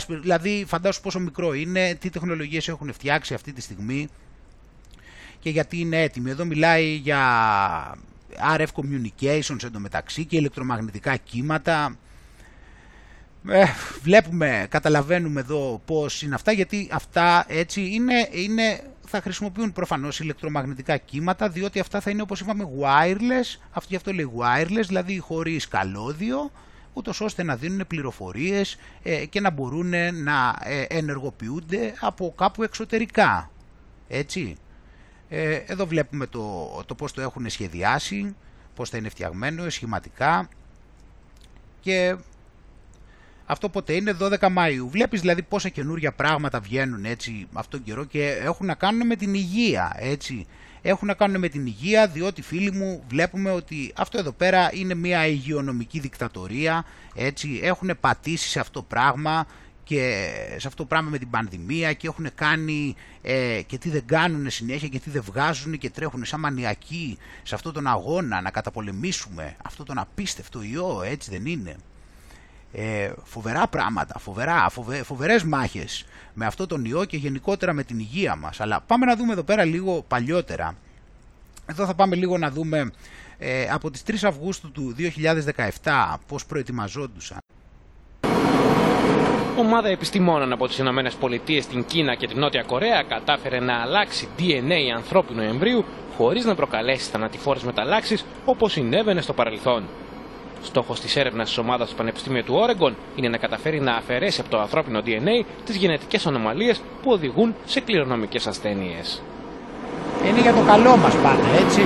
δηλαδή φαντάσου πόσο μικρό είναι, τι τεχνολογίες έχουν φτιάξει αυτή τη στιγμή και γιατί είναι έτοιμη. Εδώ μιλάει για RF communications εντωμεταξύ και ηλεκτρομαγνητικά κύματα. Ε, βλέπουμε, καταλαβαίνουμε εδώ πώς είναι αυτά, γιατί αυτά έτσι είναι, είναι, θα χρησιμοποιούν προφανώς ηλεκτρομαγνητικά κύματα, διότι αυτά θα είναι όπως είπαμε wireless, αυτό, αυτό λέει wireless, δηλαδή χωρίς καλώδιο, ούτως ώστε να δίνουν πληροφορίες ε, και να μπορούν να ε, ενεργοποιούνται από κάπου εξωτερικά. Έτσι. Ε, εδώ βλέπουμε το, το πώς το έχουν σχεδιάσει, πώς θα είναι φτιαγμένο, σχηματικά και αυτό ποτέ είναι 12 Μαΐου. Βλέπεις δηλαδή πόσα καινούργια πράγματα βγαίνουν έτσι αυτόν τον καιρό και έχουν να κάνουν με την υγεία έτσι. Έχουν να κάνουν με την υγεία διότι φίλοι μου βλέπουμε ότι αυτό εδώ πέρα είναι μια υγειονομική δικτατορία έτσι. Έχουν πατήσει σε αυτό το πράγμα και σε αυτό το πράγμα με την πανδημία και έχουν κάνει ε, και τι δεν κάνουν συνέχεια και τι δεν βγάζουν και τρέχουν σαν μανιακοί σε αυτόν τον αγώνα να καταπολεμήσουμε αυτό τον απίστευτο ιό, έτσι δεν είναι. Ε, φοβερά πράγματα, φοβερά, φοβε, φοβερές μάχες με αυτό τον ιό και γενικότερα με την υγεία μας. Αλλά πάμε να δούμε εδώ πέρα λίγο παλιότερα. Εδώ θα πάμε λίγο να δούμε ε, από τις 3 Αυγούστου του 2017 πώς προετοιμαζόντουσαν Ομάδα επιστημόνων από τις Ηνωμένες Πολιτείες, την Κίνα και την Νότια Κορέα κατάφερε να αλλάξει DNA ανθρώπινου εμβρίου χωρίς να προκαλέσει θανατηφόρες μεταλλάξεις όπως συνέβαινε στο παρελθόν. Στόχος της έρευνας της ομάδας του Πανεπιστημίου του Όρεγκον είναι να καταφέρει να αφαιρέσει από το ανθρώπινο DNA τις γενετικές ανομαλίες που οδηγούν σε κληρονομικές ασθένειες. Είναι για το καλό μας πάντα, έτσι.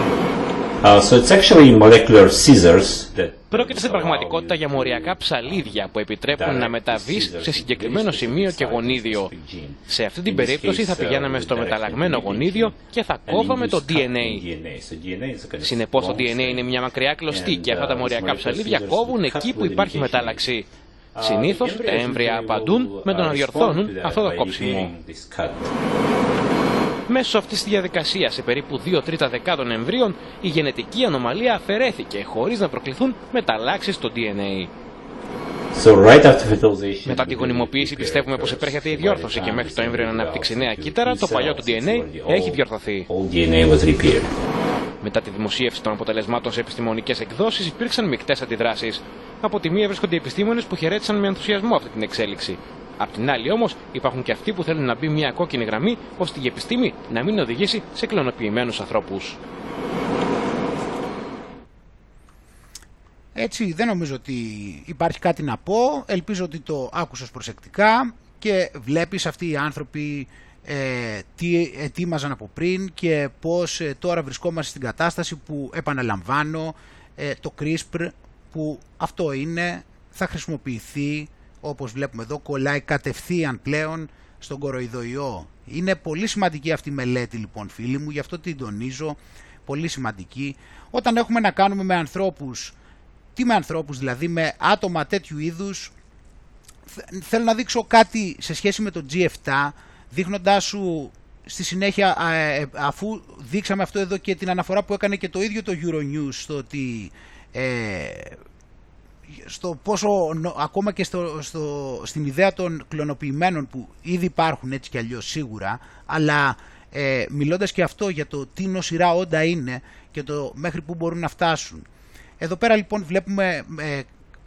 Uh, so it's actually molecular scissors Πρόκειται στην πραγματικότητα για μοριακά ψαλίδια που επιτρέπουν να μεταβείς σε συγκεκριμένο σημείο και γονίδιο. Σε αυτή την περίπτωση θα πηγαίναμε στο μεταλλαγμένο γονίδιο και θα κόβαμε το DNA. Συνεπώς το DNA είναι μια μακριά κλωστή και αυτά τα μοριακά ψαλίδια κόβουν εκεί που υπάρχει μετάλλαξη. Συνήθως τα έμβρια απαντούν με το να διορθώνουν αυτό το κόψιμο. Μέσω αυτής της διαδικασίας, σε περίπου 2 τρίτα δεκάτων εμβρίων, η γενετική ανομαλία αφαιρέθηκε χωρίς να προκληθούν μεταλλάξεις στο DNA. So right after Μετά τη γονιμοποίηση πιστεύουμε πως επέρχεται η διόρθωση και μέχρι το έμβριο να αναπτύξει νέα κύτταρα, το παλιό του DNA έχει διορθωθεί. Μετά τη δημοσίευση των αποτελεσμάτων σε επιστημονικές εκδόσεις υπήρξαν μεικτές αντιδράσεις. Από τη μία βρίσκονται οι επιστήμονες που χαιρέτησαν με ενθουσιασμό αυτή την εξέλιξη. Απ' την άλλη όμως υπάρχουν και αυτοί που θέλουν να μπει μια κόκκινη γραμμή ώστε η επιστήμη να μην οδηγήσει σε κλωνοποιημένους ανθρώπους. Έτσι δεν νομίζω ότι υπάρχει κάτι να πω. Ελπίζω ότι το άκουσες προσεκτικά και βλέπεις αυτοί οι άνθρωποι ε, τι ετοίμαζαν από πριν και πώς ε, τώρα βρισκόμαστε στην κατάσταση που επαναλαμβάνω ε, το CRISPR που αυτό είναι θα χρησιμοποιηθεί όπως βλέπουμε εδώ, κολλάει κατευθείαν πλέον στον κοροϊδοϊό. Είναι πολύ σημαντική αυτή η μελέτη λοιπόν φίλοι μου, γι' αυτό την τονίζω, πολύ σημαντική. Όταν έχουμε να κάνουμε με ανθρώπους, τι με ανθρώπους δηλαδή, με άτομα τέτοιου είδους, θέλω να δείξω κάτι σε σχέση με το G7, δείχνοντάς σου στη συνέχεια, ε, αφού δείξαμε αυτό εδώ και την αναφορά που έκανε και το ίδιο το Euronews, στο ότι ε, στο πόσο, ακόμα και στο, στο, στην ιδέα των κλωνοποιημένων που ήδη υπάρχουν έτσι κι αλλιώς σίγουρα, αλλά ε, μιλώντας και αυτό για το τι νοσηρά όντα είναι και το μέχρι που μπορούν να φτάσουν. Εδώ πέρα λοιπόν βλέπουμε ε,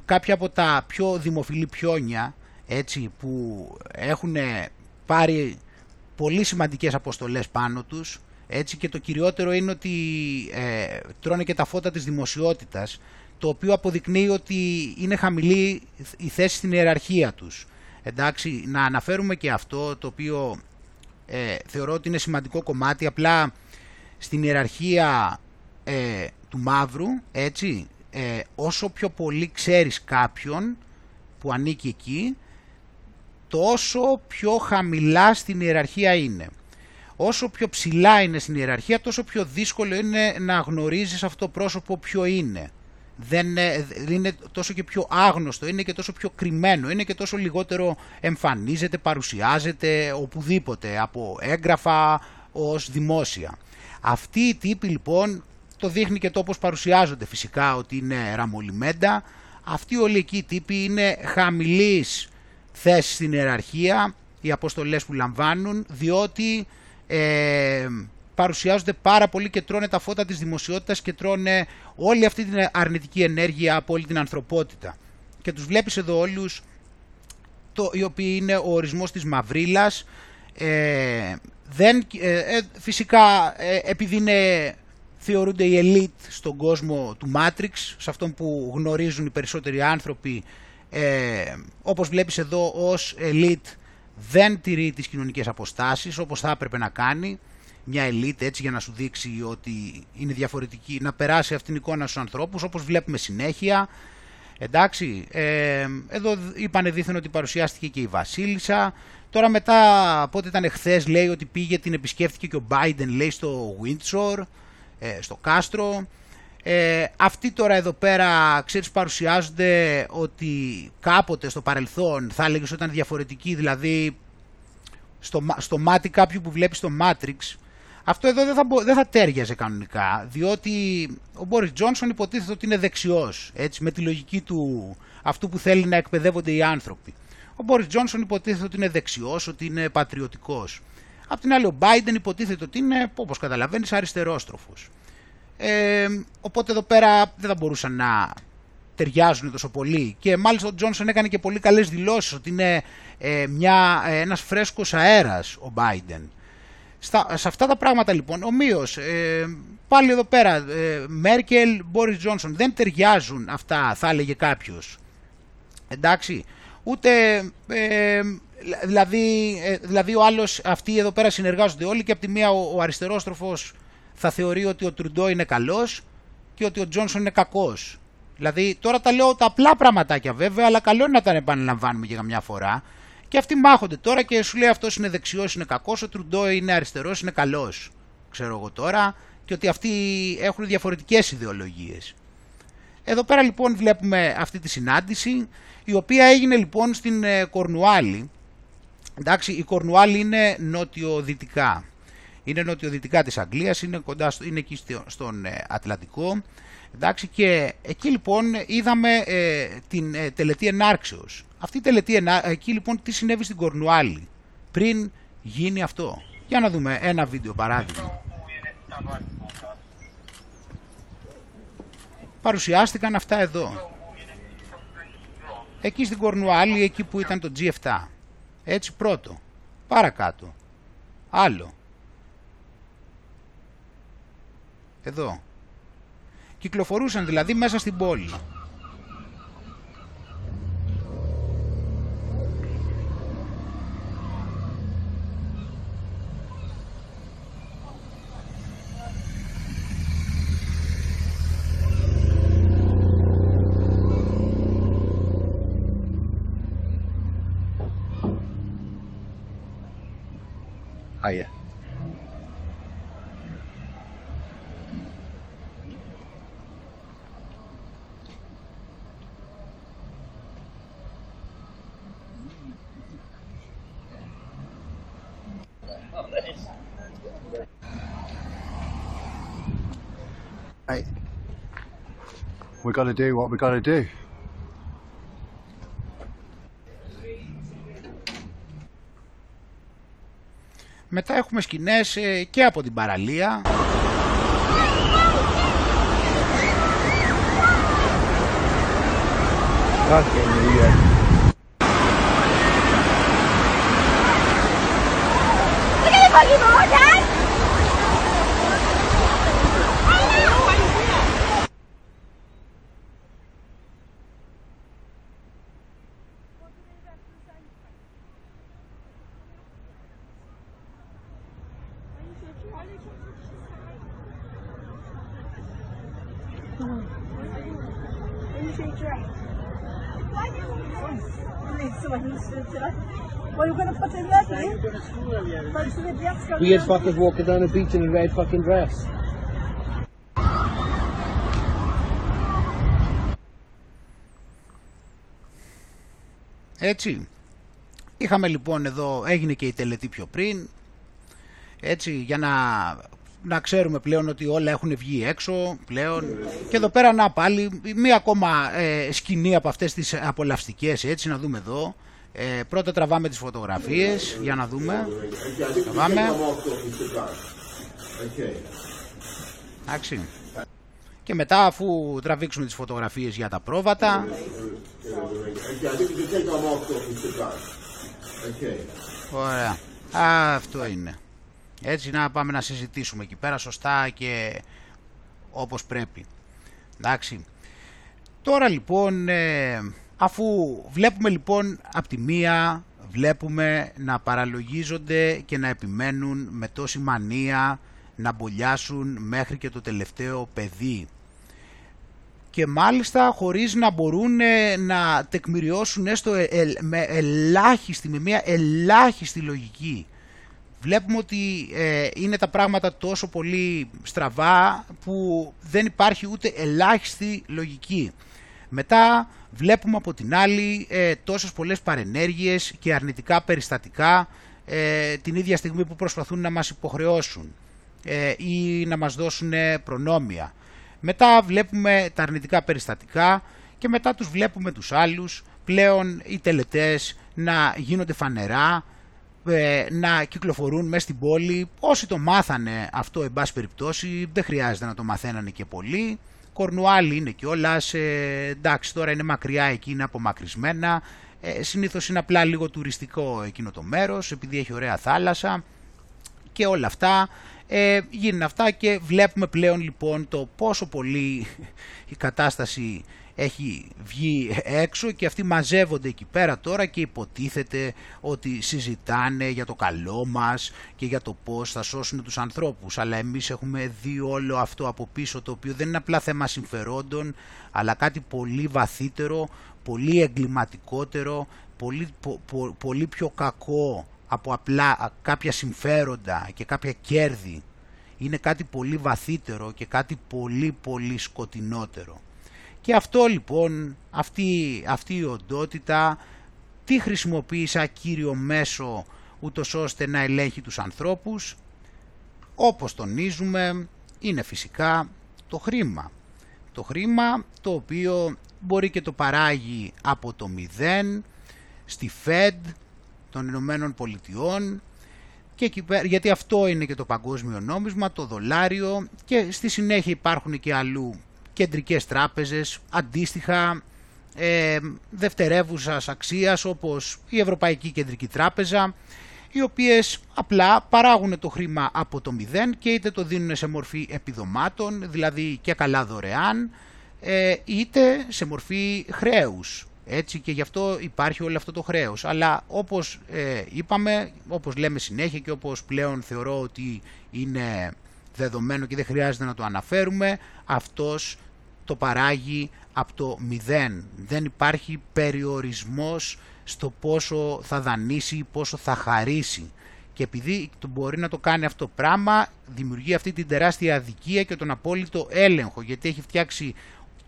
κάποια από τα πιο δημοφιλή πιόνια έτσι, που έχουν πάρει πολύ σημαντικές αποστολές πάνω τους έτσι και το κυριότερο είναι ότι ε, τρώνε και τα φώτα της δημοσιότητας το οποίο αποδεικνύει ότι είναι χαμηλή η θέση στην ιεραρχία τους. Εντάξει, να αναφέρουμε και αυτό το οποίο ε, θεωρώ ότι είναι σημαντικό κομμάτι, απλά στην ιεραρχία ε, του μαύρου, έτσι, ε, όσο πιο πολύ ξέρεις κάποιον που ανήκει εκεί, τόσο πιο χαμηλά στην ιεραρχία είναι. Όσο πιο ψηλά είναι στην ιεραρχία, τόσο πιο δύσκολο είναι να γνωρίζεις αυτό το πρόσωπο ποιο είναι. Δεν είναι τόσο και πιο άγνωστο, είναι και τόσο πιο κρυμμένο, είναι και τόσο λιγότερο εμφανίζεται, παρουσιάζεται οπουδήποτε από έγγραφα ως δημόσια. Αυτή η τύπη λοιπόν το δείχνει και το όπως παρουσιάζονται φυσικά ότι είναι ραμολιμέντα. Αυτοί όλοι εκεί οι τύποι είναι χαμηλής θέσης στην ιεραρχία, οι αποστολές που λαμβάνουν, διότι ε, παρουσιάζονται πάρα πολύ και τρώνε τα φώτα της δημοσιότητας και τρώνε όλη αυτή την αρνητική ενέργεια από όλη την ανθρωπότητα. Και τους βλέπεις εδώ όλους, το, οι οποίοι είναι ο ορισμός της μαυρίλας, ε, δεν, ε, ε φυσικά ε, επειδή είναι, θεωρούνται οι elite στον κόσμο του Matrix, σε αυτόν που γνωρίζουν οι περισσότεροι άνθρωποι, ε, όπως βλέπεις εδώ ως elite δεν τηρεί τις κοινωνικές αποστάσεις όπως θα έπρεπε να κάνει μια ελίτ έτσι για να σου δείξει ότι είναι διαφορετική, να περάσει αυτήν την εικόνα στους ανθρώπους όπως βλέπουμε συνέχεια. Εντάξει, ε, εδώ είπανε δίθεν ότι παρουσιάστηκε και η Βασίλισσα. Τώρα μετά, πότε ήταν χθε, λέει ότι πήγε, την επισκέφθηκε και ο Biden, λέει, στο Windsor, ε, στο Κάστρο. Ε, αυτοί τώρα εδώ πέρα, ξέρεις, παρουσιάζονται ότι κάποτε στο παρελθόν θα έλεγες ότι ήταν διαφορετική, δηλαδή στο, στο μάτι κάποιου που βλέπεις στο Matrix, αυτό εδώ δεν θα, δεν θα τέριαζε κανονικά, διότι ο Μπόρις Τζόνσον υποτίθεται ότι είναι δεξιός, έτσι, με τη λογική του αυτού που θέλει να εκπαιδεύονται οι άνθρωποι. Ο Μπόρις Τζόνσον υποτίθεται ότι είναι δεξιός, ότι είναι πατριωτικός. Απ' την άλλη ο Biden υποτίθεται ότι είναι, όπως καταλαβαίνεις, αριστερόστροφος. Ε, οπότε εδώ πέρα δεν θα μπορούσαν να ταιριάζουν τόσο πολύ. Και μάλιστα ο Τζόνσον έκανε και πολύ καλές δηλώσεις ότι είναι ε, μια, ε, ένας φρέσκος αέρας ο Biden. Στα, σε αυτά τα πράγματα λοιπόν, ομοίως, ε, πάλι εδώ πέρα, ε, Μέρκελ, Μπόρις Τζόνσον, δεν ταιριάζουν αυτά, θα έλεγε κάποιος. Εντάξει, ούτε, ε, δηλαδή, ε, δηλαδή ο άλλος, αυτοί εδώ πέρα συνεργάζονται όλοι και από τη μία ο, ο αριστερόστροφος θα θεωρεί ότι ο Τρουντό είναι καλός και ότι ο Τζόνσον είναι κακός. Δηλαδή τώρα τα λέω τα απλά πραγματάκια βέβαια, αλλά καλό είναι να τα επαναλαμβάνουμε για μια φορά. Και αυτοί μάχονται τώρα και σου λέει αυτός είναι δεξιός, είναι κακός, ο Τρουντό είναι αριστερός, είναι καλός. Ξέρω εγώ τώρα. Και ότι αυτοί έχουν διαφορετικές ιδεολογίες. Εδώ πέρα λοιπόν βλέπουμε αυτή τη συνάντηση, η οποία έγινε λοιπόν στην ε, Κορνουάλη. Εντάξει, η Κορνουάλη είναι νότιο-δυτικά. Είναι νοτιοδυτικά της Αγγλίας, είναι, κοντά στο, είναι εκεί στον ε, Ατλαντικό. Εντάξει, και εκεί λοιπόν είδαμε ε, την ε, τελετή ενάρξεως. Αυτή η τελετή ενάρξεως, εκεί λοιπόν τι συνέβη στην Κορνουάλη πριν γίνει αυτό. Για να δούμε ένα βίντεο παράδειγμα. Παρουσιάστηκαν αυτά εδώ. Εκεί στην Κορνουάλη, εκεί που ήταν το G7. Έτσι πρώτο. Παρακάτω. Άλλο. Εδώ. Κυκλοφορούσαν δηλαδή μέσα στην πόλη. Ah, Right. We got to do what we got to do. Μετά έχουμε σκηνές ε, και από την παραλία. Well, you're going to put in that, Weird fuckers walking down the beach in a red fucking dress. Έτσι. Είχαμε λοιπόν εδώ, έγινε και η τελετή πιο πριν, έτσι, για να, να ξέρουμε πλέον ότι όλα έχουν βγει έξω πλέον. Και εδώ πέρα να πάλι μία ακόμα ε, σκηνή από αυτές τις απολαυστικές, έτσι, να δούμε εδώ. Ε, πρώτα τραβάμε τις φωτογραφίες, για να δούμε. Τραβάμε. Εντάξει. Και μετά αφού τραβήξουμε τις φωτογραφίες για τα πρόβατα Ωραία. αυτό είναι. Έτσι να πάμε να συζητήσουμε εκεί πέρα σωστά και όπως πρέπει. Εντάξει. Τώρα λοιπόν, ε, αφού βλέπουμε λοιπόν από τη μία, βλέπουμε να παραλογίζονται και να επιμένουν με τόση μανία να μπολιάσουν μέχρι και το τελευταίο παιδί και μάλιστα χωρίς να μπορούν ε, να τεκμηριώσουν έστω ε, με ελάχιστη, με μια ελάχιστη λογική. Βλέπουμε ότι ε, είναι τα πράγματα τόσο πολύ στραβά που δεν υπάρχει ούτε ελάχιστη λογική. Μετά βλέπουμε από την άλλη ε, τόσες πολλές παρενέργειες και αρνητικά περιστατικά την ίδια στιγμή που προσπαθούν να μας υποχρεώσουν ή να μας δώσουν προνόμια. Μετά βλέπουμε τα αρνητικά περιστατικά και μετά τους βλέπουμε τους άλλους, πλέον οι τελετές να γίνονται φανερά, ε, να κυκλοφορούν μέσα στην πόλη. Όσοι το μάθανε αυτό, εν πάση περιπτώσει, δεν χρειάζεται να το μαθαίνανε και πολύ. Κορνουάλι είναι κιόλα, ε, εντάξει τώρα είναι μακριά εκεί, είναι απομακρυσμένα. Ε, συνήθως είναι απλά λίγο τουριστικό εκείνο το μέρος, επειδή έχει ωραία θάλασσα και όλα αυτά ε, γίνουν αυτά και βλέπουμε πλέον λοιπόν το πόσο πολύ η κατάσταση έχει βγει έξω και αυτοί μαζεύονται εκεί πέρα τώρα και υποτίθεται ότι συζητάνε για το καλό μας και για το πώς θα σώσουν τους ανθρώπους. Αλλά εμείς έχουμε δει όλο αυτό από πίσω το οποίο δεν είναι απλά θέμα συμφερόντων αλλά κάτι πολύ βαθύτερο, πολύ εγκληματικότερο, πολύ, πολύ πιο κακό από απλά κάποια συμφέροντα και κάποια κέρδη. Είναι κάτι πολύ βαθύτερο και κάτι πολύ πολύ σκοτεινότερο. Και αυτό λοιπόν, αυτή, αυτή η οντότητα, τι χρησιμοποίησα κύριο μέσο ούτως ώστε να ελέγχει τους ανθρώπους, όπως τονίζουμε είναι φυσικά το χρήμα. Το χρήμα το οποίο μπορεί και το παράγει από το μηδέν στη Fed των Ηνωμένων Πολιτειών και γιατί αυτό είναι και το παγκόσμιο νόμισμα, το δολάριο και στη συνέχεια υπάρχουν και αλλού κεντρικές τράπεζες αντίστοιχα ε, δευτερεύουσας αξίας όπως η Ευρωπαϊκή Κεντρική Τράπεζα οι οποίες απλά παράγουν το χρήμα από το μηδέν και είτε το δίνουν σε μορφή επιδομάτων, δηλαδή και καλά δωρεάν, ε, είτε σε μορφή χρέους. Έτσι και γι' αυτό υπάρχει όλο αυτό το χρέος. Αλλά όπως ε, είπαμε, όπως λέμε συνέχεια και όπως πλέον θεωρώ ότι είναι δεδομένο και δεν χρειάζεται να το αναφέρουμε, αυτός το παράγει από το μηδέν. Δεν υπάρχει περιορισμός στο πόσο θα δανείσει, πόσο θα χαρίσει. Και επειδή το μπορεί να το κάνει αυτό το πράγμα, δημιουργεί αυτή την τεράστια αδικία και τον απόλυτο έλεγχο, γιατί έχει φτιάξει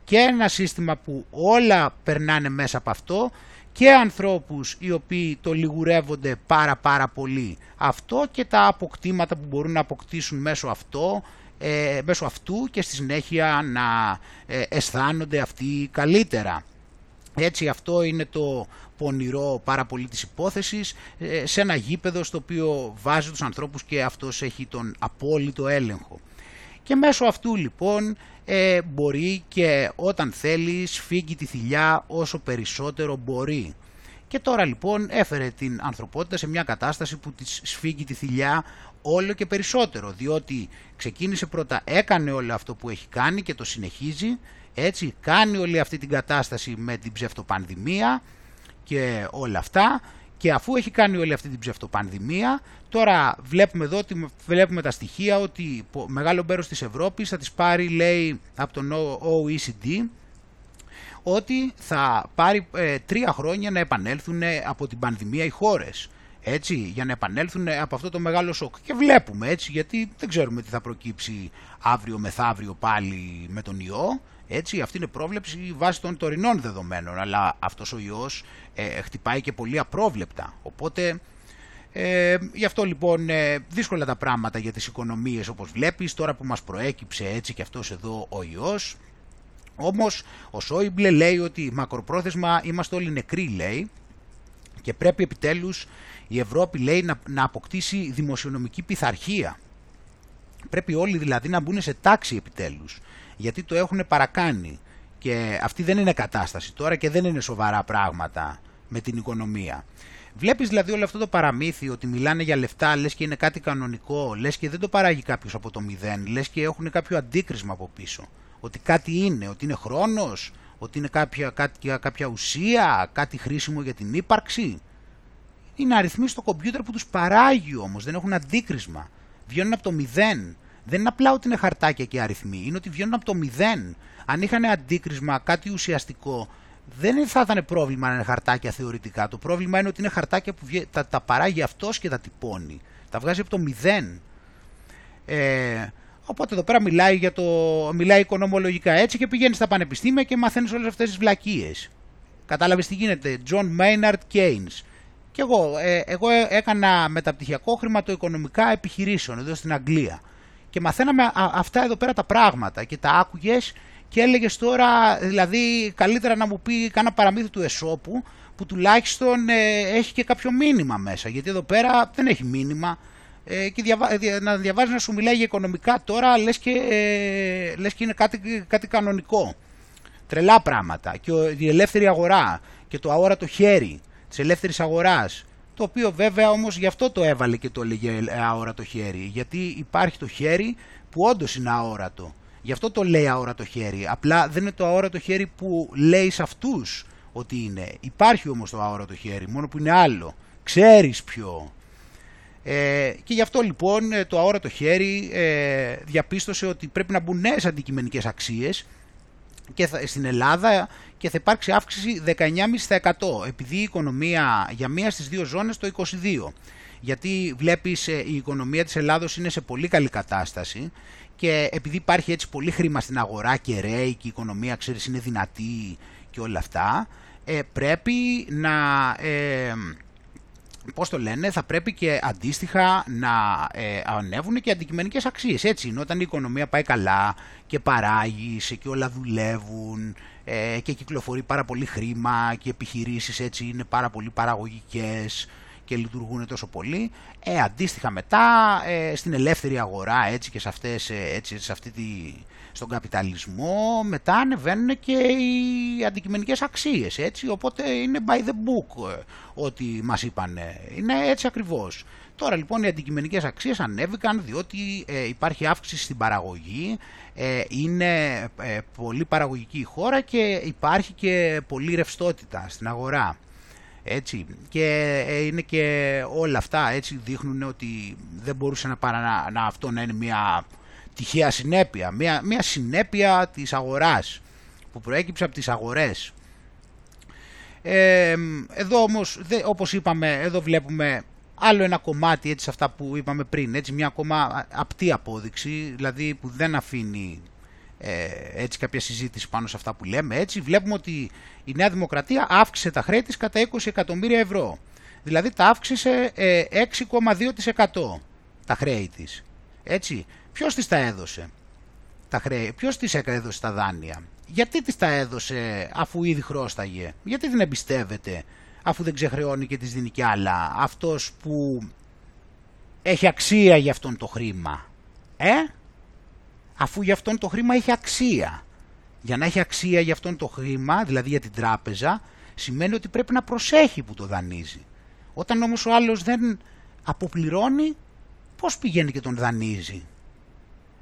και ένα σύστημα που όλα περνάνε μέσα από αυτό και ανθρώπους οι οποίοι το λιγουρεύονται πάρα πάρα πολύ. Αυτό και τα αποκτήματα που μπορούν να αποκτήσουν μέσω, αυτό, ε, μέσω αυτού και στη συνέχεια να ε, αισθάνονται αυτοί καλύτερα. Έτσι αυτό είναι το πονηρό πάρα πολύ της υπόθεσης ε, σε ένα γήπεδο στο οποίο βάζει τους ανθρώπους και αυτός έχει τον απόλυτο έλεγχο. Και μέσω αυτού λοιπόν ε, μπορεί και όταν θέλεις σφίγγει τη θηλιά όσο περισσότερο μπορεί. Και τώρα λοιπόν έφερε την ανθρωπότητα σε μια κατάσταση που της σφίγγει τη θηλιά όλο και περισσότερο, διότι ξεκίνησε πρώτα, έκανε όλο αυτό που έχει κάνει και το συνεχίζει, έτσι κάνει όλη αυτή την κατάσταση με την ψευτοπανδημία και όλα αυτά Και αφού έχει κάνει όλη αυτή την ψευτοπανδημία, τώρα βλέπουμε εδώ ότι βλέπουμε τα στοιχεία ότι μεγάλο μέρος της Ευρώπης θα τις πάρει, λέει, από τον OECD, ότι θα πάρει ε, τρία χρόνια να επανέλθουν από την πανδημία οι χώρες. Έτσι, για να επανέλθουν από αυτό το μεγάλο σοκ. Και βλέπουμε έτσι, γιατί δεν ξέρουμε τι θα προκύψει αύριο μεθαύριο πάλι με τον ιό. Έτσι, αυτή είναι πρόβλεψη βάσει των τωρινών δεδομένων, αλλά αυτός ο ιός ε, χτυπάει και πολύ απρόβλεπτα. Οπότε, ε, γι' αυτό λοιπόν ε, δύσκολα τα πράγματα για τις οικονομίες όπως βλέπεις, τώρα που μας προέκυψε έτσι και αυτός εδώ ο ιός. Όμως ο Σόιμπλε λέει ότι μακροπρόθεσμα είμαστε όλοι νεκροί λέει και πρέπει επιτέλους η Ευρώπη λέει να, να αποκτήσει δημοσιονομική πειθαρχία. Πρέπει όλοι δηλαδή να μπουν σε τάξη επιτέλους γιατί το έχουν παρακάνει και αυτή δεν είναι κατάσταση τώρα και δεν είναι σοβαρά πράγματα με την οικονομία. Βλέπεις δηλαδή όλο αυτό το παραμύθι ότι μιλάνε για λεφτά, λες και είναι κάτι κανονικό, λες και δεν το παράγει κάποιος από το μηδέν, λες και έχουν κάποιο αντίκρισμα από πίσω. Ότι κάτι είναι, ότι είναι χρόνος, ότι είναι κάποια, κάποια, κάποια ουσία, κάτι χρήσιμο για την ύπαρξη. Είναι αριθμοί στο κομπιούτερ που τους παράγει όμως, δεν έχουν αντίκρισμα. Βγαίνουν από το μηδέν. Δεν είναι απλά ότι είναι χαρτάκια και αριθμοί, είναι ότι βγαίνουν από το μηδέν. Αν είχαν αντίκρισμα, κάτι ουσιαστικό, δεν θα ήταν πρόβλημα να είναι χαρτάκια θεωρητικά. Το πρόβλημα είναι ότι είναι χαρτάκια που τα, τα παράγει αυτός και τα τυπώνει. Τα βγάζει από το μηδέν. Ε, οπότε εδώ πέρα μιλάει, για το, μιλάει οικονομολογικά έτσι και πηγαίνεις στα πανεπιστήμια και μαθαίνεις όλες αυτές τις βλακίες. Κατάλαβες τι γίνεται. John Maynard Keynes. Και εγώ, ε, εγώ έκανα μεταπτυχιακό χρηματοοικονομικά επιχειρήσεων εδώ στην Αγγλία. Και μαθαίναμε αυτά εδώ πέρα τα πράγματα. Και τα άκουγες και έλεγες τώρα, δηλαδή καλύτερα να μου πει κάνα παραμύθι του Εσώπου που τουλάχιστον ε, έχει και κάποιο μήνυμα μέσα, γιατί εδώ πέρα δεν έχει μήνυμα. Ε, και διαβα... να διαβάζεις να σου μιλάει για οικονομικά τώρα λες και, ε, λες και είναι κάτι, κάτι κανονικό. Τρελά πράγματα. Και η ελεύθερη αγορά και το αόρατο χέρι της ελεύθερης αγοράς το οποίο βέβαια όμως γι' αυτό το έβαλε και το έλεγε αόρατο χέρι γιατί υπάρχει το χέρι που όντως είναι αόρατο Γι' αυτό το λέει αόρατο χέρι. Απλά δεν είναι το αόρατο χέρι που λέει σε αυτούς ότι είναι. Υπάρχει όμως το αόρατο χέρι, μόνο που είναι άλλο. Ξέρεις ποιο. Ε, και γι' αυτό λοιπόν ε, το αόρατο χέρι ε, διαπίστωσε ότι πρέπει να μπουν νέες αντικειμενικές αξίες και θα, στην Ελλάδα και θα υπάρξει αύξηση 19,5% επειδή η οικονομία για μία στις δύο ζώνες το 22% γιατί βλέπεις ε, η οικονομία της Ελλάδος είναι σε πολύ καλή κατάσταση και επειδή υπάρχει έτσι πολύ χρήμα στην αγορά και ρέει και η οικονομία ξέρεις είναι δυνατή και όλα αυτά ε, πρέπει να ε, πώς το λένε θα πρέπει και αντίστοιχα να ε, ανέβουν και αντικειμενικές αξίες έτσι. Είναι όταν η οικονομία πάει καλά και παράγεις και όλα δουλεύουν ε, και κυκλοφορεί πάρα πολύ χρήμα και οι επιχειρήσεις έτσι είναι πάρα πολύ παραγωγικές και λειτουργούν τόσο πολύ. Ε, αντίστοιχα μετά ε, στην ελεύθερη αγορά έτσι και σε αυτές, ε, έτσι, σε αυτή τη, στον καπιταλισμό μετά ανεβαίνουν και οι αντικειμενικές αξίες έτσι. Οπότε είναι by the book ε, ό,τι μας είπαν είναι έτσι ακριβώς τώρα λοιπόν οι αντικειμενικές αξίες ανέβηκαν διότι υπάρχει αύξηση στην παραγωγή είναι πολύ παραγωγική η χώρα και υπάρχει και πολύ ρευστότητα στην αγορά έτσι, και ε, είναι και όλα αυτά έτσι δείχνουν ότι δεν μπορούσε να, παρά, να, αυτό να είναι μια τυχαία συνέπεια, μια, μια συνέπεια της αγοράς που προέκυψε από τις αγορές. Ε, εδώ όμως, δε, όπως είπαμε, εδώ βλέπουμε άλλο ένα κομμάτι έτσι σε αυτά που είπαμε πριν, έτσι μια ακόμα απτή απόδειξη, δηλαδή που δεν αφήνει ε, έτσι κάποια συζήτηση πάνω σε αυτά που λέμε. Έτσι βλέπουμε ότι η Νέα Δημοκρατία αύξησε τα χρέη της κατά 20 εκατομμύρια ευρώ. Δηλαδή τα αύξησε 6,2% ε, τα χρέη της. Έτσι. Ποιος της τα έδωσε τα χρέη, ποιος της έδωσε τα δάνεια; Γιατί της τα έδωσε αφού ήδη χρώσταγε. Γιατί την εμπιστεύεται αφού δεν ξεχρεώνει και της δίνει κι άλλα. Αυτός που έχει αξία για αυτόν το χρήμα. Ε, αφού για αυτόν το χρήμα έχει αξία. Για να έχει αξία για αυτόν το χρήμα, δηλαδή για την τράπεζα, σημαίνει ότι πρέπει να προσέχει που το δανείζει. Όταν όμως ο άλλος δεν αποπληρώνει, πώς πηγαίνει και τον δανείζει;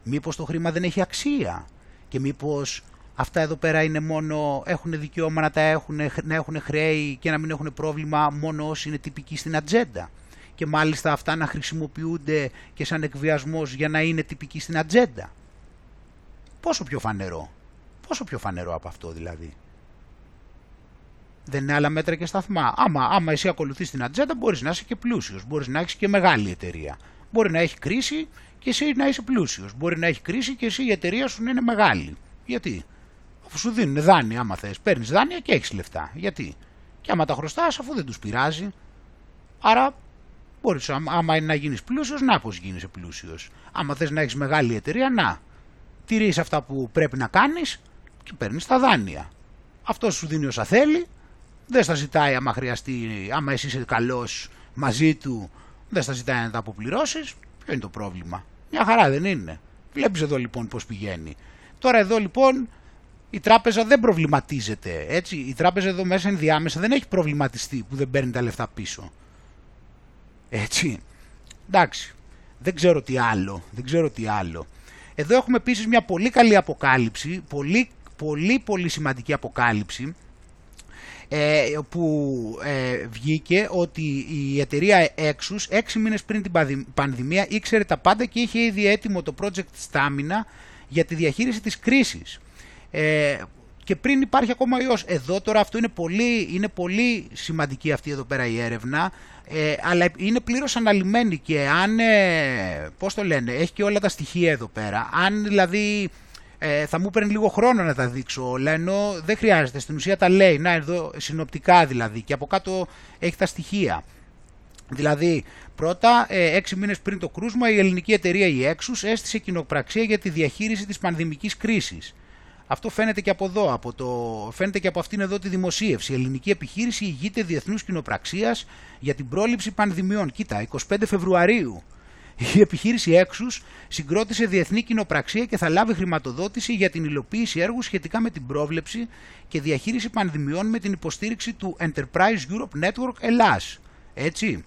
Μήπως το χρήμα δεν έχει αξία και μήπως Αυτά εδώ πέρα είναι μόνο, έχουν δικαίωμα να, τα έχουν, να έχουν χρέη και να μην έχουν πρόβλημα μόνο όσοι είναι τυπικοί στην ατζέντα. Και μάλιστα αυτά να χρησιμοποιούνται και σαν εκβιασμός για να είναι τυπικοί στην ατζέντα. Πόσο πιο φανερό. Πόσο πιο φανερό από αυτό δηλαδή. Δεν είναι άλλα μέτρα και σταθμά. Άμα, άμα εσύ ακολουθείς την ατζέντα, μπορείς να είσαι και πλούσιος. Μπορείς να έχεις και μεγάλη εταιρεία. Μπορεί να έχει κρίση και εσύ να είσαι πλούσιος. Μπορεί να έχει κρίση και εσύ η εταιρεία σου να είναι μεγάλη. Γιατί; Αφού σου δίνουν δάνεια, άμα θες, παίρνεις δάνεια και έχεις λεφτά. Γιατί; Και άμα τα χρωστάς, αφού δεν τους πειράζει. Άρα, μπορείς, άμα είναι να γίνεις πλούσιος, να πώς γίνεις πλούσιος. Άμα θες να έχεις μεγάλη εταιρεία, να. Τηρείς αυτά που πρέπει να κάνεις και παίρνεις τα δάνεια. Αυτό σου δίνει όσα θέλει δεν στα ζητάει άμα χρειαστεί, άμα εσύ είσαι καλός μαζί του, δεν στα ζητάει να τα αποπληρώσεις. Ποιο είναι το πρόβλημα; Μια χαρά δεν είναι. Βλέπεις εδώ λοιπόν πώς πηγαίνει. Τώρα εδώ λοιπόν η τράπεζα δεν προβληματίζεται. Έτσι. Η τράπεζα εδώ μέσα ενδιάμεσα δεν έχει προβληματιστεί που δεν παίρνει τα λεφτά πίσω. Έτσι. Εντάξει. Δεν ξέρω τι άλλο. Δεν ξέρω τι άλλο. Εδώ έχουμε επίσης μια πολύ καλή αποκάλυψη, πολύ πολύ πολύ σημαντική αποκάλυψη ε, που ε, βγήκε ότι η εταιρεία Exus έξι μήνες πριν την πανδημία ήξερε τα πάντα και είχε ήδη έτοιμο το project Stamina για τη διαχείριση της κρίσης. Ε, και πριν υπάρχει ακόμα ιός. Εδώ τώρα αυτό είναι πολύ, είναι πολύ σημαντική αυτή εδώ πέρα η έρευνα, ε, αλλά είναι πλήρως αναλυμένη και αν, ε, πώς το λένε, έχει και όλα τα στοιχεία εδώ πέρα. Αν δηλαδή ε, θα μου παίρνει λίγο χρόνο να τα δείξω όλα, ενώ δεν χρειάζεται. Στην ουσία τα λέει, να εδώ συνοπτικά δηλαδή, και από κάτω έχει τα στοιχεία. Δηλαδή, πρώτα, ε, έξι μήνες πριν το κρούσμα, η ελληνική εταιρεία η Exus έστησε κοινοπραξία για τη διαχείριση της πανδημικής κρίσης. Αυτό φαίνεται και από εδώ, από το... φαίνεται και από αυτήν εδώ τη δημοσίευση. Η ελληνική επιχείρηση ηγείται διεθνούς κοινοπραξίας για την πρόληψη πανδημιών. Κοίτα, 25 Φεβρουαρίου. Η επιχείρηση Exus συγκρότησε διεθνή κοινοπραξία και θα λάβει χρηματοδότηση για την υλοποίηση έργου σχετικά με την πρόβλεψη και διαχείριση πανδημιών με την υποστήριξη του Enterprise Europe Network Ελλάς. Έτσι.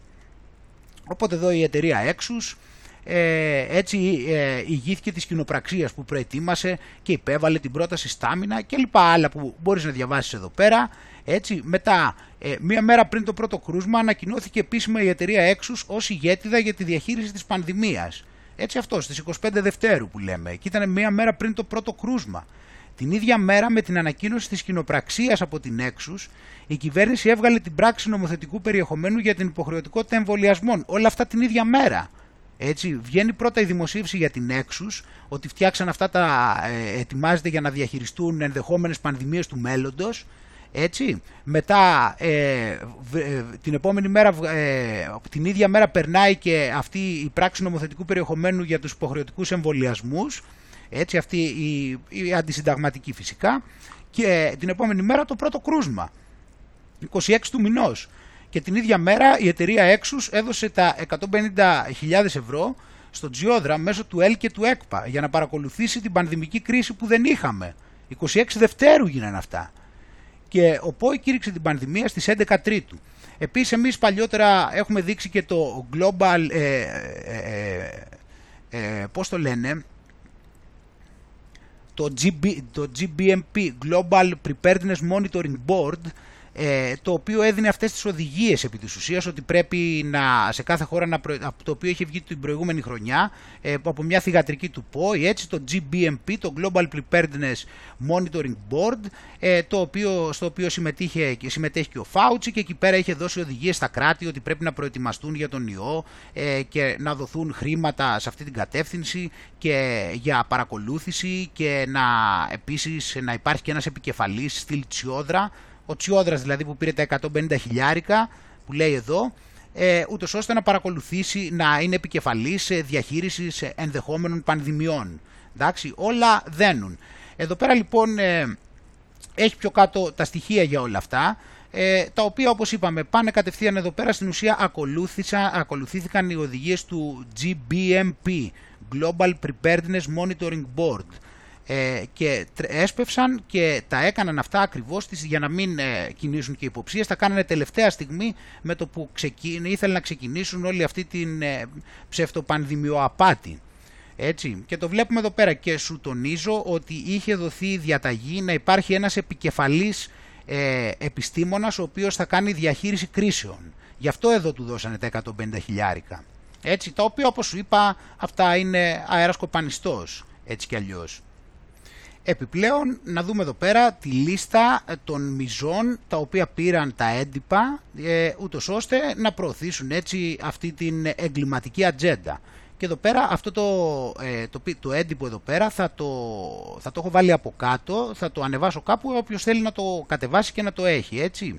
Οπότε εδώ η εταιρεία Exus ε, έτσι ε, ηγήθηκε της κοινοπραξίας που προετοίμασε και υπέβαλε την πρόταση στάμινα και λοιπά άλλα που μπορείς να διαβάσεις εδώ πέρα. Έτσι, μετά, ε, μία μέρα πριν το πρώτο κρούσμα, ανακοινώθηκε επίσημα η εταιρεία Exus ως ηγέτιδα για τη διαχείριση της πανδημίας. Έτσι αυτό, στις 25 Δευτέρου που λέμε, και ήταν μία μέρα πριν το πρώτο κρούσμα. Την ίδια μέρα με την ανακοίνωση της κοινοπραξίας από την Exus, η κυβέρνηση έβγαλε την πράξη νομοθετικού περιεχομένου για την υποχρεωτικότητα εμβολιασμών. Όλα αυτά την ίδια μέρα. Έτσι, βγαίνει πρώτα η δημοσίευση για την Exus, ότι φτιάξαν αυτά τα ε, ετοιμάζεται για να διαχειριστούν ενδεχόμενες πανδημίες του μέλλοντος έτσι. Μετά ε, ε, την επόμενη μέρα, ε, την ίδια μέρα περνάει και αυτή η πράξη νομοθετικού περιεχομένου για τους υποχρεωτικούς εμβολιασμούς. Έτσι, αυτή η, η αντισυνταγματική φυσικά. Και την επόμενη μέρα το πρώτο κρούσμα. 26 του μηνός. Και την ίδια μέρα η εταιρεία Exus έδωσε τα 150.000 ευρώ στο Τζιόδρα μέσω του ΕΛ και του ΕΚΠΑ για να παρακολουθήσει την πανδημική κρίση που δεν είχαμε. 26 Δευτέρου γίνανε αυτά και ο ΠΟΗ κήρυξε την πανδημία στις 11 Τρίτου. Επίσης εμείς παλιότερα έχουμε δείξει και το Global, ε, ε, ε, ε πώς το λένε, το, GB, το GBMP, Global Preparedness Monitoring Board, ε, το οποίο έδινε αυτές τις οδηγίες επί της ουσίας ότι πρέπει να, σε κάθε χώρα να, το οποίο είχε βγει την προηγούμενη χρονιά ε, από μια θηγατρική του ΠΟΗ, έτσι το GBMP, το Global Preparedness Monitoring Board, ε, το οποίο, στο οποίο συμμετείχε, και συμμετέχει και ο Φάουτσι και εκεί πέρα είχε δώσει οδηγίες στα κράτη ότι πρέπει να προετοιμαστούν για τον ιό ε, και να δοθούν χρήματα σε αυτή την κατεύθυνση και για παρακολούθηση και να επίσης να υπάρχει και ένας επικεφαλής στυλ Τσιόδρα ο Τσιόδρας δηλαδή που πήρε τα 150 χιλιάρικα που λέει εδώ, ε, ούτως ώστε να παρακολουθήσει, να είναι επικεφαλής διαχείρισης ενδεχόμενων πανδημιών. Εντάξει, όλα δένουν. Εδώ πέρα λοιπόν ε, έχει πιο κάτω τα στοιχεία για όλα αυτά, ε, τα οποία όπως είπαμε πάνε κατευθείαν εδώ πέρα στην ουσία ακολουθήθηκαν οι οδηγίες του GBMP, Global Preparedness Monitoring Board ε, και έσπευσαν και τα έκαναν αυτά ακριβώς για να μην ε, κινήσουν και υποψίες. Τα κάνανε τελευταία στιγμή με το που ξεκίνη, ήθελαν να ξεκινήσουν όλη αυτή την ε, ψευτοπανδημιοαπάτη. Έτσι, και το βλέπουμε εδώ πέρα και σου τονίζω ότι είχε δοθεί διαταγή να υπάρχει ένας επικεφαλής ε, επιστήμονας ο οποίος θα κάνει διαχείριση κρίσεων. Γι' αυτό εδώ του δώσανε τα 150 χιλιάρικα. Έτσι, τα οποία όπως σου είπα αυτά είναι αέρας κοπανιστός, έτσι κι αλλιώς. Επιπλέον, να δούμε εδώ πέρα τη λίστα των μιζών τα οποία πήραν τα έντυπα, ε, ούτως ώστε να προωθήσουν έτσι αυτή την εγκληματική ατζέντα. Και εδώ πέρα αυτό το, ε, το, το έντυπο εδώ πέρα θα το, θα το έχω βάλει από κάτω, θα το ανεβάσω κάπου όποιος θέλει να το κατεβάσει και να το έχει, έτσι.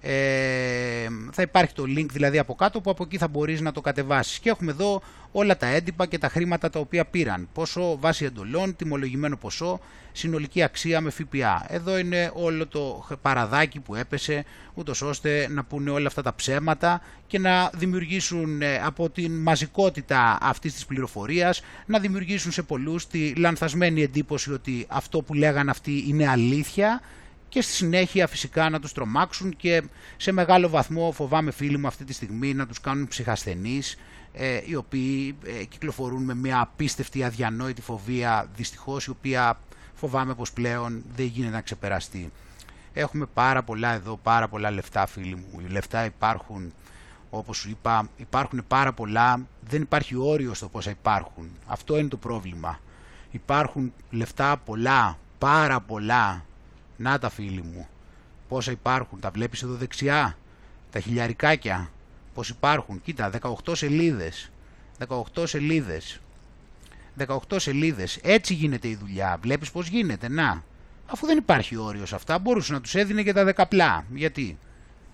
Ε, θα υπάρχει το link δηλαδή από κάτω που από εκεί θα μπορείς να το κατεβάσεις. Και έχουμε εδώ όλα τα έντυπα και τα χρήματα τα οποία πήραν. Πόσο βάση εντολών, τιμολογημένο ποσό συνολική αξία με ΦΠΑ εδώ είναι όλο το παραδάκι που έπεσε ούτως ώστε να πούνε όλα αυτά τα ψέματα και να δημιουργήσουν ε, από την μαζικότητα αυτής της πληροφορίας να δημιουργήσουν σε πολλούς τη λανθασμένη εντύπωση ότι αυτό που λέγαν αυτοί είναι αλήθεια και στη συνέχεια φυσικά να τους τρομάξουν και σε μεγάλο βαθμό φοβάμαι φίλοι μου αυτή τη στιγμή να τους κάνουν ψυχασθενείς ε, οι οποίοι ε, κυκλοφορούν με μια απίστευτη αδιανόητη φοβία δυστυχώς η οποία φοβάμαι πως πλέον δεν γίνεται να ξεπεραστεί. Έχουμε πάρα πολλά εδώ, πάρα πολλά λεφτά φίλοι μου. Οι λεφτά υπάρχουν, όπως σου είπα, υπάρχουν πάρα πολλά. Δεν υπάρχει όριο στο πόσα υπάρχουν. Αυτό είναι το πρόβλημα. Υπάρχουν λεφτά πολλά, πάρα πολλά να τα φίλοι μου. Πόσα υπάρχουν. Τα βλέπεις εδώ δεξιά; Τα χιλιαρικάκια. Πώς υπάρχουν; Κοίτα 18 σελίδες. 18 σελίδες. 18 σελίδες. Έτσι γίνεται η δουλειά. Βλέπεις πώς γίνεται. Να. Αφού δεν υπάρχει όριος σε αυτά μπορούσε να τους έδινε και τα δεκαπλά. Γιατί;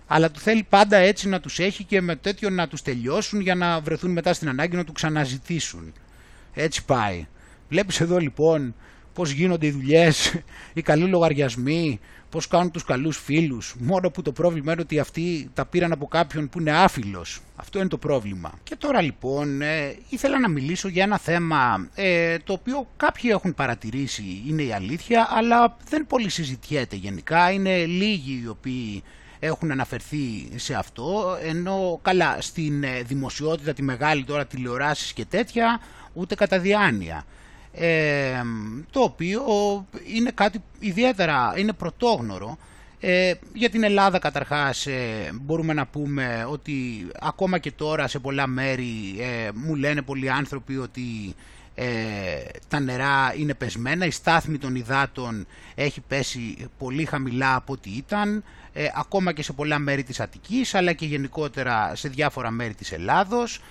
Αλλά του θέλει πάντα έτσι να τους έχει και με τέτοιο να τους τελειώσουν για να βρεθούν μετά στην ανάγκη να του ξαναζητήσουν. Έτσι πάει. Βλέπεις εδώ λοιπόν πώς γίνονται οι δουλειές, οι καλοί λογαριασμοί, πώς κάνουν τους καλούς φίλους. Μόνο που το πρόβλημα είναι ότι αυτοί τα πήραν από κάποιον που είναι άφιλος. Αυτό είναι το πρόβλημα. Και τώρα λοιπόν ε, ήθελα να μιλήσω για ένα θέμα ε, το οποίο κάποιοι έχουν παρατηρήσει είναι η αλήθεια, αλλά δεν πολύ συζητιέται γενικά. Είναι λίγοι οι οποίοι έχουν αναφερθεί σε αυτό, ενώ καλά στην ε, δημοσιότητα, τη μεγάλη τώρα τηλεοράσεις και τέτοια, ούτε κατά διάνοια το οποίο είναι κάτι ιδιαίτερα, είναι πρωτόγνωρο. Ε, για την Ελλάδα καταρχάς ε, μπορούμε να πούμε ότι ακόμα και τώρα σε πολλά μέρη ε, μου λένε πολλοί άνθρωποι ότι ε, τα νερά είναι πεσμένα, η στάθμη των υδάτων έχει πέσει πολύ χαμηλά από ό,τι ήταν, ακόμα και σε πολλά μέρη της Αττικής αλλά και γενικότερα σε διάφορα μέρη της Ελλάδος.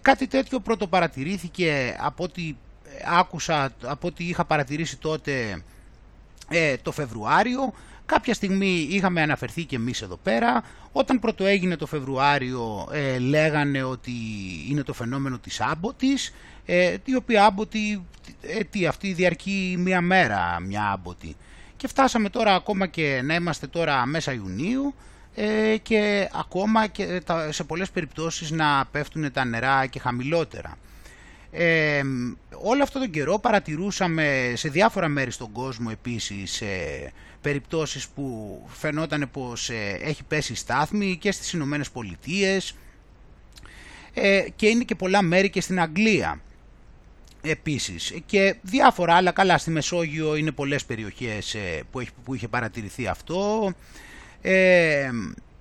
κάτι τέτοιο πρωτοπαρατηρήθηκε από ό,τι άκουσα από ό,τι είχα παρατηρήσει τότε ε, το Φεβρουάριο. Κάποια στιγμή είχαμε αναφερθεί και εμείς εδώ πέρα. Όταν πρώτο έγινε το Φεβρουάριο ε, λέγανε ότι είναι το φαινόμενο της άμποτης, ε, η οποία άμποτη, ε, τι, αυτή διαρκεί μία μέρα μια άμποτη. Και φτάσαμε τώρα ακόμα και να είμαστε τώρα μέσα Ιουνίου ε, και ακόμα και σε πολλές περιπτώσεις να πέφτουν τα νερά και χαμηλότερα. Ε, όλο αυτό τον καιρό παρατηρούσαμε σε διάφορα μέρη στον κόσμο επίσης ε, περιπτώσεις που φαινόταν πως ε, έχει πέσει στάθμη και στις Ηνωμένες Πολιτείες ε, και είναι και πολλά μέρη και στην Αγγλία επίσης. Και διάφορα άλλα. Καλά στη Μεσόγειο είναι πολλές περιοχές ε, που, έχει, που είχε παρατηρηθεί αυτό.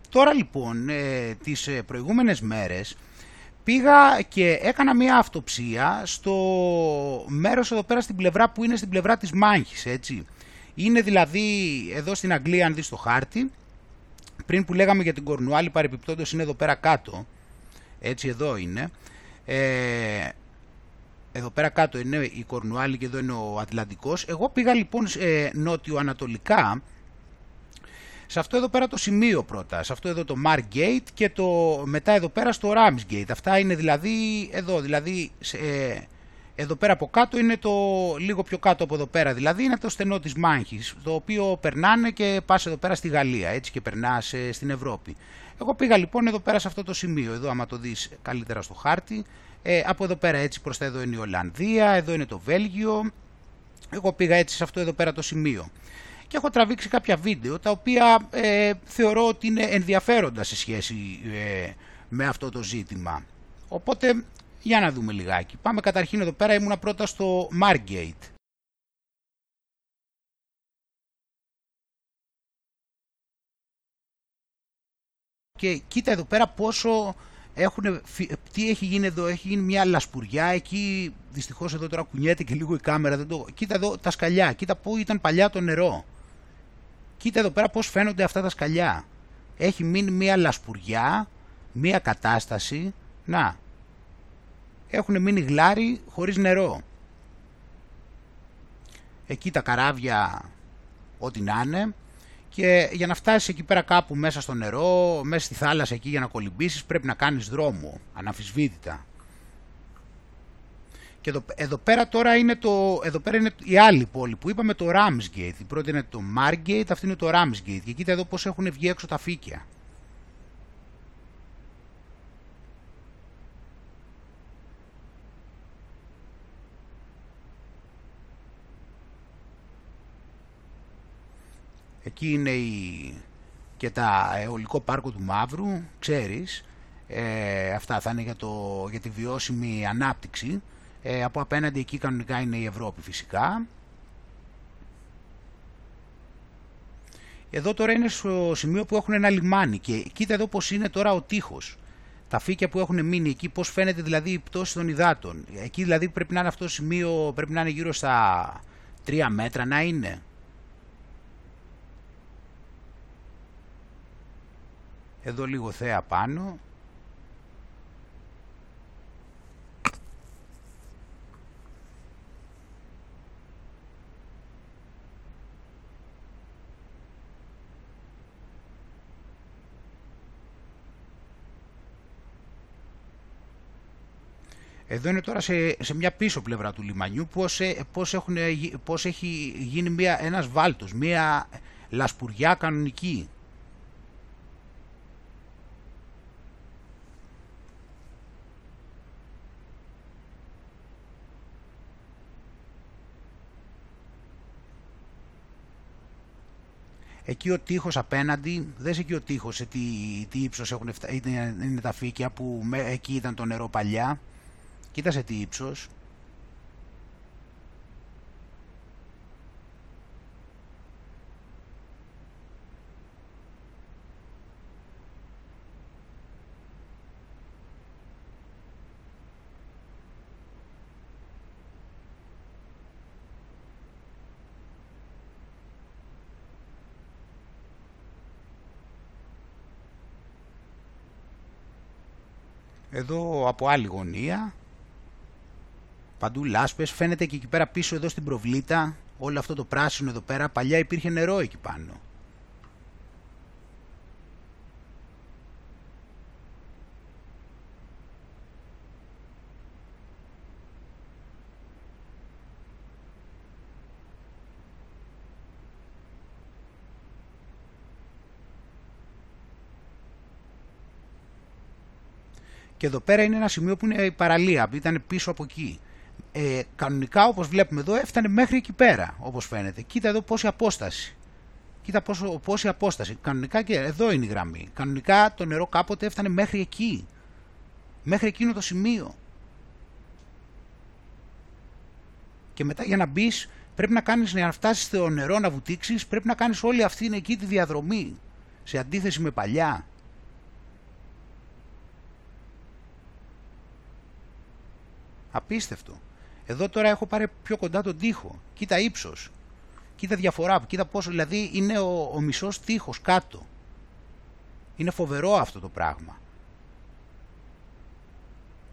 Τώρα λοιπόν τις προηγούμενες μέρες πήγα και έκανα μια αυτοψία στο μέρος εδώ πέρα στην πλευρά που είναι στην πλευρά της Μάχης, έτσι. Είναι δηλαδή εδώ στην Αγγλία, αν δεις το χάρτη, πριν που λέγαμε για την Κορνουάλη, παρεπιπτόντως είναι εδώ πέρα κάτω, έτσι εδώ είναι. Ε, εδώ πέρα κάτω είναι η Κορνουάλη και εδώ είναι ο Ατλαντικός. Εγώ πήγα λοιπόν ε, νότιο-ανατολικά, σε αυτό εδώ πέρα το σημείο πρώτα, σε αυτό εδώ το Margate και το μετά εδώ πέρα στο Ramsgate. Αυτά είναι δηλαδή εδώ, δηλαδή ε, εδώ πέρα από κάτω είναι το λίγο πιο κάτω από εδώ πέρα, δηλαδή είναι το στενό της Μάνχης, το οποίο περνάνε και πας εδώ πέρα στη Γαλλία, έτσι και περνάς ε, στην Ευρώπη. Εγώ πήγα λοιπόν εδώ πέρα σε αυτό το σημείο, εδώ άμα το δεις καλύτερα στο χάρτη, ε, από εδώ πέρα έτσι προς τα εδώ είναι η Ολλανδία, εδώ είναι το Βέλγιο, εγώ πήγα έτσι σε αυτό εδώ πέρα το σημείο και έχω τραβήξει κάποια βίντεο τα οποία ε, θεωρώ ότι είναι ενδιαφέροντα σε σχέση ε, με αυτό το ζήτημα. Οπότε Για να δούμε λιγάκι. Πάμε καταρχήν εδώ πέρα, ήμουνα πρώτα στο Margate. Και κοίτα εδώ πέρα πόσο έχουν, τι έχει γίνει εδώ, έχει γίνει μια λασπουριά, εκεί δυστυχώς εδώ τώρα κουνιέται και λίγο η κάμερα, δεν το... κοίτα εδώ τα σκαλιά, κοίτα πού ήταν παλιά το νερό. Κοίτα εδώ πέρα πώς φαίνονται αυτά τα σκαλιά. Έχει μείνει μια λασπουριά, μια κατάσταση, να, έχουν μείνει γλάρι χωρίς νερό. Εκεί τα καράβια, ό,τι να είναι, και για να φτάσεις εκεί πέρα κάπου μέσα στο νερό, μέσα στη θάλασσα εκεί για να κολυμπήσεις πρέπει να κάνεις δρόμο, αναμφισβήτητα. Και εδώ, εδώ πέρα τώρα είναι, το, εδώ πέρα είναι η άλλη πόλη που είπαμε το Ramsgate. Η πρώτη είναι το Margate, αυτή είναι το Ramsgate. Και κοίτα εδώ πώς έχουν βγει έξω τα φύκια. Εκεί είναι η... και τα αιωλικό πάρκο του Μαύρου, ξέρεις. Ε, αυτά θα είναι για, το, για τη βιώσιμη ανάπτυξη. Ε, από απέναντι εκεί κανονικά είναι η Ευρώπη φυσικά. Εδώ τώρα είναι στο σημείο που έχουν ένα λιμάνι και κοίτα εδώ πως είναι τώρα ο τείχος. Τα φύκια που έχουν μείνει εκεί, πώς φαίνεται δηλαδή η πτώση των υδάτων. Εκεί δηλαδή πρέπει να είναι αυτό το σημείο, πρέπει να είναι γύρω στα 3 μέτρα να είναι. Εδώ λίγο θέα πάνω. Εδώ είναι τώρα σε, σε μια πίσω πλευρά του λιμανιού πώς, ε, πώς, έχουν, πώς έχει γίνει μια, ένας βάλτος, μια λασπουριά κανονική. Εκεί ο τείχος απέναντι, δες εκεί ο τείχος σε τι, τι ύψος έχουν είναι, είναι τα φύκια που με, εκεί ήταν το νερό παλιά. Κοίτασε τι ύψος. Εδώ από άλλη γωνία. Παντού λάσπες. Φαίνεται και εκεί πέρα πίσω εδώ στην προβλήτα. Όλο αυτό το πράσινο εδώ πέρα. Παλιά υπήρχε νερό εκεί πάνω. Και εδώ πέρα είναι ένα σημείο που είναι η παραλία, που ήταν πίσω από εκεί. Ε, κανονικά όπως βλέπουμε εδώ έφτανε μέχρι εκεί πέρα όπως φαίνεται. Κοίτα εδώ πόση απόσταση. Κοίτα πόσο, πόση απόσταση. Κανονικά και εδώ είναι η γραμμή. Κανονικά το νερό κάποτε έφτανε μέχρι εκεί. Μέχρι εκείνο το σημείο. Και μετά για να μπεις, πρέπει να κάνεις, για να φτάσεις στο νερό να βουτήξεις, πρέπει να κάνεις όλη αυτή εκεί τη διαδρομή. Σε αντίθεση με παλιά. Απίστευτο. Εδώ τώρα έχω πάρει πιο κοντά τον τοίχο. Κοίτα ύψος. Κοίτα διαφορά. Κοίτα πόσο. Δηλαδή είναι ο, ο μισός τείχο κάτω. Είναι φοβερό αυτό το πράγμα.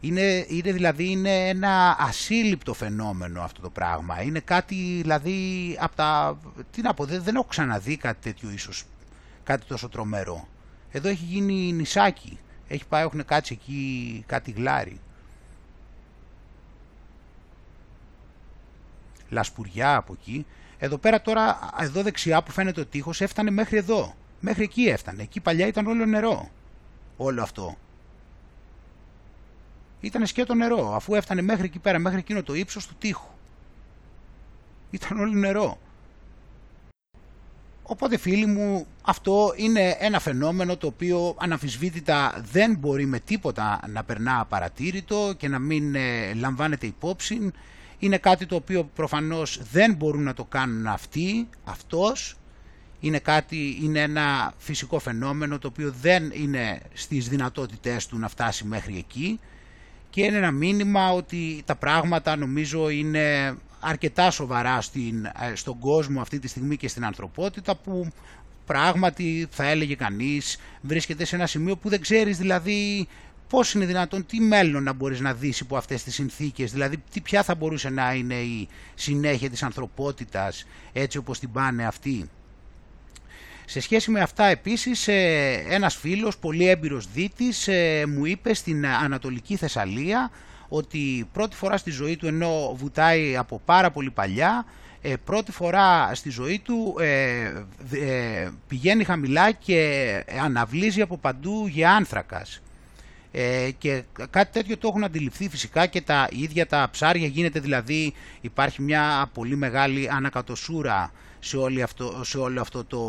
Είναι, είναι δηλαδή είναι ένα ασύλληπτο φαινόμενο αυτό το πράγμα. Είναι κάτι δηλαδή από τα... Τι να πω, δεν, δεν έχω ξαναδεί κάτι τέτοιο ίσως, κάτι τόσο τρομερό. Εδώ έχει γίνει νησάκι. Έχει πάει, έχουν κάτσει εκεί κάτι γλάρι. Λασπουριά από εκεί. Εδώ πέρα τώρα, εδώ δεξιά που φαίνεται ο τείχος έφτανε μέχρι εδώ. Μέχρι εκεί έφτανε. Εκεί παλιά ήταν όλο νερό. Όλο αυτό. Ήταν σκέτο νερό, αφού έφτανε μέχρι εκεί πέρα, μέχρι εκείνο το ύψος του τείχου. Ήταν όλο νερό. Οπότε φίλοι μου αυτό είναι ένα φαινόμενο το οποίο αναμφισβήτητα δεν μπορεί με τίποτα να περνά απαρατήρητο και να μην ε, λαμβάνεται υπόψη. Είναι κάτι το οποίο προφανώς δεν μπορούν να το κάνουν αυτοί, αυτός. Είναι, κάτι, είναι ένα φυσικό φαινόμενο το οποίο δεν είναι στις δυνατότητές του να φτάσει μέχρι εκεί και είναι ένα μήνυμα ότι τα πράγματα νομίζω είναι αρκετά σοβαρά στην, ε, στον κόσμο αυτή τη στιγμή και στην ανθρωπότητα που πράγματι θα έλεγε κανείς βρίσκεται σε ένα σημείο που δεν ξέρεις δηλαδή πώς είναι δυνατόν, τι μέλλον να μπορείς να δεις υπό αυτές τις συνθήκες, δηλαδή τι, ποια θα μπορούσε να είναι η συνέχεια της ανθρωπότητας έτσι όπως την πάνε αυτοί. Σε σχέση με αυτά επίσης ε, ένας φίλος πολύ έμπειρος δίτης ε, μου είπε στην Ανατολική Θεσσαλία ότι πρώτη φορά στη ζωή του ενώ βουτάει από πάρα πολύ παλιά ε, πρώτη φορά στη ζωή του πηγαίνει χαμηλά και αναβλύζει από παντού για άνθρακας. Και κάτι τέτοιο το έχουν αντιληφθεί φυσικά και τα ίδια τα ψάρια γίνεται δηλαδή υπάρχει μια πολύ μεγάλη ανακατοσούρα σε, αυτό, σε όλο αυτό το,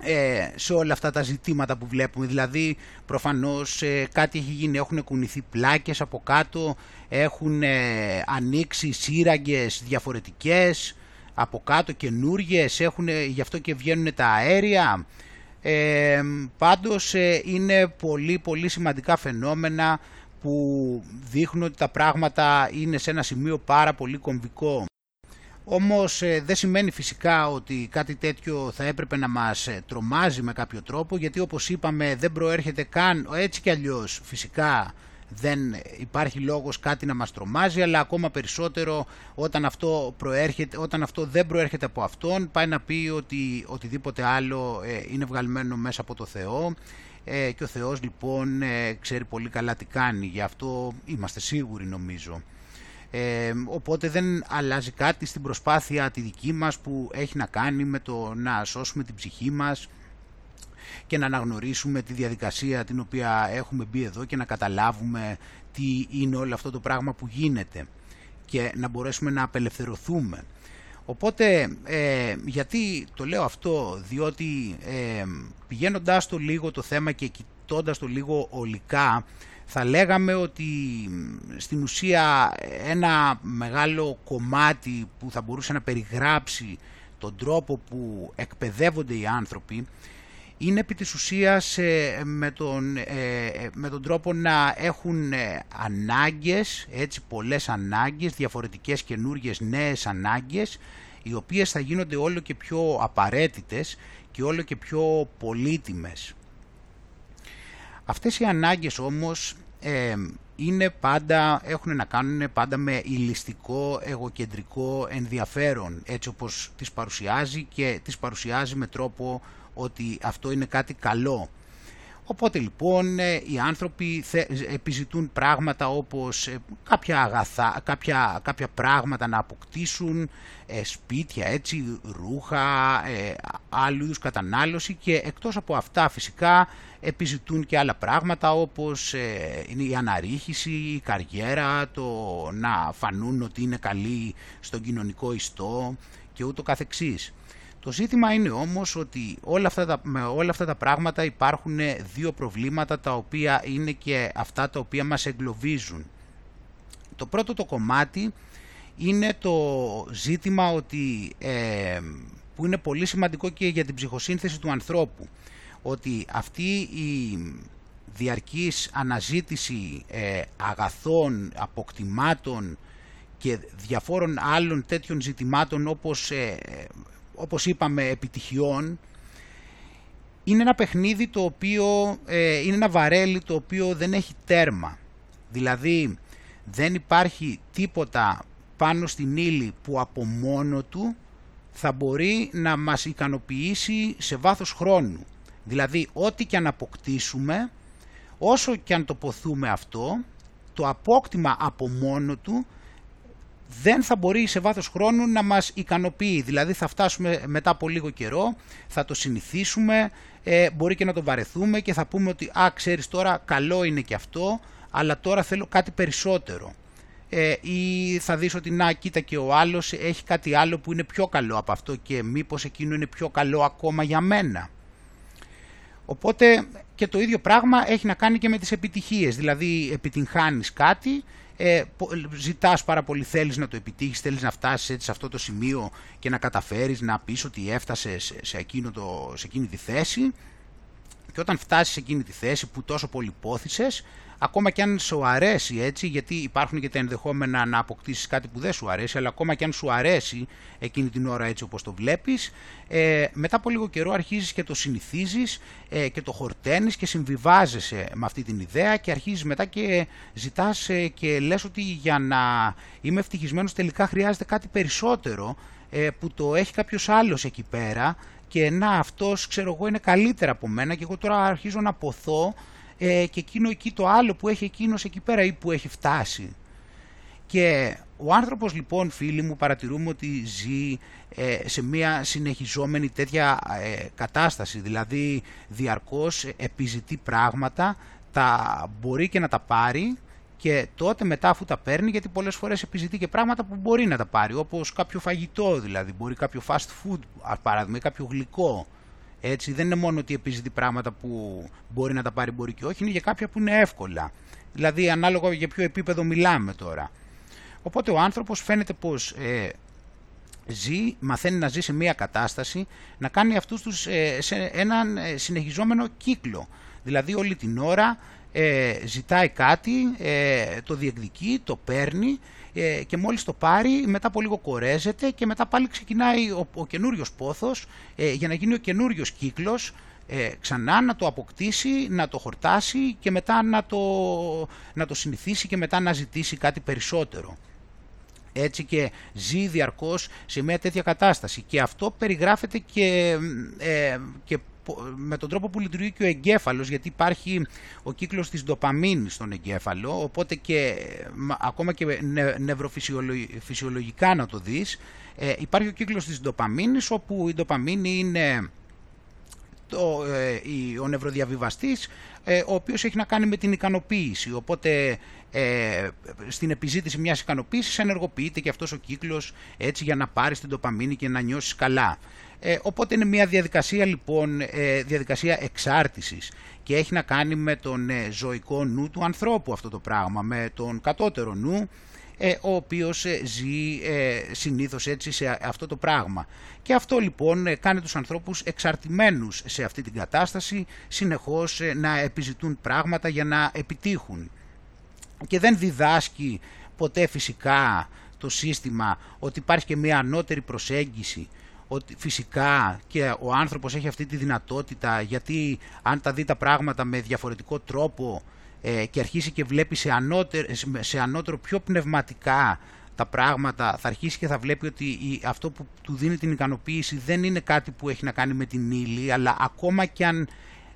ε, σε όλα αυτά τα ζητήματα που βλέπουμε. Δηλαδή προφανώς ε, κάτι έχει γίνει, έχουν κουνηθεί πλάκες από κάτω, έχουν ε, ανοίξει σύραγγες διαφορετικές από κάτω καινούριε, έχουν γι' αυτό και βγαίνουν τα αέρια. Ε, πάντως είναι πολύ πολύ σημαντικά φαινόμενα που δείχνουν ότι τα πράγματα είναι σε ένα σημείο πάρα πολύ κομβικό. Όμως ε, δεν σημαίνει φυσικά ότι κάτι τέτοιο θα έπρεπε να μας ε, τρομάζει με κάποιο τρόπο γιατί όπως είπαμε δεν προέρχεται καν έτσι κι αλλιώς φυσικά δεν υπάρχει λόγος κάτι να μας τρομάζει αλλά ακόμα περισσότερο όταν αυτό, προέρχεται, όταν αυτό δεν προέρχεται από αυτόν πάει να πει ότι οτιδήποτε άλλο ε, είναι βγαλμένο μέσα από το Θεό. Και ο Θεός λοιπόν ξέρει πολύ καλά τι κάνει. Γι' αυτό είμαστε σίγουροι νομίζω. Ε, οπότε δεν αλλάζει κάτι στην προσπάθεια τη δική μας που έχει να κάνει με το να σώσουμε την ψυχή μας και να αναγνωρίσουμε τη διαδικασία την οποία έχουμε μπει εδώ και να καταλάβουμε τι είναι όλο αυτό το πράγμα που γίνεται και να μπορέσουμε να απελευθερωθούμε. Οπότε, ε, γιατί το λέω αυτό, διότι ε, πηγαίνοντάς το λίγο το θέμα και κοιτώντας το λίγο ολικά, θα λέγαμε ότι στην ουσία ένα μεγάλο κομμάτι που θα μπορούσε να περιγράψει τον τρόπο που εκπαιδεύονται οι άνθρωποι είναι επί της ουσίας ε, με τον, ε, ε, με τον τρόπο να έχουν ανάγκες, έτσι πολλές ανάγκες, διαφορετικές καινούργιες νέες ανάγκες οι οποίες θα γίνονται όλο και πιο απαραίτητες και όλο και πιο πολύτιμες. Αυτές οι ανάγκες όμως ε, είναι πάντα, έχουν να κάνουν πάντα με ηλιστικό, εγωκεντρικό ενδιαφέρον, έτσι όπως τις παρουσιάζει και τις παρουσιάζει με τρόπο ότι αυτό είναι κάτι καλό. Οπότε λοιπόν ε, οι άνθρωποι επιζητούν πράγματα όπως ε, κάποια αγαθά, κάποια, κάποια πράγματα να αποκτήσουν, ε, σπίτια έτσι, ρούχα, άλλου είδους κατανάλωση και εκτός από αυτά φυσικά επιζητούν και άλλα πράγματα όπως είναι η αναρρίχηση, η καριέρα, το να φανούν ότι είναι καλοί στον κοινωνικό ιστό και ούτω καθεξής. Το ζήτημα είναι όμως ότι όλα αυτά τα, με όλα αυτά τα πράγματα υπάρχουν δύο προβλήματα τα οποία είναι και αυτά τα οποία μας εγκλωβίζουν. Το πρώτο το κομμάτι είναι το ζήτημα ότι, ε, που είναι πολύ σημαντικό και για την ψυχοσύνθεση του ανθρώπου. Ότι αυτή η διαρκής αναζήτηση ε, αγαθών, αποκτημάτων και διαφόρων άλλων τέτοιων ζητημάτων όπως ε, όπως είπαμε, επιτυχιών, είναι ένα παιχνίδι το οποίο, ε, είναι ένα βαρέλι το οποίο δεν έχει τέρμα. Δηλαδή, δεν υπάρχει τίποτα πάνω στην ύλη που από μόνο του θα μπορεί να μας ικανοποιήσει σε βάθος χρόνου. Δηλαδή, ό,τι και αν αποκτήσουμε, όσο και αν τοποθούμε αυτό, το απόκτημα από μόνο του δεν θα μπορεί σε βάθος χρόνου να μας ικανοποιεί. Δηλαδή θα φτάσουμε μετά από λίγο καιρό, θα το συνηθίσουμε, ε, μπορεί και να το βαρεθούμε και θα πούμε ότι «Α, ξέρεις τώρα, καλό είναι και αυτό, αλλά τώρα θέλω κάτι περισσότερο». ε, ή θα δεις ότι να κοίτα και ο άλλος έχει κάτι άλλο που είναι πιο καλό από αυτό και μήπως εκείνο είναι πιο καλό ακόμα για μένα. Οπότε και το ίδιο πράγμα έχει να κάνει και με τις επιτυχίες, δηλαδή επιτυγχάνεις κάτι, ε, ζητάς πάρα πολύ, θέλεις να το επιτύχεις, θέλεις να φτάσεις έτσι σε αυτό το σημείο και να καταφέρεις να πεις ότι έφτασες σε, εκείνο το, σε εκείνη τη θέση. Και όταν φτάσεις σε εκείνη τη θέση που τόσο πολύ πόθησες, ακόμα και αν σου αρέσει έτσι, γιατί υπάρχουν και τα ενδεχόμενα να αποκτήσεις κάτι που δεν σου αρέσει, αλλά ακόμα και αν σου αρέσει εκείνη την ώρα έτσι όπως το βλέπεις, ε, μετά από λίγο καιρό αρχίζεις και το συνηθίζεις ε, και το χορταίνεις και συμβιβάζεσαι με αυτή την ιδέα και αρχίζεις μετά και ζητάς ε, και λες ότι για να είμαι ευτυχισμένος τελικά χρειάζεται κάτι περισσότερο ε, που το έχει κάποιος άλλος εκεί πέρα και να αυτός ξέρω εγώ είναι καλύτερα από μένα και εγώ τώρα αρχίζω να ποθώ ε, και εκείνο εκεί το άλλο που έχει εκείνος εκεί πέρα ή που έχει φτάσει. Και ο άνθρωπος λοιπόν φίλοι μου παρατηρούμε ότι ζει ε, σε μια συνεχιζόμενη τέτοια ε, κατάσταση, δηλαδή διαρκώς επιζητεί πράγματα, τα μπορεί και να τα πάρει και τότε μετά αφού τα παίρνει, γιατί πολλές φορές επιζητεί και πράγματα που μπορεί να τα πάρει, όπως κάποιο φαγητό δηλαδή, μπορεί κάποιο fast food παράδειγμα ή κάποιο γλυκό έτσι, δεν είναι μόνο ότι επιζητεί πράγματα που μπορεί να τα πάρει, μπορεί και όχι, είναι για κάποια που είναι εύκολα. Δηλαδή, ανάλογα για ποιο επίπεδο μιλάμε τώρα. Οπότε ο άνθρωπος φαίνεται πως ε, ζει, μαθαίνει να ζει σε μια κατάσταση, να κάνει αυτούς τους ε, σε έναν ε, συνεχιζόμενο κύκλο. Δηλαδή όλη την ώρα ε, ζητάει κάτι, ε, το διεκδικεί, το παίρνει ε, και μόλις το πάρει μετά από λίγο κορέζεται και μετά πάλι ξεκινάει ο, ο καινούριος πόθος ε, για να γίνει ο καινούριος κύκλος ε, ξανά να το αποκτήσει, να το χορτάσει και μετά να το, να το συνηθίσει και μετά να ζητήσει κάτι περισσότερο. Έτσι και ζει διαρκώς σε μια τέτοια κατάσταση και αυτό περιγράφεται και, ε, και με τον τρόπο που λειτουργεί και ο εγκέφαλος, γιατί υπάρχει ο κύκλος της ντοπαμίνης στον εγκέφαλο, οπότε και ακόμα και νευροφυσιολογικά να το δεις, ε, υπάρχει ο κύκλος της ντοπαμίνης, όπου η ντοπαμίνη είναι το, ε, ο νευροδιαβιβαστής, ε, ο οποίος έχει να κάνει με την ικανοποίηση, οπότε ε, στην επιζήτηση μιας ικανοποίησης ενεργοποιείται και αυτός ο κύκλος έτσι για να πάρεις την ντοπαμίνη και να νιώσεις καλά. Ε, οπότε είναι μια διαδικασία λοιπόν, ε, διαδικασία εξάρτησης και έχει να κάνει με τον ε, ζωικό νου του ανθρώπου αυτό το πράγμα, με τον κατώτερο νου, ε, ο οποίος ζει συνήθως έτσι σε αυτό το πράγμα. Και αυτό λοιπόν κάνει τους ανθρώπους εξαρτημένους σε αυτή την κατάσταση, συνεχώς να επιζητούν πράγματα για να επιτύχουν. Και δεν διδάσκει ποτέ φυσικά το σύστημα ότι υπάρχει και μια ανώτερη προσέγγιση ότι φυσικά και ο άνθρωπος έχει αυτή τη δυνατότητα γιατί αν τα δει τα πράγματα με διαφορετικό τρόπο ε, και αρχίσει και βλέπει σε ανώτερο, σε ανώτερο πιο πνευματικά τα πράγματα θα αρχίσει και θα βλέπει ότι αυτό που του δίνει την ικανοποίηση δεν είναι κάτι που έχει να κάνει με την ύλη αλλά ακόμα και αν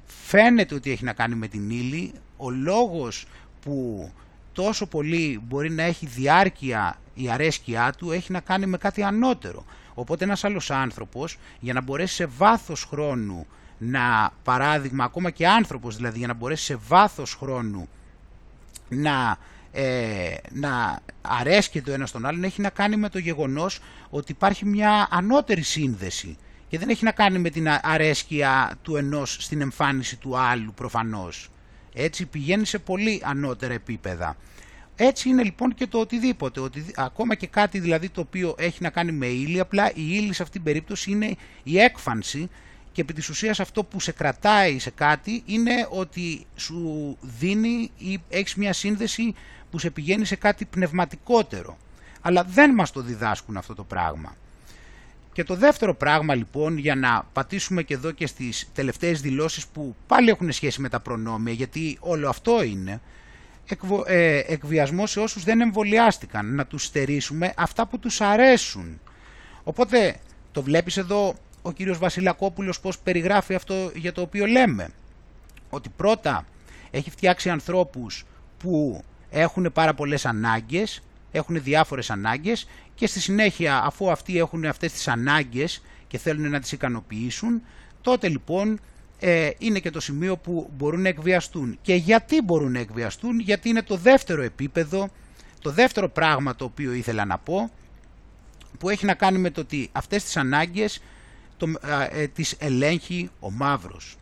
φαίνεται ότι έχει να κάνει με την ύλη ο λόγος που τόσο πολύ μπορεί να έχει διάρκεια η αρέσκειά του έχει να κάνει με κάτι ανώτερο. Οπότε ένας άλλος άνθρωπος για να μπορέσει σε βάθος χρόνου να, παράδειγμα, ακόμα και άνθρωπος δηλαδή, για να μπορέσει σε βάθος χρόνου να, ε, να αρέσκει το ένας στον άλλον, έχει να κάνει με το γεγονός ότι υπάρχει μια ανώτερη σύνδεση και δεν έχει να κάνει με την αρέσκεια του ενός στην εμφάνιση του άλλου προφανώς. Έτσι πηγαίνει σε πολύ ανώτερα επίπεδα. Έτσι είναι λοιπόν και το οτιδήποτε, ότι ακόμα και κάτι δηλαδή το οποίο έχει να κάνει με ύλη, απλά η ύλη σε αυτήν την περίπτωση είναι η έκφανση και επί της ουσίας αυτό που σε κρατάει σε κάτι είναι ότι σου δίνει ή έχεις μια σύνδεση που σε πηγαίνει σε κάτι πνευματικότερο. Αλλά δεν μας το διδάσκουν αυτό το πράγμα. Και το δεύτερο πράγμα λοιπόν για να πατήσουμε και εδώ και στις τελευταίες δηλώσεις που πάλι έχουν σχέση με τα προνόμια γιατί όλο αυτό είναι εκβο, ε, εκβιασμό σε όσους δεν εμβολιάστηκαν, να τους στερήσουμε αυτά που τους αρέσουν. Οπότε το βλέπεις εδώ ο κύριος Βασιλακόπουλος πώς περιγράφει αυτό για το οποίο λέμε. Ότι πρώτα έχει φτιάξει ανθρώπους που έχουν πάρα πολλές ανάγκες, έχουν διάφορες ανάγκες και στη συνέχεια αφού αυτοί έχουν αυτές τις ανάγκες και θέλουν να τις ικανοποιήσουν, τότε λοιπόν ε, είναι και το σημείο που μπορούν να εκβιαστούν. Και γιατί μπορούν να εκβιαστούν, γιατί είναι το δεύτερο επίπεδο Το δεύτερο πράγμα το οποίο ήθελα να πω, που έχει να κάνει με το ότι αυτές τις ανάγκες το, ε, τις ελέγχει ο μαύρος.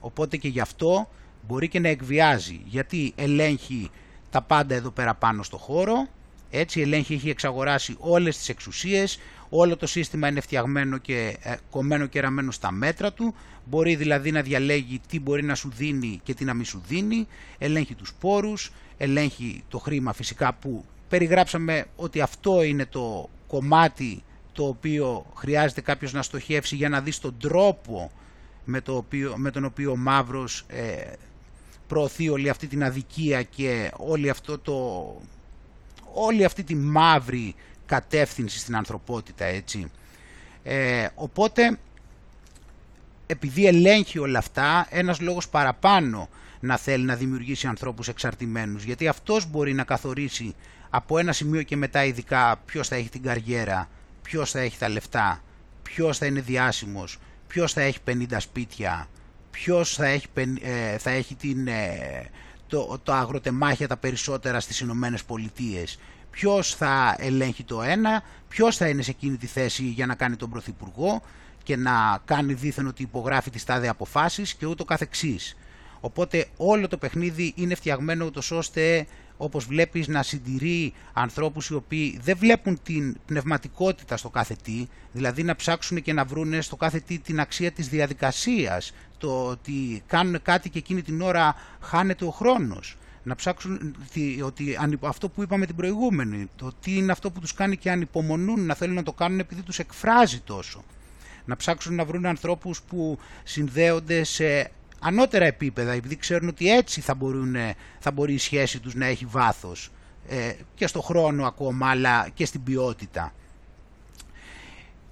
Οπότε και γι' αυτό μπορεί και να εκβιάζει, γιατί ελέγχει τα πάντα εδώ πέρα πάνω στο χώρο, έτσι ελέγχει, έχει εξαγοράσει όλες τις εξουσίες, όλο το σύστημα είναι φτιαγμένο και ε, κομμένο και ραμμένο στα μέτρα του, μπορεί δηλαδή να διαλέγει τι μπορεί να σου δίνει και τι να μην σου δίνει, ελέγχει τους πόρους, ελέγχει το χρήμα φυσικά που περιγράψαμε ότι αυτό είναι το κομμάτι το οποίο χρειάζεται κάποιος να στοχεύσει για να δεις τον τρόπο με, το οποίο, με τον οποίο ο Μαύρος ε, προωθεί όλη αυτή την αδικία και όλη, αυτό το, όλη αυτή τη μαύρη κατεύθυνση στην ανθρωπότητα έτσι. Ε, οπότε επειδή ελέγχει όλα αυτά ένας λόγος παραπάνω να θέλει να δημιουργήσει ανθρώπους εξαρτημένους γιατί αυτός μπορεί να καθορίσει από ένα σημείο και μετά ειδικά ποιος θα έχει την καριέρα, ποιος θα έχει τα λεφτά, ποιος θα είναι διάσημος, ποιος θα έχει 50 σπίτια, ποιος θα έχει, ε, θα έχει την, ε, το, το αγροτεμάχια τα περισσότερα στις Ηνωμένες Πολιτείες. Ποιος θα ελέγχει το ένα, ποιος θα είναι σε εκείνη τη θέση για να κάνει τον Πρωθυπουργό και να κάνει δίθεν ότι υπογράφει τις τάδε αποφάσεις και ούτω καθεξής. Οπότε όλο το παιχνίδι είναι φτιαγμένο ούτως ώστε όπως βλέπεις να συντηρεί ανθρώπους οι οποίοι δεν βλέπουν την πνευματικότητα στο κάθε τι, δηλαδή να ψάξουν και να βρουν στο κάθε τι την αξία της διαδικασίας, το ότι κάνουν κάτι και εκείνη την ώρα χάνεται ο χρόνος. Να ψάξουν ότι αυτό που είπαμε την προηγούμενη, το τι είναι αυτό που τους κάνει και ανυπομονούν να θέλουν να το κάνουν επειδή τους εκφράζει τόσο. Να ψάξουν να βρουν ανθρώπους που συνδέονται σε ανώτερα επίπεδα, επειδή ξέρουν ότι έτσι θα, μπορούν, θα μπορεί η σχέση τους να έχει βάθος ε, και στο χρόνο ακόμα, αλλά και στην ποιότητα.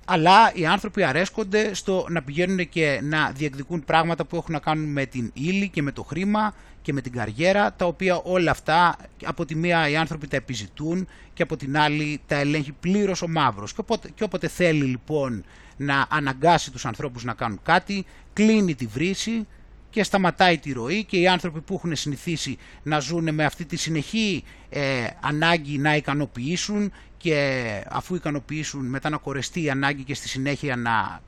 Αλλά οι άνθρωποι αρέσκονται στο να πηγαίνουν και να διεκδικούν πράγματα που έχουν να κάνουν με την ύλη και με το χρήμα και με την καριέρα, τα οποία όλα αυτά από τη μία οι άνθρωποι τα επιζητούν και από την άλλη τα ελέγχει πλήρως ο μαύρος. Και όποτε, και όποτε θέλει λοιπόν να αναγκάσει τους ανθρώπους να κάνουν κάτι, κλείνει τη βρύση και σταματάει τη ροή και οι άνθρωποι που έχουν συνηθίσει να ζουν με αυτή τη συνεχή ε, ανάγκη να ικανοποιήσουν και αφού ικανοποιήσουν μετά να κορεστεί η ανάγκη και στη συνέχεια να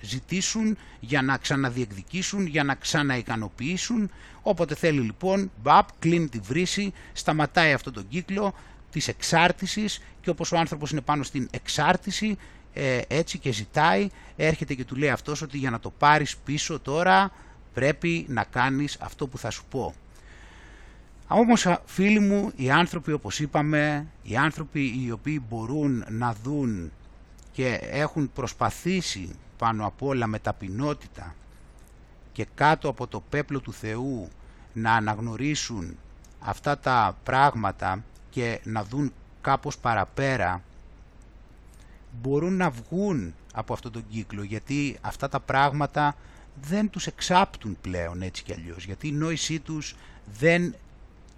ξαναζητήσουν για να ξαναδιεκδικήσουν, για να ξαναικανοποιήσουν. Όποτε θέλει λοιπόν, μπαπ, κλείνει τη βρύση, σταματάει αυτό τον κύκλο της εξάρτησης και όπως ο άνθρωπος είναι πάνω στην εξάρτηση ε, έτσι και ζητάει, έρχεται και του λέει αυτός ότι για να το πάρεις πίσω τώρα πρέπει να κάνεις αυτό που θα σου πω. Όμως φίλοι μου, οι άνθρωποι όπως είπαμε, οι άνθρωποι οι οποίοι μπορούν να δουν και έχουν προσπαθήσει πάνω απ' όλα με ταπεινότητα και κάτω από το πέπλο του Θεού να αναγνωρίσουν αυτά τα πράγματα και να δουν κάπως παραπέρα μπορούν να βγουν από αυτόν τον κύκλο γιατί αυτά τα πράγματα δεν τους εξάπτουν πλέον έτσι κι αλλιώς, γιατί η νόησή τους δεν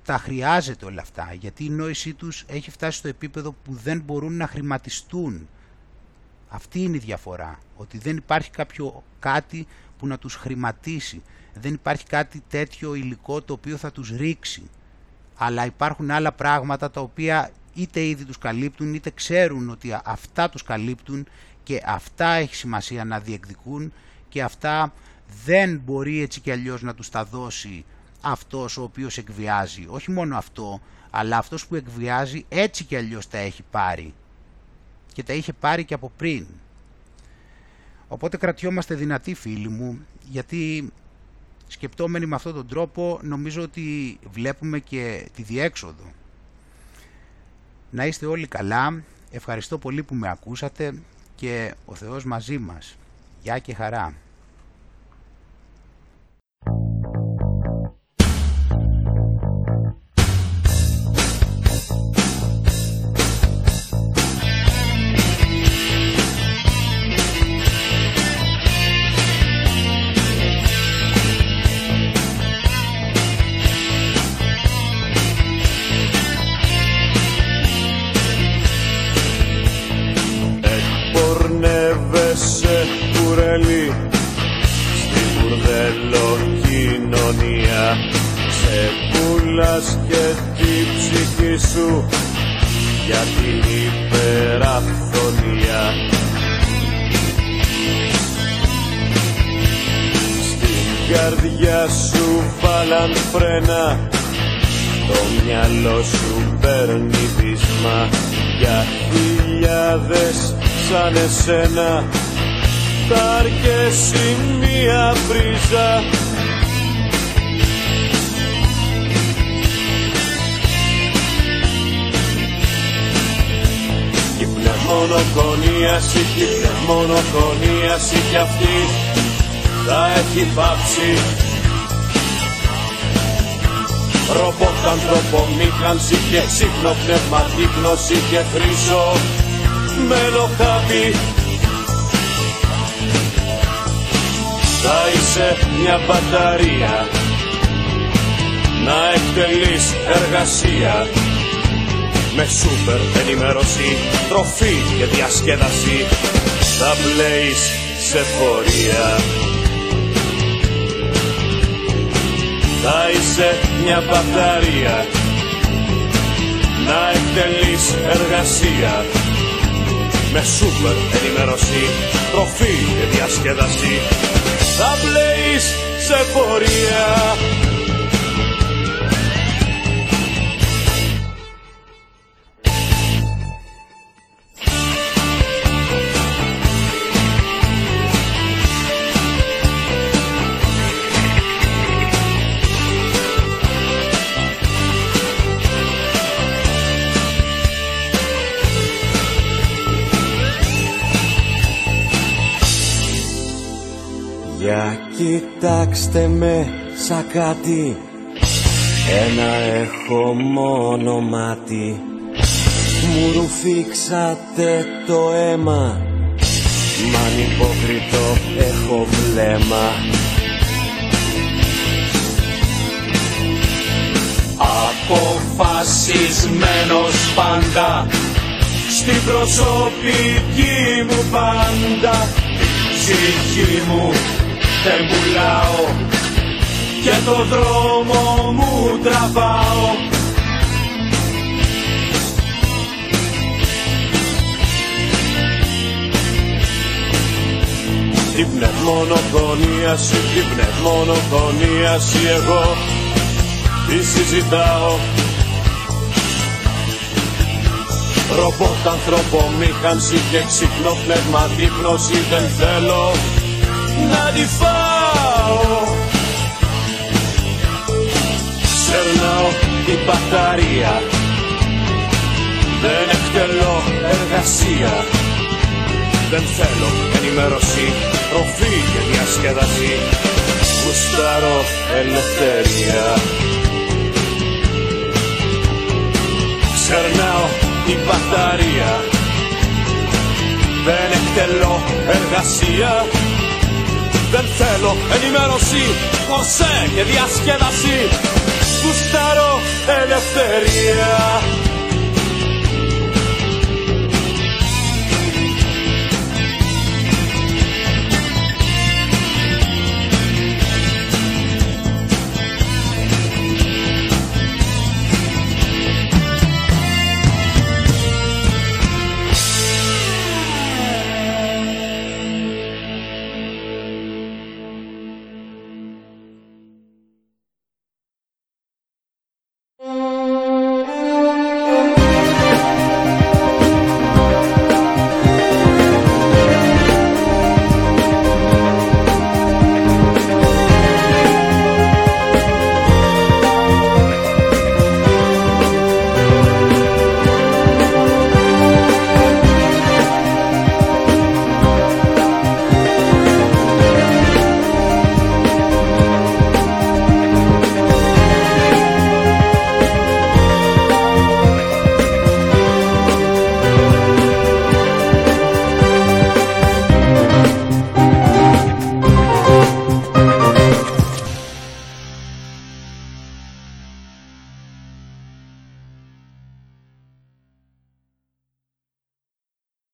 τα χρειάζεται όλα αυτά, γιατί η νόησή τους έχει φτάσει στο επίπεδο που δεν μπορούν να χρηματιστούν. Αυτή είναι η διαφορά, ότι δεν υπάρχει κάποιο κάτι που να τους χρηματίσει, δεν υπάρχει κάτι τέτοιο υλικό το οποίο θα τους ρίξει, αλλά υπάρχουν άλλα πράγματα τα οποία είτε ήδη τους καλύπτουν είτε ξέρουν ότι αυτά τους καλύπτουν και αυτά έχει σημασία να διεκδικούν και αυτά δεν μπορεί έτσι κι αλλιώς να τους τα δώσει αυτός ο οποίος εκβιάζει. Όχι μόνο αυτό, αλλά αυτός που εκβιάζει έτσι κι αλλιώς τα έχει πάρει. Και τα είχε πάρει και από πριν. Οπότε κρατιόμαστε δυνατοί φίλοι μου, γιατί σκεπτόμενοι με αυτόν τον τρόπο νομίζω ότι βλέπουμε και τη διέξοδο. Να είστε όλοι καλά, ευχαριστώ πολύ που με ακούσατε και ο Θεός μαζί μας. Γεια και χαρά. Κοινωνία Σε πουλάς και τη ψυχή σου για την υπεραφθονία. Στην καρδιά σου βάλαν φρένα το μυαλό σου παίρνει βίσμα για χιλιάδες σαν εσένα θα αρκέσει μία βρίζα μονοκονίαση κι μονοκονίαση κι αυτή. Θα έχει πάψει. Ρομπότ ανθρωπομήχανση και ξύπνο πνευματική γνώση και χρυσό μελοχάπη Θα είσαι μια μπαταρία. Να εκτελείς εργασία με σούπερ ενημέρωση, τροφή και διασκέδαση. Θα πλέεις σε φορεία. Θα είσαι μια μπαταρία. Να εκτελείς εργασία. Με σούπερ ενημέρωση, τροφή και διασκέδαση. Θα πλέεις σε πορεία κοιτάξτε με σαν κάτι. Ένα έχω μόνο μάτι. Μου ρουφήξατε το αίμα. Μ' υπόκριτο έχω βλέμμα. Αποφασισμένος πάντα. Στην προσωπική μου πάντα. Ψυχή μου δεν πουλάω. Και το δρόμο μου τραβάω. Την πνευμονογονίαση, την πνευμονογονίαση εγώ τι συζητάω. Ρομπότ, ανθρωπομήχανση και ξύπνο πνεύμα δίπνωση δεν θέλω να τη φάω. Ξερνάω την μπαταρία. Δεν εκτελώ εργασία. Δεν θέλω ενημέρωση, τροφή και διασκέδαση. Γουστάρω ελευθερία. Ξερνάω την μπαταρία. Δεν εκτελώ εργασία δεν θέλω ενημέρωση, κονσέ και διασκέδαση Γουστάρω ελευθερία